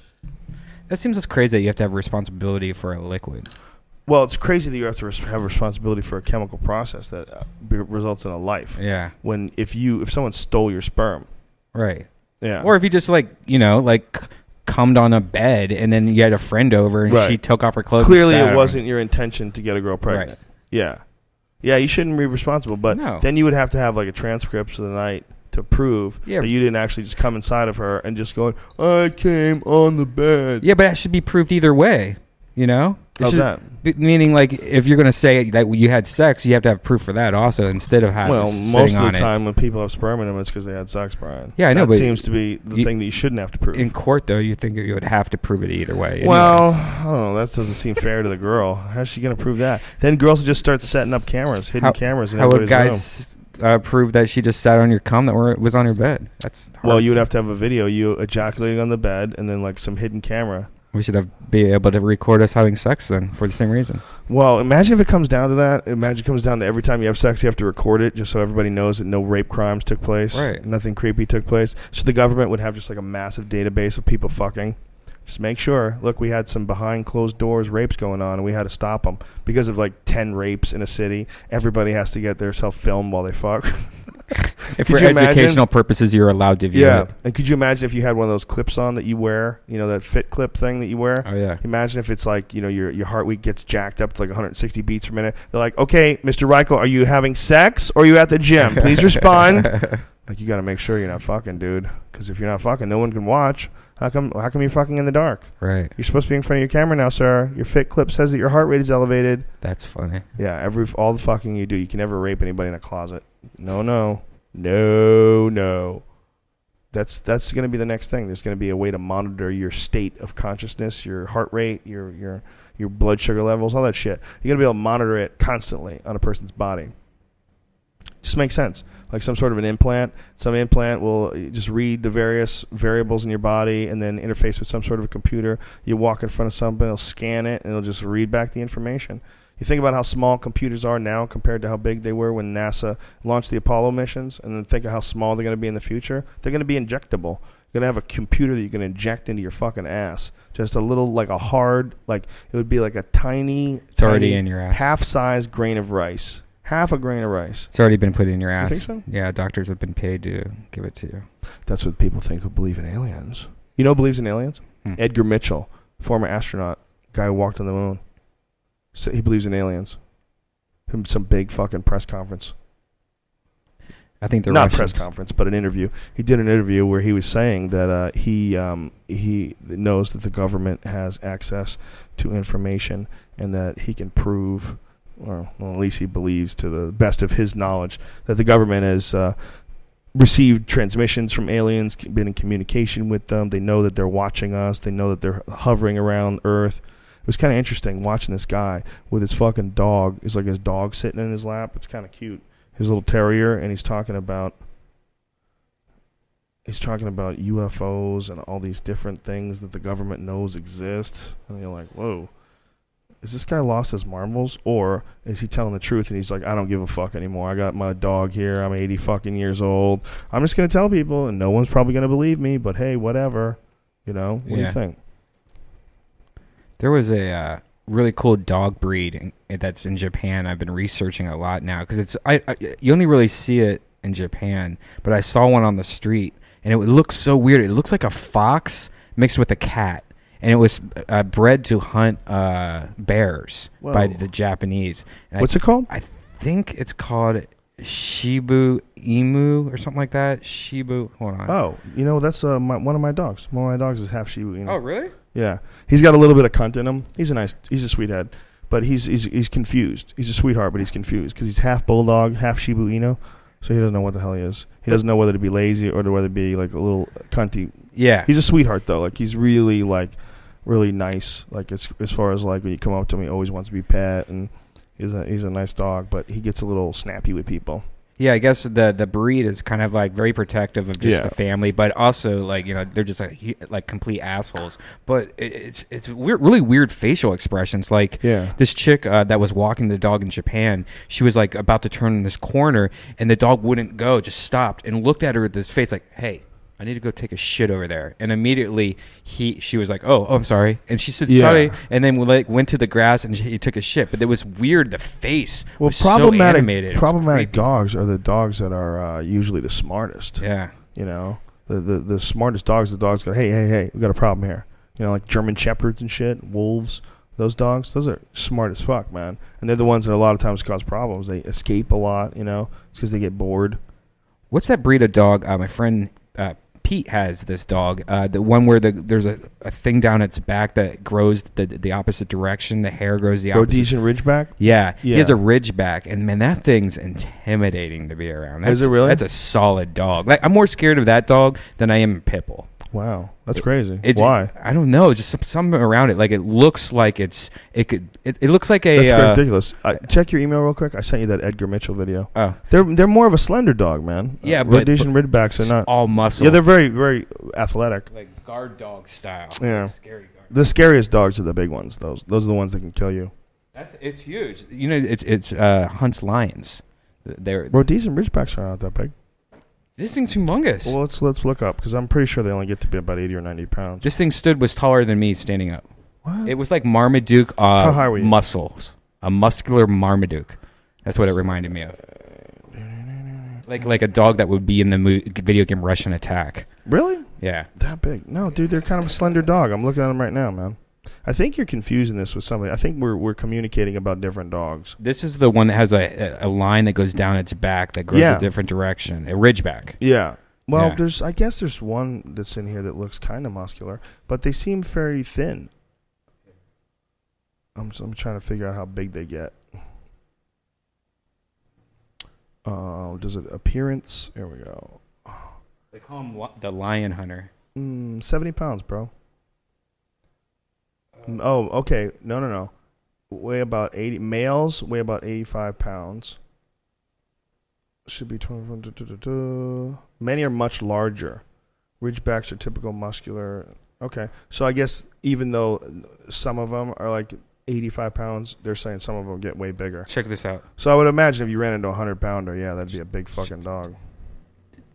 That seems as crazy that you have to have responsibility for a liquid. Well, it's crazy that you have to res- have responsibility for a chemical process that uh, results in a life. Yeah, When if you if someone stole your sperm, right. yeah, Or if you just like you know like c- cummed on a bed and then you had a friend over and Right. she took off her clothes. and clearly sat it wasn't your intention to get a girl pregnant. Right. Yeah, yeah, you shouldn't be responsible. But No. then you would have to have like a transcript of the night to prove Yeah. that you didn't actually just come inside of her and just going, "I came on the bed." Yeah, but that should be proved either way. You know, How's should- that? Meaning, like, if you're going to say that you had sex, you have to have proof for that also, instead of having Well, most of the it. time when people have sperm in them, it's because they had sex, Brian. Yeah, I know, That but seems to be the you- thing that you shouldn't have to prove. In court, though, you think you would have to prove it either way. well, anyways. I don't know. That doesn't seem fair to the girl. How's she going to prove that? Then girls just start setting up cameras, hidden How- cameras in how would everybody's room. guys uh, prove that she just sat on your cum that were, was on your bed? That's hard. Well, you would have to have a video you ejaculating on the bed, and then like some hidden camera. We should have be able to record us having sex then for the same reason. Well, imagine if it comes down to that. Imagine it comes down to every time you have sex, you have to record it just so everybody knows that no rape crimes took place. Right. Nothing creepy took place. So the government would have just like a massive database of people fucking. Just make sure. Look, we had some behind closed doors rapes going on, and we had to stop them because of like ten rapes in a city. Everybody has to get their self filmed while they fuck. If for you imagine- educational purposes, you're allowed to view yeah. it. And could you imagine if you had one of those clips on that you wear? You know that fit clip thing that you wear. Oh yeah. Imagine if it's like you know your your heart rate gets jacked up to like 160 beats per minute. They're like, okay, Mr. Reichel, are you having sex or are you at the gym? Please respond. like you got to make sure you're not fucking, dude. Because if you're not fucking, no one can watch. How come? How come you're fucking in the dark? right. You're supposed to be in front of your camera now, sir. Your fit clip says that your heart rate is elevated. That's funny. Yeah, every all the fucking you do, you can never rape anybody in a closet. No, no, no, no. That's that's going to be the next thing. There's going to be a way to monitor your state of consciousness, your heart rate, your your your blood sugar levels, all that shit. You're going to be able to monitor it constantly on a person's body. Just makes sense. Like some sort of an implant. Some implant will just read the various variables in your body and then interface with some sort of a computer. You walk in front of something, it'll scan it, and it'll just read back the information. You think about how small computers are now compared to how big they were when NASA launched the Apollo missions, and then think of how small they're going to be in the future. They're going to be injectable. You're going to have a computer that you can inject into your fucking ass. Just a little, like a hard, like it would be like a tiny, It's already tiny in your ass. half-sized grain of rice. Half a grain of rice. It's already been put in your ass. You think so? Yeah, doctors have been paid to give it to you. That's what people think who believe in aliens. You know who believes in aliens? Hmm. Edgar Mitchell, former astronaut, guy who walked on the moon. So he believes in aliens. Him some big fucking press conference. I think they're Not Russians. press conference, but an interview. He did an interview where he was saying that uh, he um, he knows that the government has access to information and that he can prove, well, at least he believes to the best of his knowledge, that the government has uh, received transmissions from aliens, been in communication with them. They know that they're watching us. They know that they're hovering around Earth. It was kind of interesting watching this guy with his fucking dog. It's like his dog sitting in his lap. It's kind of cute. His little terrier, and he's talking about he's talking about UFOs and all these different things that the government knows exist. And you're like, whoa, is this guy lost his marbles, or is he telling the truth? And he's like, I don't give a fuck anymore. I got my dog here. I'm 80 fucking years old. I'm just gonna tell people, and no one's probably gonna believe me. But hey, whatever. You know, what do you think? There was a uh, really cool dog breed in, that's in Japan. I've been researching a lot now because it's I, I you only really see it in Japan, but I saw one on the street and it looks so weird. It looks like a fox mixed with a cat, and it was uh, bred to hunt uh, bears by the Japanese. And What's I, it called? I think it's called Shibu Emu or something like that. Shibu. Hold on. Oh, you know that's uh, my, one of my dogs. One of my dogs is half Shiba Inu. Oh, really? Yeah, he's got a little bit of cunt in him. He's a nice, he's a sweethead, but he's he's he's confused. He's a sweetheart, but he's confused because he's half bulldog, half Shiba Inu, so he doesn't know what the hell he is. He doesn't know whether to be lazy or to whether to be like a little cunty. Yeah. He's a sweetheart though. Like he's really like really nice. Like as as far as like when you come up to him, he always wants to be pet and. He's a he's a nice dog, but he gets a little snappy with people. Yeah, I guess the the breed is kind of like very protective of just Yeah. the family, but also like you know they're just like like complete assholes. But it, it's it's weird, really weird facial expressions. Like Yeah. this chick uh, that was walking the dog in Japan, she was like about to turn in this corner, and the dog wouldn't go, just stopped and looked at her with this face like, "Hey." I need to go take a shit over there, and immediately he she was like, "Oh, oh I'm sorry," and she said Yeah. sorry, and then we like went to the grass and he took a shit. But it was weird. The face Well, was so problematic animated. It problematic dogs are the dogs that are uh, usually the smartest. Yeah. You know, the, the the smartest dogs. The dogs go, hey, hey, hey, we got a problem here. You know, like German shepherds and shit, wolves. Those dogs, those are smart as fuck, man. And they're the ones that a lot of times cause problems. They escape a lot. You know, it's because they get bored. What's that breed of dog? Uh, my friend uh, Pete has this dog. Uh, the one where the there's a, a thing down its back that grows the the opposite direction. The hair grows the opposite. Rhodesian Ridgeback. Yeah, he has a ridgeback, and man, that thing's intimidating to be around. That's, Is it really? That's a solid dog. Like I'm more scared of that dog than I am Pitbull. Wow, that's crazy. It- Why? I don't know. Just some, something around it. Like it looks like it's it could. It, it looks like a. That's uh, ridiculous. Uh, check your email real quick. I sent you that Edgar Mitchell video. oh They're they're more of a slender dog, man. Yeah, uh, but- Rhodesian Ridgebacks are not. all muscle. Yeah, they're very very athletic. like guard dog style. Yeah. scary guard. The scariest dogs are the big ones. Those those are the ones that can kill you. That, it's huge. You know, it's it's uh, hunts lions. They're Rhodesian Ridgebacks are not that big. This thing's humongous. Well, let's let's look up because I'm pretty sure they only get to be about eighty or ninety pounds. this thing stood was taller than me standing up. what? It was like Marmaduke uh, How high were you? muscles, a muscular Marmaduke. That's what it reminded me of. Like like a dog that would be in the mo- video game Rush'n Attack. really Yeah. that big? No, dude, they're kind of a slender dog. I'm looking at them right now, man. I think you're confusing this with something. I think we're we're communicating about different dogs. This is the one that has a, a, line that goes down its back that grows Yeah. a different direction, a ridgeback. Yeah. Well, Yeah. there's I guess there's one that's in here that looks kind of muscular, but they seem very thin. I'm I'm trying to figure out how big they get. Uh, does it appearance? Here we go. They call him the lion hunter. Mm, 70 pounds, bro. Oh, okay. No, no, no. Weigh about 80. Males weigh about 85 pounds. Should be 20. duh, duh, duh, duh. Many are much larger. Ridgebacks are typical muscular. Okay. So I guess even though some of them are like 85 pounds, they're saying some of them get way bigger. Check this out. So I would imagine if you ran into a 100 pounder, yeah, that'd be a big fucking dog.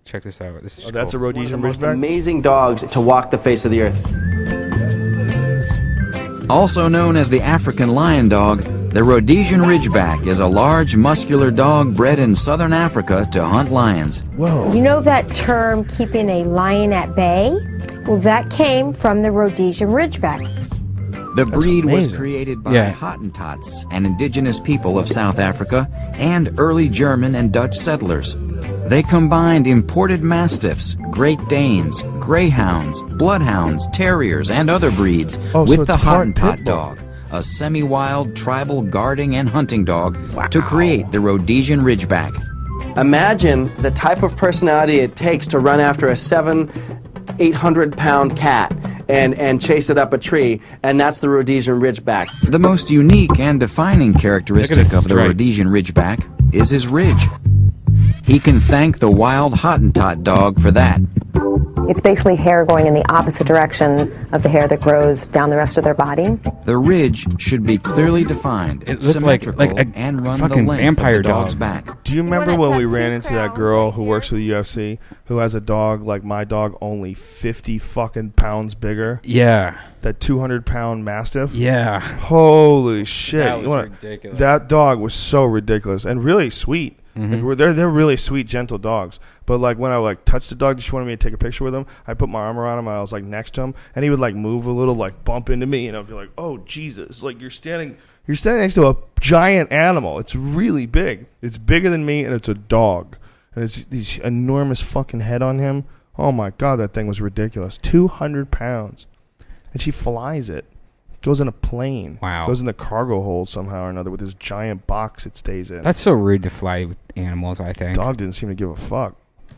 Check this out. This is Oh, that's a cool. One Rhodesian Ridgeback? amazing dogs to walk the face of the earth. Also known as the African lion dog, the Rhodesian Ridgeback is a large, muscular dog bred in southern Africa to hunt lions. Whoa. You know that term, keeping a lion at bay? Well, that came from the Rhodesian Ridgeback. The breed was created by Yeah. Hottentots, an indigenous people of South Africa, and early German and Dutch settlers. They combined imported mastiffs, Great Danes, greyhounds, bloodhounds, terriers, and other breeds Oh, with it's the Hottentot dog, a semi-wild tribal guarding and hunting dog, to create the Rhodesian Ridgeback. Imagine the type of personality it takes to run after a seven, eight hundred pound cat and, and chase it up a tree, and that's the Rhodesian Ridgeback. The most unique and defining characteristic of the. Rhodesian Ridgeback is his ridge. He can thank the wild Hottentot dog for that. It's basically hair going in the opposite direction of the hair that grows down the rest of their body. The ridge should be clearly defined, It looked like- symmetrical, like a and run fucking the length vampire the dog's dog. back. Do you remember wanna when we ran into that girl who here? works for the UFC who has a dog like my dog, only fifty fucking pounds bigger? Yeah. That two hundred pound mastiff. Yeah. Holy shit! That was wanna- ridiculous. That dog was so ridiculous and really sweet. Mm-hmm. Like, they're they're really sweet, gentle dogs. But like when I like touched the dog, just wanted me to take a picture with him. I put my arm around him. and I was like next to him, and he would like move a little, like bump into me, and I'd be like, "Oh Jesus!" Like you're standing, you're standing next to a giant animal. It's really big. It's bigger than me, and it's a dog, and it's this enormous fucking head on him. Oh my god, that thing was ridiculous. Two hundred pounds, and she flies it. Goes in a plane. Wow. Goes in the cargo hold somehow or another with this giant box it stays in. That's so rude to fly with animals, I think. dog didn't seem to give a fuck.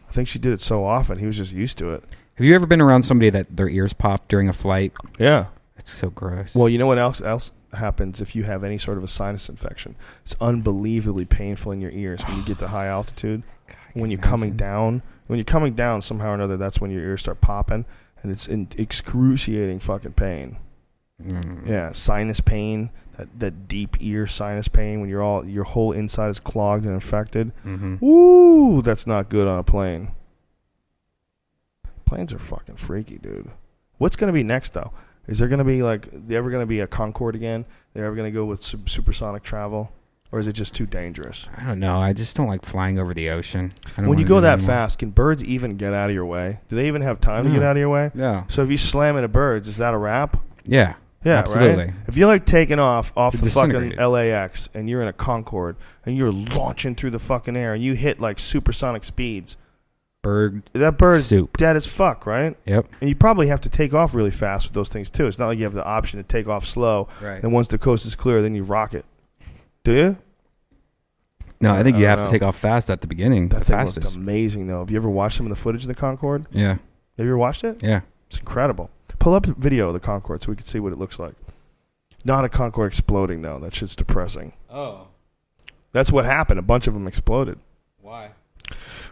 I think she did it so often he was just used to it. Have you ever been around somebody that their ears pop during a flight? Yeah. It's so gross. Well, you know what else else happens if you have any sort of a sinus infection? It's unbelievably painful in your ears when you get to high altitude. when you're coming down, when you're coming down somehow or another, that's when your ears start popping, and it's in excruciating fucking pain. Mm. Yeah, sinus pain, that that deep ear sinus pain when you're all your whole inside is clogged and infected. Mhm. Woo, that's not good on a plane. Planes are fucking freaky, dude. What's gonna be next though? Is there gonna be like there ever gonna be a Concorde again? They're ever gonna go with sub- supersonic travel, or is it just too dangerous? I don't know. I just don't like flying over the ocean. I don't When you go that anymore. fast, can birds even get out of your way? Do they even have time to get out of your way? No. So if you slam into birds, is that a wrap? Yeah. Yeah, Absolutely. right. If you're like taking off off the fucking. LAX and you're in a Concorde and you're launching through the fucking air and you hit like supersonic speeds, Bird. that bird's Soup. dead as fuck, right? Yep. And you probably have to take off really fast with those things too. It's not like you have the option to take off slow. Right. And once the coast is clear, then you rock it. Do you? No, I think I you have know. to take off fast at the beginning. That the thing fastest. amazing though. Have you ever watched some of the footage of the Concorde? Yeah. Have you ever watched it? Yeah. It's incredible. Pull up video of the Concorde so we can see what it looks like. Not a Concorde exploding though. That shit's depressing. Oh. That's what happened. A bunch of them exploded. Why?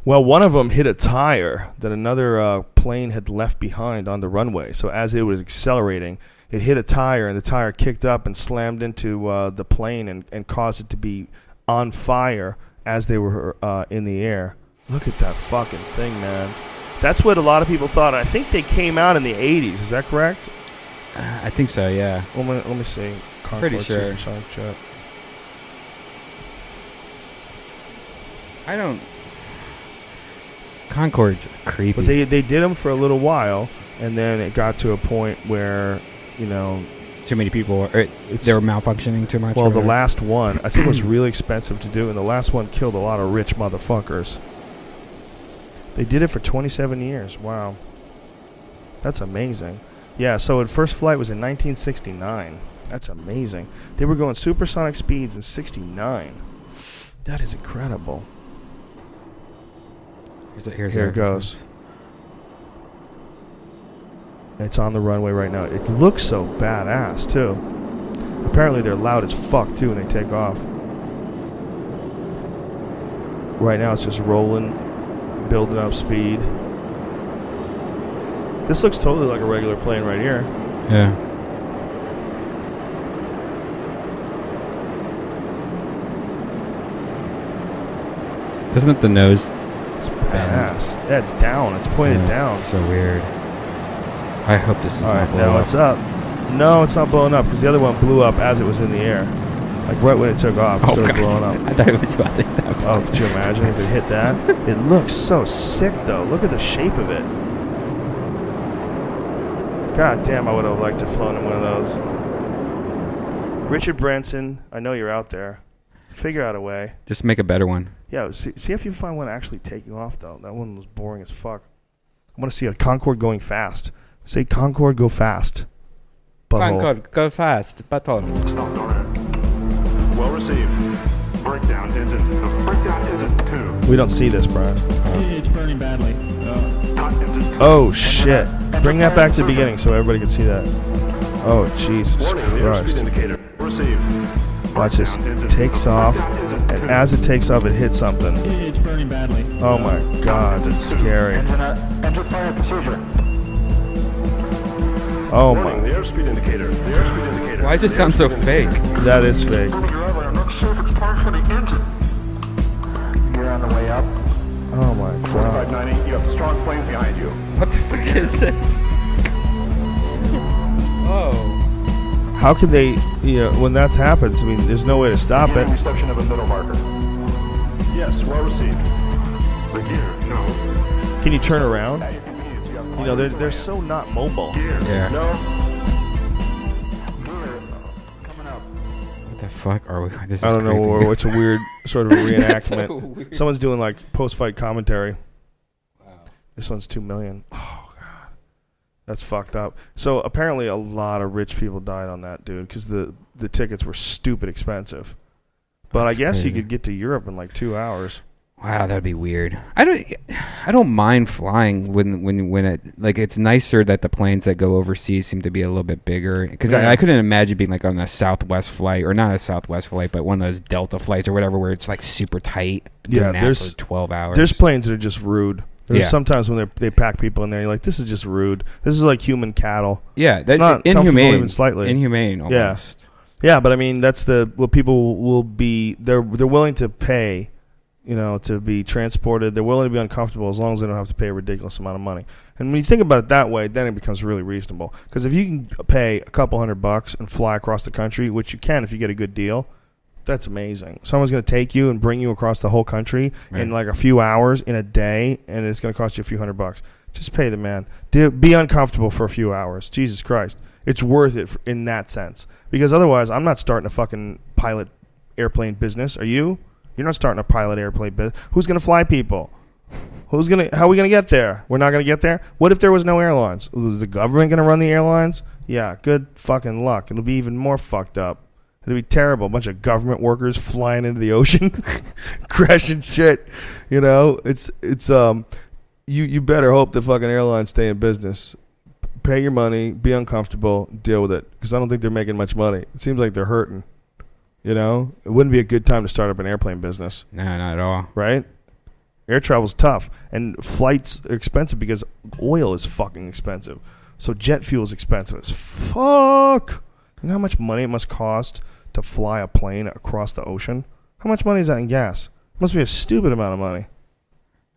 Well, one of them hit a tire that another uh, plane had left behind on the runway. So as it was accelerating, it hit a tire, and the tire kicked up and slammed into uh, the plane and, and caused it to be on fire as they were uh, in the air. Look at that fucking thing, man. That's what a lot of people thought. I think they came out in the 80s. Is that correct? Uh, I think so. Yeah. Let me, let me see. Pretty sure. I don't. Concorde's creepy. But they they did them for a little while, and then it got to a point where, you know, too many people. Or, they were malfunctioning too much. well, the last one I think was really expensive to do, and the last one killed a lot of rich motherfuckers. They did it for 27 years. Wow, that's amazing. Yeah, so its first flight was in 1969. That's amazing. They were going supersonic speeds in 69. That is incredible. Here's a- here's Here it goes. It's on the runway right now. It looks so badass too. Apparently they're loud as fuck too when they take off. Right now it's just rolling, building up speed. This looks totally like a regular plane right here. Yeah. Isn't it the nose? It's badass. Yeah, it's down. It's pointed Yeah, down. So weird. I hope this is All not right, blow now up. it's up. No, it's not blowing up because the other one blew up as it was in the air. Like right when it took off, it Oh, started God. blowing up. I thought it was about to hit that. Oh, could you imagine if it hit that? It looks so sick, though. Look at the shape of it. God damn, I would have liked to have flown in one of those. Richard Branson, I know you're out there. Figure out a way. Just make a better one. Yeah, see, see if you find one actually taking off, though. That one was boring as fuck. I want to see a Concorde going fast. Say Concorde, go fast. Butthole. go fast. Butthole. Stop Dorad. Well received. Breakdown engine. Breakdown engine two. We don't see this, Brian. It's burning badly. Uh, Oh, shit. Bring that back to the beginning so everybody can see that. Oh, Jesus Warning, the Christ. indicator. Watch this. Takes off. And as it takes off, it hits something. It's burning badly. Oh my god, it's scary. Engine, uh, engine fire procedure. Oh Warning, my, the airspeed indicator. The airspeed indicator. Why does it sound so airspeed fake? that is fake. Moving your over, I'm not sure if it's partially the engine. You're on the way up. Oh my god. 4590, you have strong flames behind you. What the fuck is this? oh. How can they, you know, when that happens? I mean, there's no way to stop Beginning it. reception of a middle marker. Yes, well received. The gear, no. Can you turn around? At your convenience, you know, they're they're so not mobile. Gear, Yeah. no. Gear, coming up. What the fuck are we? This is I don't know. creepy. Or it's a weird sort of a so reenactment. weird. Someone's doing like post-fight commentary. Wow. This one's two million. Oh god, that's fucked up. So apparently, a lot of rich people died on that dude because the the tickets were stupid expensive. But I That's guess you crazy. could get to Europe in like two hours. Wow, that'd be weird. I don't. I don't mind flying when when when it like it's nicer that the planes that go overseas seem to be a little bit bigger because Yeah. I, I couldn't imagine being like on a Southwest flight or not a Southwest flight but one of those Delta flights or whatever where it's like super tight. Yeah, there's- for twelve hours. There's planes that are just rude. There's Yeah. sometimes when they they pack people in there, you're like, this is just rude. This is like human cattle. yeah, that, not inhumane, even slightly. inhumane almost. Yeah, but I mean that's the what people will be they're they're willing to pay, you know, to be transported. They're willing to be uncomfortable as long as they don't have to pay a ridiculous amount of money. And when you think about it that way, then it becomes really reasonable. Because if you can pay a couple hundred bucks and fly across the country, which you can if you get a good deal, that's amazing. Someone's going to take you and bring you across the whole country in like a few hours in a day, and it's going to cost you a few hundred bucks. Just pay the man. Be uncomfortable for a few hours. Jesus Christ, it's worth it in that sense. Because otherwise, I'm not starting a fucking pilot airplane business. Are you? You're not starting a pilot airplane business. Who's going to fly people? Who's gonna? How are we gonna get there? We're not gonna get there. What if there was no airlines? Was the government gonna run the airlines? Yeah, good fucking luck. It'll be even more fucked up. It'll be terrible. A bunch of government workers flying into the ocean, crashing shit. You know, it's it's um, you you better hope the fucking airlines stay in business. Pay your money, be uncomfortable, deal with it. Because I don't think they're making much money. It seems like they're hurting. You know, it wouldn't be a good time to start up an airplane business No, not at all. right? Air travel's tough, and flights are expensive because oil is fucking expensive. So jet fuel is expensive as fuck. You know how much money it must cost to fly a plane across the ocean? How much money is that in gas? Must be a stupid amount of money.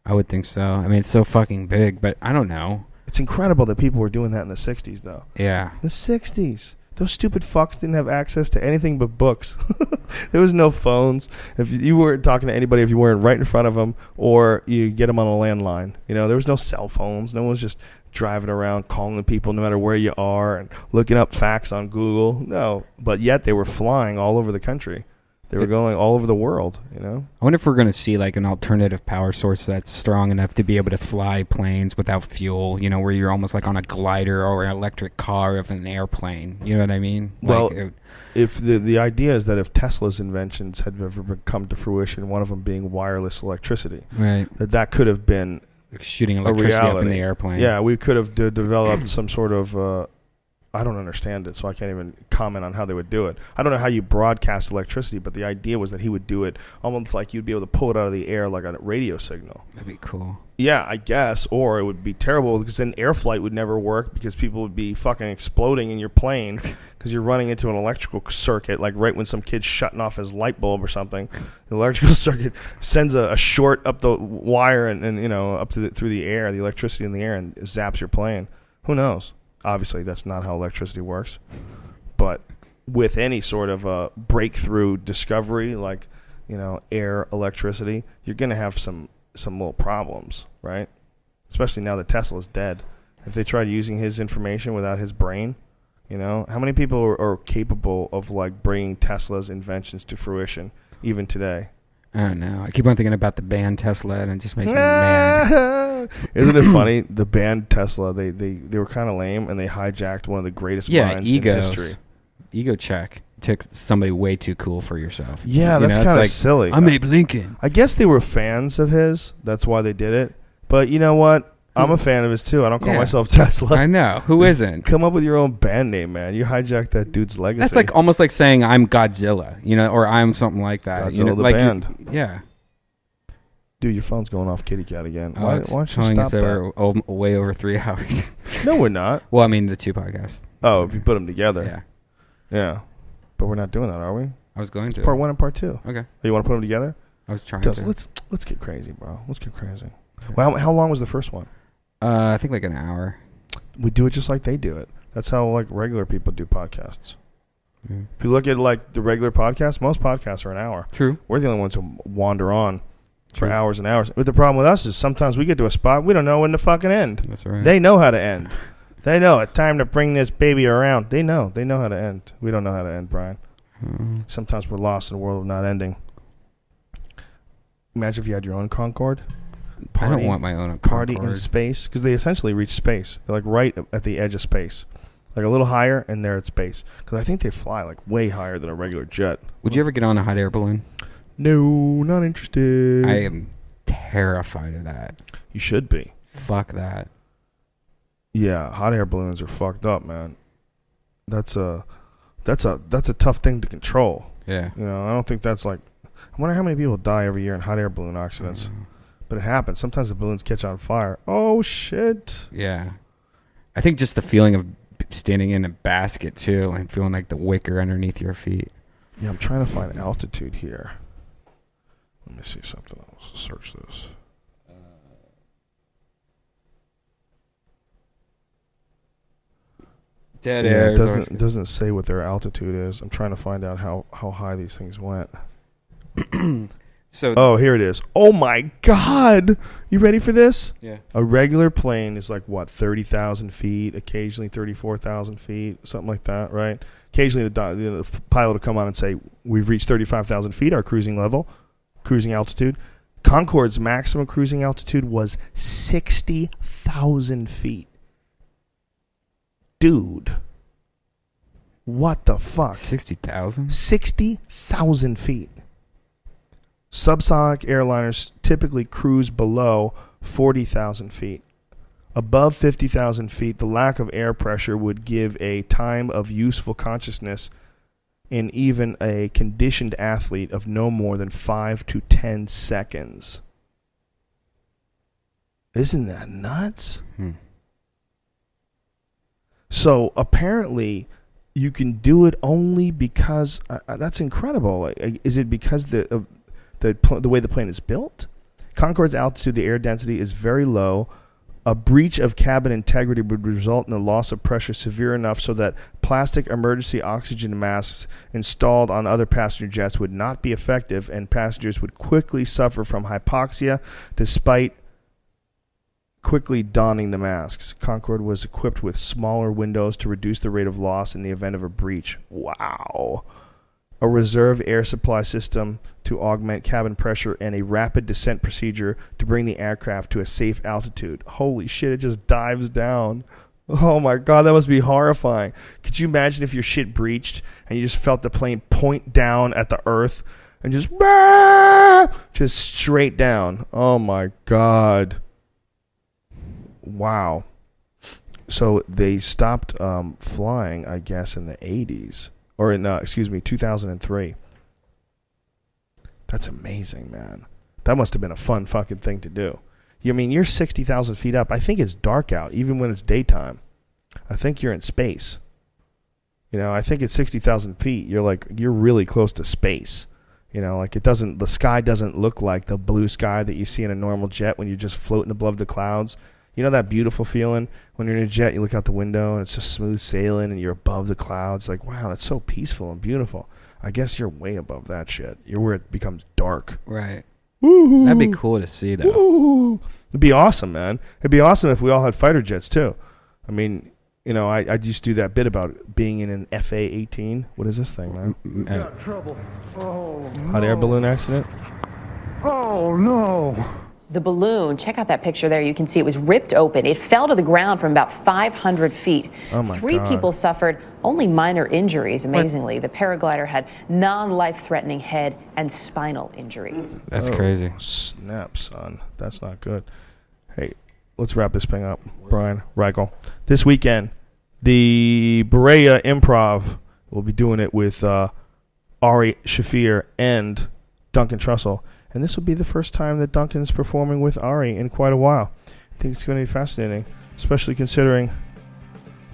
I would think so. I mean, it's so fucking big, but I don't know. It's incredible that people were doing that in the '60s, though. Yeah, The '60s. Those stupid fucks didn't have access to anything but books. there was no phones. If you weren't talking to anybody, if you weren't right in front of them, or you get them on a landline, you know, there was no cell phones. No one was just driving around calling people no matter where you are and looking up facts on Google. No, but yet they were flying all over the country. They were going all over the world. You know, I wonder if we're going to see like an alternative power source that's strong enough to be able to fly planes without fuel. You know, where you're almost like on a glider or an electric car of an airplane. You know what I mean? Well, like, it- if the the idea is that if Tesla's inventions had ever be- come to fruition, one of them being wireless electricity, right, that that could have been like shooting electricity up in the airplane. Yeah, we could have de- developed some sort of. Uh, I don't understand it, so I can't even comment on how they would do it. I don't know how you broadcast electricity, but the idea was that he would do it almost like you'd be able to pull it out of the air like a radio signal. that'd be cool. Yeah, I guess, or it would be terrible because then air flight would never work because people would be fucking exploding in your plane because you're running into an electrical circuit, like right when some kid's shutting off his light bulb or something. The electrical circuit sends a, a short up the wire and, and you know up to the, through the air, the electricity in the air, and zaps your plane. Who knows? Obviously, that's not how electricity works, but with any sort of a breakthrough discovery like you know air electricity, you're gonna have some some little problems, right? Especially now that Tesla's dead. If they tried using his information without his brain, you know, how many people are, are capable of like bringing Tesla's inventions to fruition even today? I don't know. I keep on thinking about the band Tesla, and it just makes me mad. Isn't it funny? The band Tesla, they they, they were kind of lame, and they hijacked one of the greatest Yeah, minds in history. Ego check. Took somebody way too cool for yourself. Yeah, You that's kind of like, silly. I'm Abe Lincoln. I guess they were fans of his. That's why they did it. But you know what? I'm a hmm. fan of his too. I don't call Yeah. myself Tesla. I know. Who isn't? Come up with your own band name, man. You hijacked that dude's legacy. That's like almost like saying I'm Godzilla, you know, or I'm something like that. you Godzilla know, the like you- band. yeah. Dude, your phone's going off, kitty cat again. Oh, Why, it's why don't you telling stop us that that? we're o- way over three hours. No, we're not. well, I mean the two podcasts. Oh, if you put them together, Yeah, yeah. But we're not doing that, are we? I was going to. Part one and part two. Okay, Oh, you want to put them together? I was trying to. let's let's get crazy, bro. Let's get crazy. Well, how, how long was the first one? Uh, I think like an hour. We do it just like they do it. That's how like regular people do podcasts. Mm. If you look at like the regular podcasts, most podcasts are an hour. True. We're the only ones who wander on for True. hours and hours. But the problem with us is sometimes we get to a spot we don't know when to fucking end. That's right. They know how to end. They know it's time to bring this baby around. They know. They know how to end. We don't know how to end, Brian. Mm. Sometimes we're lost in a world of not ending. Imagine if you had your own Concorde. I don't want my own Party in space because they essentially reach space. They're like right at the edge of space, like a little higher, and they're at space. Because I think they fly like way higher than a regular jet. Would you ever get on a hot air balloon? No, not interested. I am terrified of that. you should be. Fuck that. Yeah, hot air balloons are fucked up, man. That's a that's a that's a tough thing to control. Yeah. You know, I don't think that's like. I wonder how many people die every year in hot air balloon accidents. Mm. But it happens. Sometimes the balloons catch on fire. Oh shit! Yeah. I think just the feeling of standing in a basket too and feeling like the wicker underneath your feet. Yeah, I'm trying to find altitude here. Let me see something else. Search this. Dead Yeah, air. it is doesn't it doesn't say what their altitude is. I'm trying to find out how how high these things went. good. so Oh, here it is. Oh my god! You ready for this? yeah. A regular plane is like what thirty thousand feet, occasionally thirty four thousand feet, something like that, right? Occasionally, the, di- the pilot will come on and say, "We've reached thirty five thousand feet, our cruising level, cruising altitude." Concorde's maximum cruising altitude was sixty thousand feet. Dude, what the fuck? 60,000? 60,000 feet. Subsonic airliners typically cruise below 40,000 feet. Above 50,000 feet, the lack of air pressure would give a time of useful consciousness in even a conditioned athlete of no more than 5 to 10 seconds. Isn't that nuts? Hmm. So apparently, you can do it only because uh, uh, that's incredible. Uh, is it because the of the pl- the way the plane is built? Concorde's altitude, the air density is very low. A breach of cabin integrity would result in a loss of pressure severe enough so that plastic emergency oxygen masks installed on other passenger jets would not be effective, and passengers would quickly suffer from hypoxia despite quickly donning the masks. Concorde was equipped with smaller windows to reduce the rate of loss in the event of a breach. Wow. A reserve air supply system to augment cabin pressure and a rapid descent procedure to bring the aircraft to a safe altitude. Holy shit, it just dives down. Oh my god, that must be horrifying. Could you imagine if your shit breached and you just felt the plane point down at the earth and just just straight down? Oh my god. Wow. So they stopped um, flying, I guess, in the 80s. Or in, uh, excuse me, 2003. That's amazing, man. That must have been a fun fucking thing to do. You I mean you're 60,000 feet up. I think it's dark out, even when it's daytime. I think you're in space. You know, I think at 60,000 feet, you're like, you're really close to space. You know, like it doesn't, the sky doesn't look like the blue sky that you see in a normal jet when you're just floating above the clouds. You know that beautiful feeling when you're in a jet, you look out the window and it's just smooth sailing and you're above the clouds. Like, wow, that's so peaceful and beautiful. I guess you're way above that shit. You're where it becomes dark. Right. That'd be cool to see, though. Ooh. It'd be awesome, man. It'd be awesome if we all had fighter jets too. I mean, you know, I, I just do that bit about being in an FA 18. What is this thing, man? M- uh, Trouble. Oh, Hot air balloon accident? oh no. The balloon, check out that picture there. You can see it was ripped open. It fell to the ground from about 500 feet. Oh, my Three God. people suffered only minor injuries, amazingly. The paraglider had non life threatening head and spinal injuries. that's Oh, crazy. Snap, son. That's not good. Hey, let's wrap this thing up. Brian Reichel. This weekend, the Brea Improv will be doing it with uh, Ari Shaffir and Duncan Trussell. And this will be the first time that Duncan's performing with Ari in quite a while. I think it's going to be fascinating, especially considering,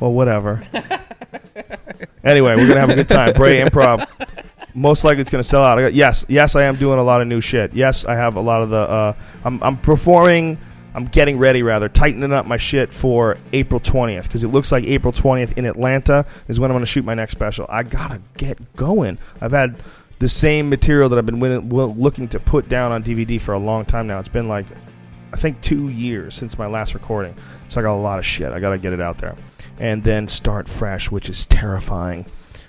well, whatever. anyway, we're going to have a good time. Brea Improv. Most likely it's going to sell out. I got, yes, yes, I am doing a lot of new shit. Yes, I have a lot of the. Uh, I'm, I'm performing. I'm getting ready, rather, tightening up my shit for April 20th because it looks like April 20th in Atlanta is when I'm going to shoot my next special. I gotta get going. I've had the same material that I've been looking to put down on DVD for a long time now. It's been like, I think, two years since my last recording. So I got a lot of shit. I got to get it out there. And then start fresh, which is terrifying.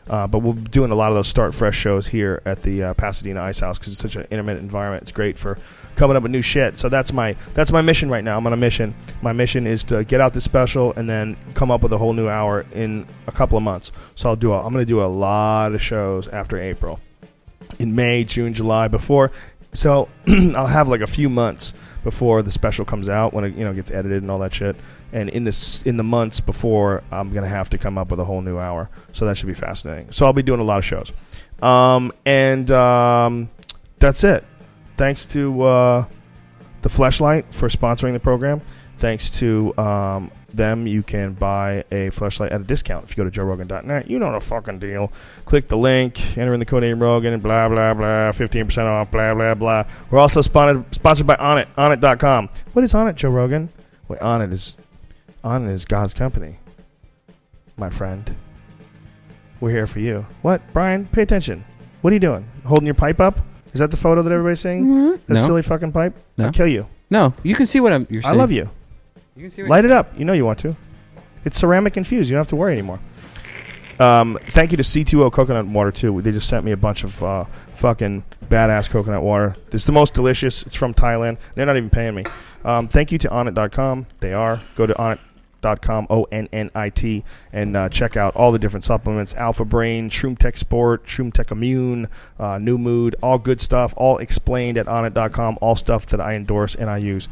Uh, but we'll be doing a lot of those start fresh shows here at the uh, Pasadena Ice House because it's such an intimate environment. It's great for coming up with new shit. So that's my that's my mission right now. I'm on a mission. My mission is to get out this special and then come up with a whole new hour in a couple of months. So I'll do. A, I'm going to do a lot of shows after April in May, June, July before. So I'll have like a few months before the special comes out when it you know gets edited and all that shit. And in this in the months before, I'm gonna have to come up with a whole new hour. So that should be fascinating. So I'll be doing a lot of shows, um, and um, that's it. Thanks to uh, the Fleshlight for sponsoring the program. Thanks to um, them, you can buy a Fleshlight at a discount if you go to joerogan.net. You know the fucking deal. Click the link, enter in the code name Rogan, blah, blah, blah, 15% off, blah, blah, blah. We're also sponsored, sponsored by Onnit, Onnit.com. What is Onnit, Joe Rogan? Well, Onnit is, Onnit is God's company, my friend. We're here for you. What, Brian? Pay attention. What are you doing? Holding your pipe up? Is that the photo that everybody's seeing? Mm-hmm. That No. silly fucking pipe? No. I'll kill you. No, you can see what I'm. You're I love you. You can see Light it up. You know you want to. It's ceramic infused. You don't have to worry anymore. Um, thank you to C2O Coconut Water too. They just sent me a bunch of uh, fucking badass coconut water. It's the most delicious. It's from Thailand. They're not even paying me. Um, thank you to Onnit.com. They are. Go to Onnit.com, O N N I T, and uh, check out all the different supplements Alpha Brain, Shroom Tech Sport, Shroom Tech Immune, uh, New Mood, all good stuff, all explained at Onnit.com, all stuff that I endorse and I use.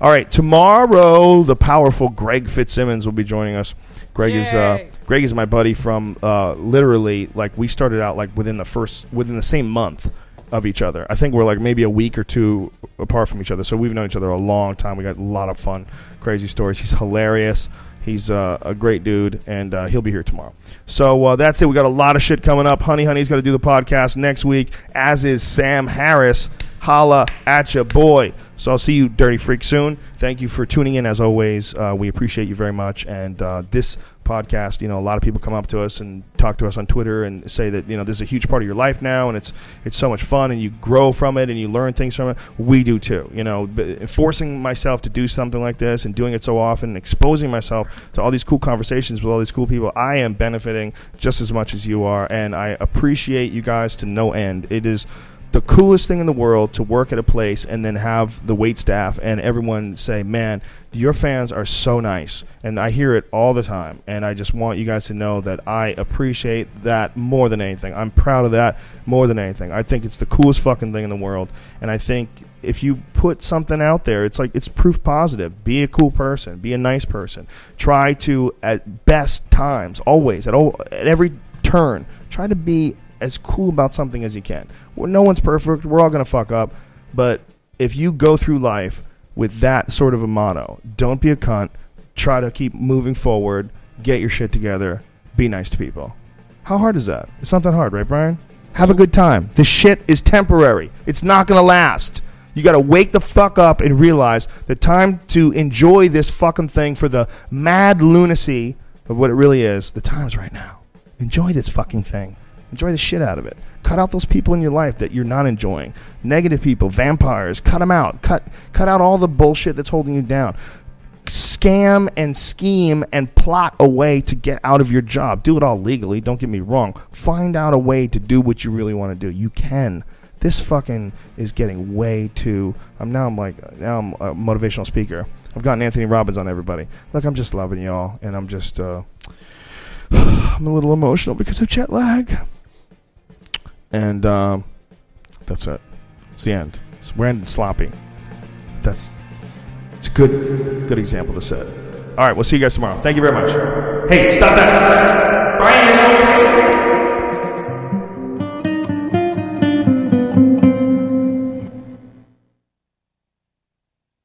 All right, tomorrow, the powerful Greg Fitzsimmons will be joining us. Greg is uh, Greg is my buddy from uh, literally like we started out like within the first within the same month of each other. I think we're like maybe a week or two apart from each other. So we've known each other a long time. We got a lot of fun, crazy stories. He's hilarious. He's uh, a great dude, and uh, he'll be here tomorrow. So uh, that's it. We got a lot of shit coming up. Honey Honey's going to do the podcast next week, as is Sam Harris. Holla at ya, boy. So I'll see you, Dirty Freak, soon. Thank you for tuning in, as always. Uh, we appreciate you very much. And uh, this podcast, you know, a lot of people come up to us and talk to us on Twitter and say that you know this is a huge part of your life now, and it's it's so much fun, and you grow from it, and you learn things from it. We do too. You know, forcing myself to do something like this and doing it so often, exposing myself to all these cool conversations with all these cool people, I am benefiting just as much as you are, and I appreciate you guys to no end. It is the coolest thing in the world to work at a place and then have the wait staff and everyone say, "Man, your fans are so nice." And I hear it all the time, and I just want you guys to know that I appreciate that more than anything. I'm proud of that more than anything. I think it's the coolest fucking thing in the world, and I think if you put something out there, it's like it's proof positive. Be a cool person, be a nice person. Try to at best times, always at all at every turn, try to be as cool about something as you can. Well, no one's perfect. We're all going to fuck up. But if you go through life with that sort of a motto, don't be a cunt. Try to keep moving forward. Get your shit together. Be nice to people. How hard is that? It's not that hard, right, Brian? Have a good time. This shit is temporary. It's not going to last. You got to wake the fuck up and realize the time to enjoy this fucking thing for the mad lunacy of what it really is. The time's right now. Enjoy this fucking thing. Enjoy the shit out of it. Cut out those people in your life that you're not enjoying. Negative people, vampires, cut them out. Cut cut out all the bullshit that's holding you down. Scam and scheme and plot a way to get out of your job. Do it all legally, don't get me wrong. Find out a way to do what you really want to do. You can. This fucking is getting way too I'm now I'm like now I'm a motivational speaker. I've gotten Anthony Robbins on everybody. Look, I'm just loving y'all and I'm just uh I'm a little emotional because of jet lag. And um, that's it. It's the end. It's, we're ending sloppy. That's it's a good good example to set. All right, we'll see you guys tomorrow. Thank you very much. Hey, stop that. Brian,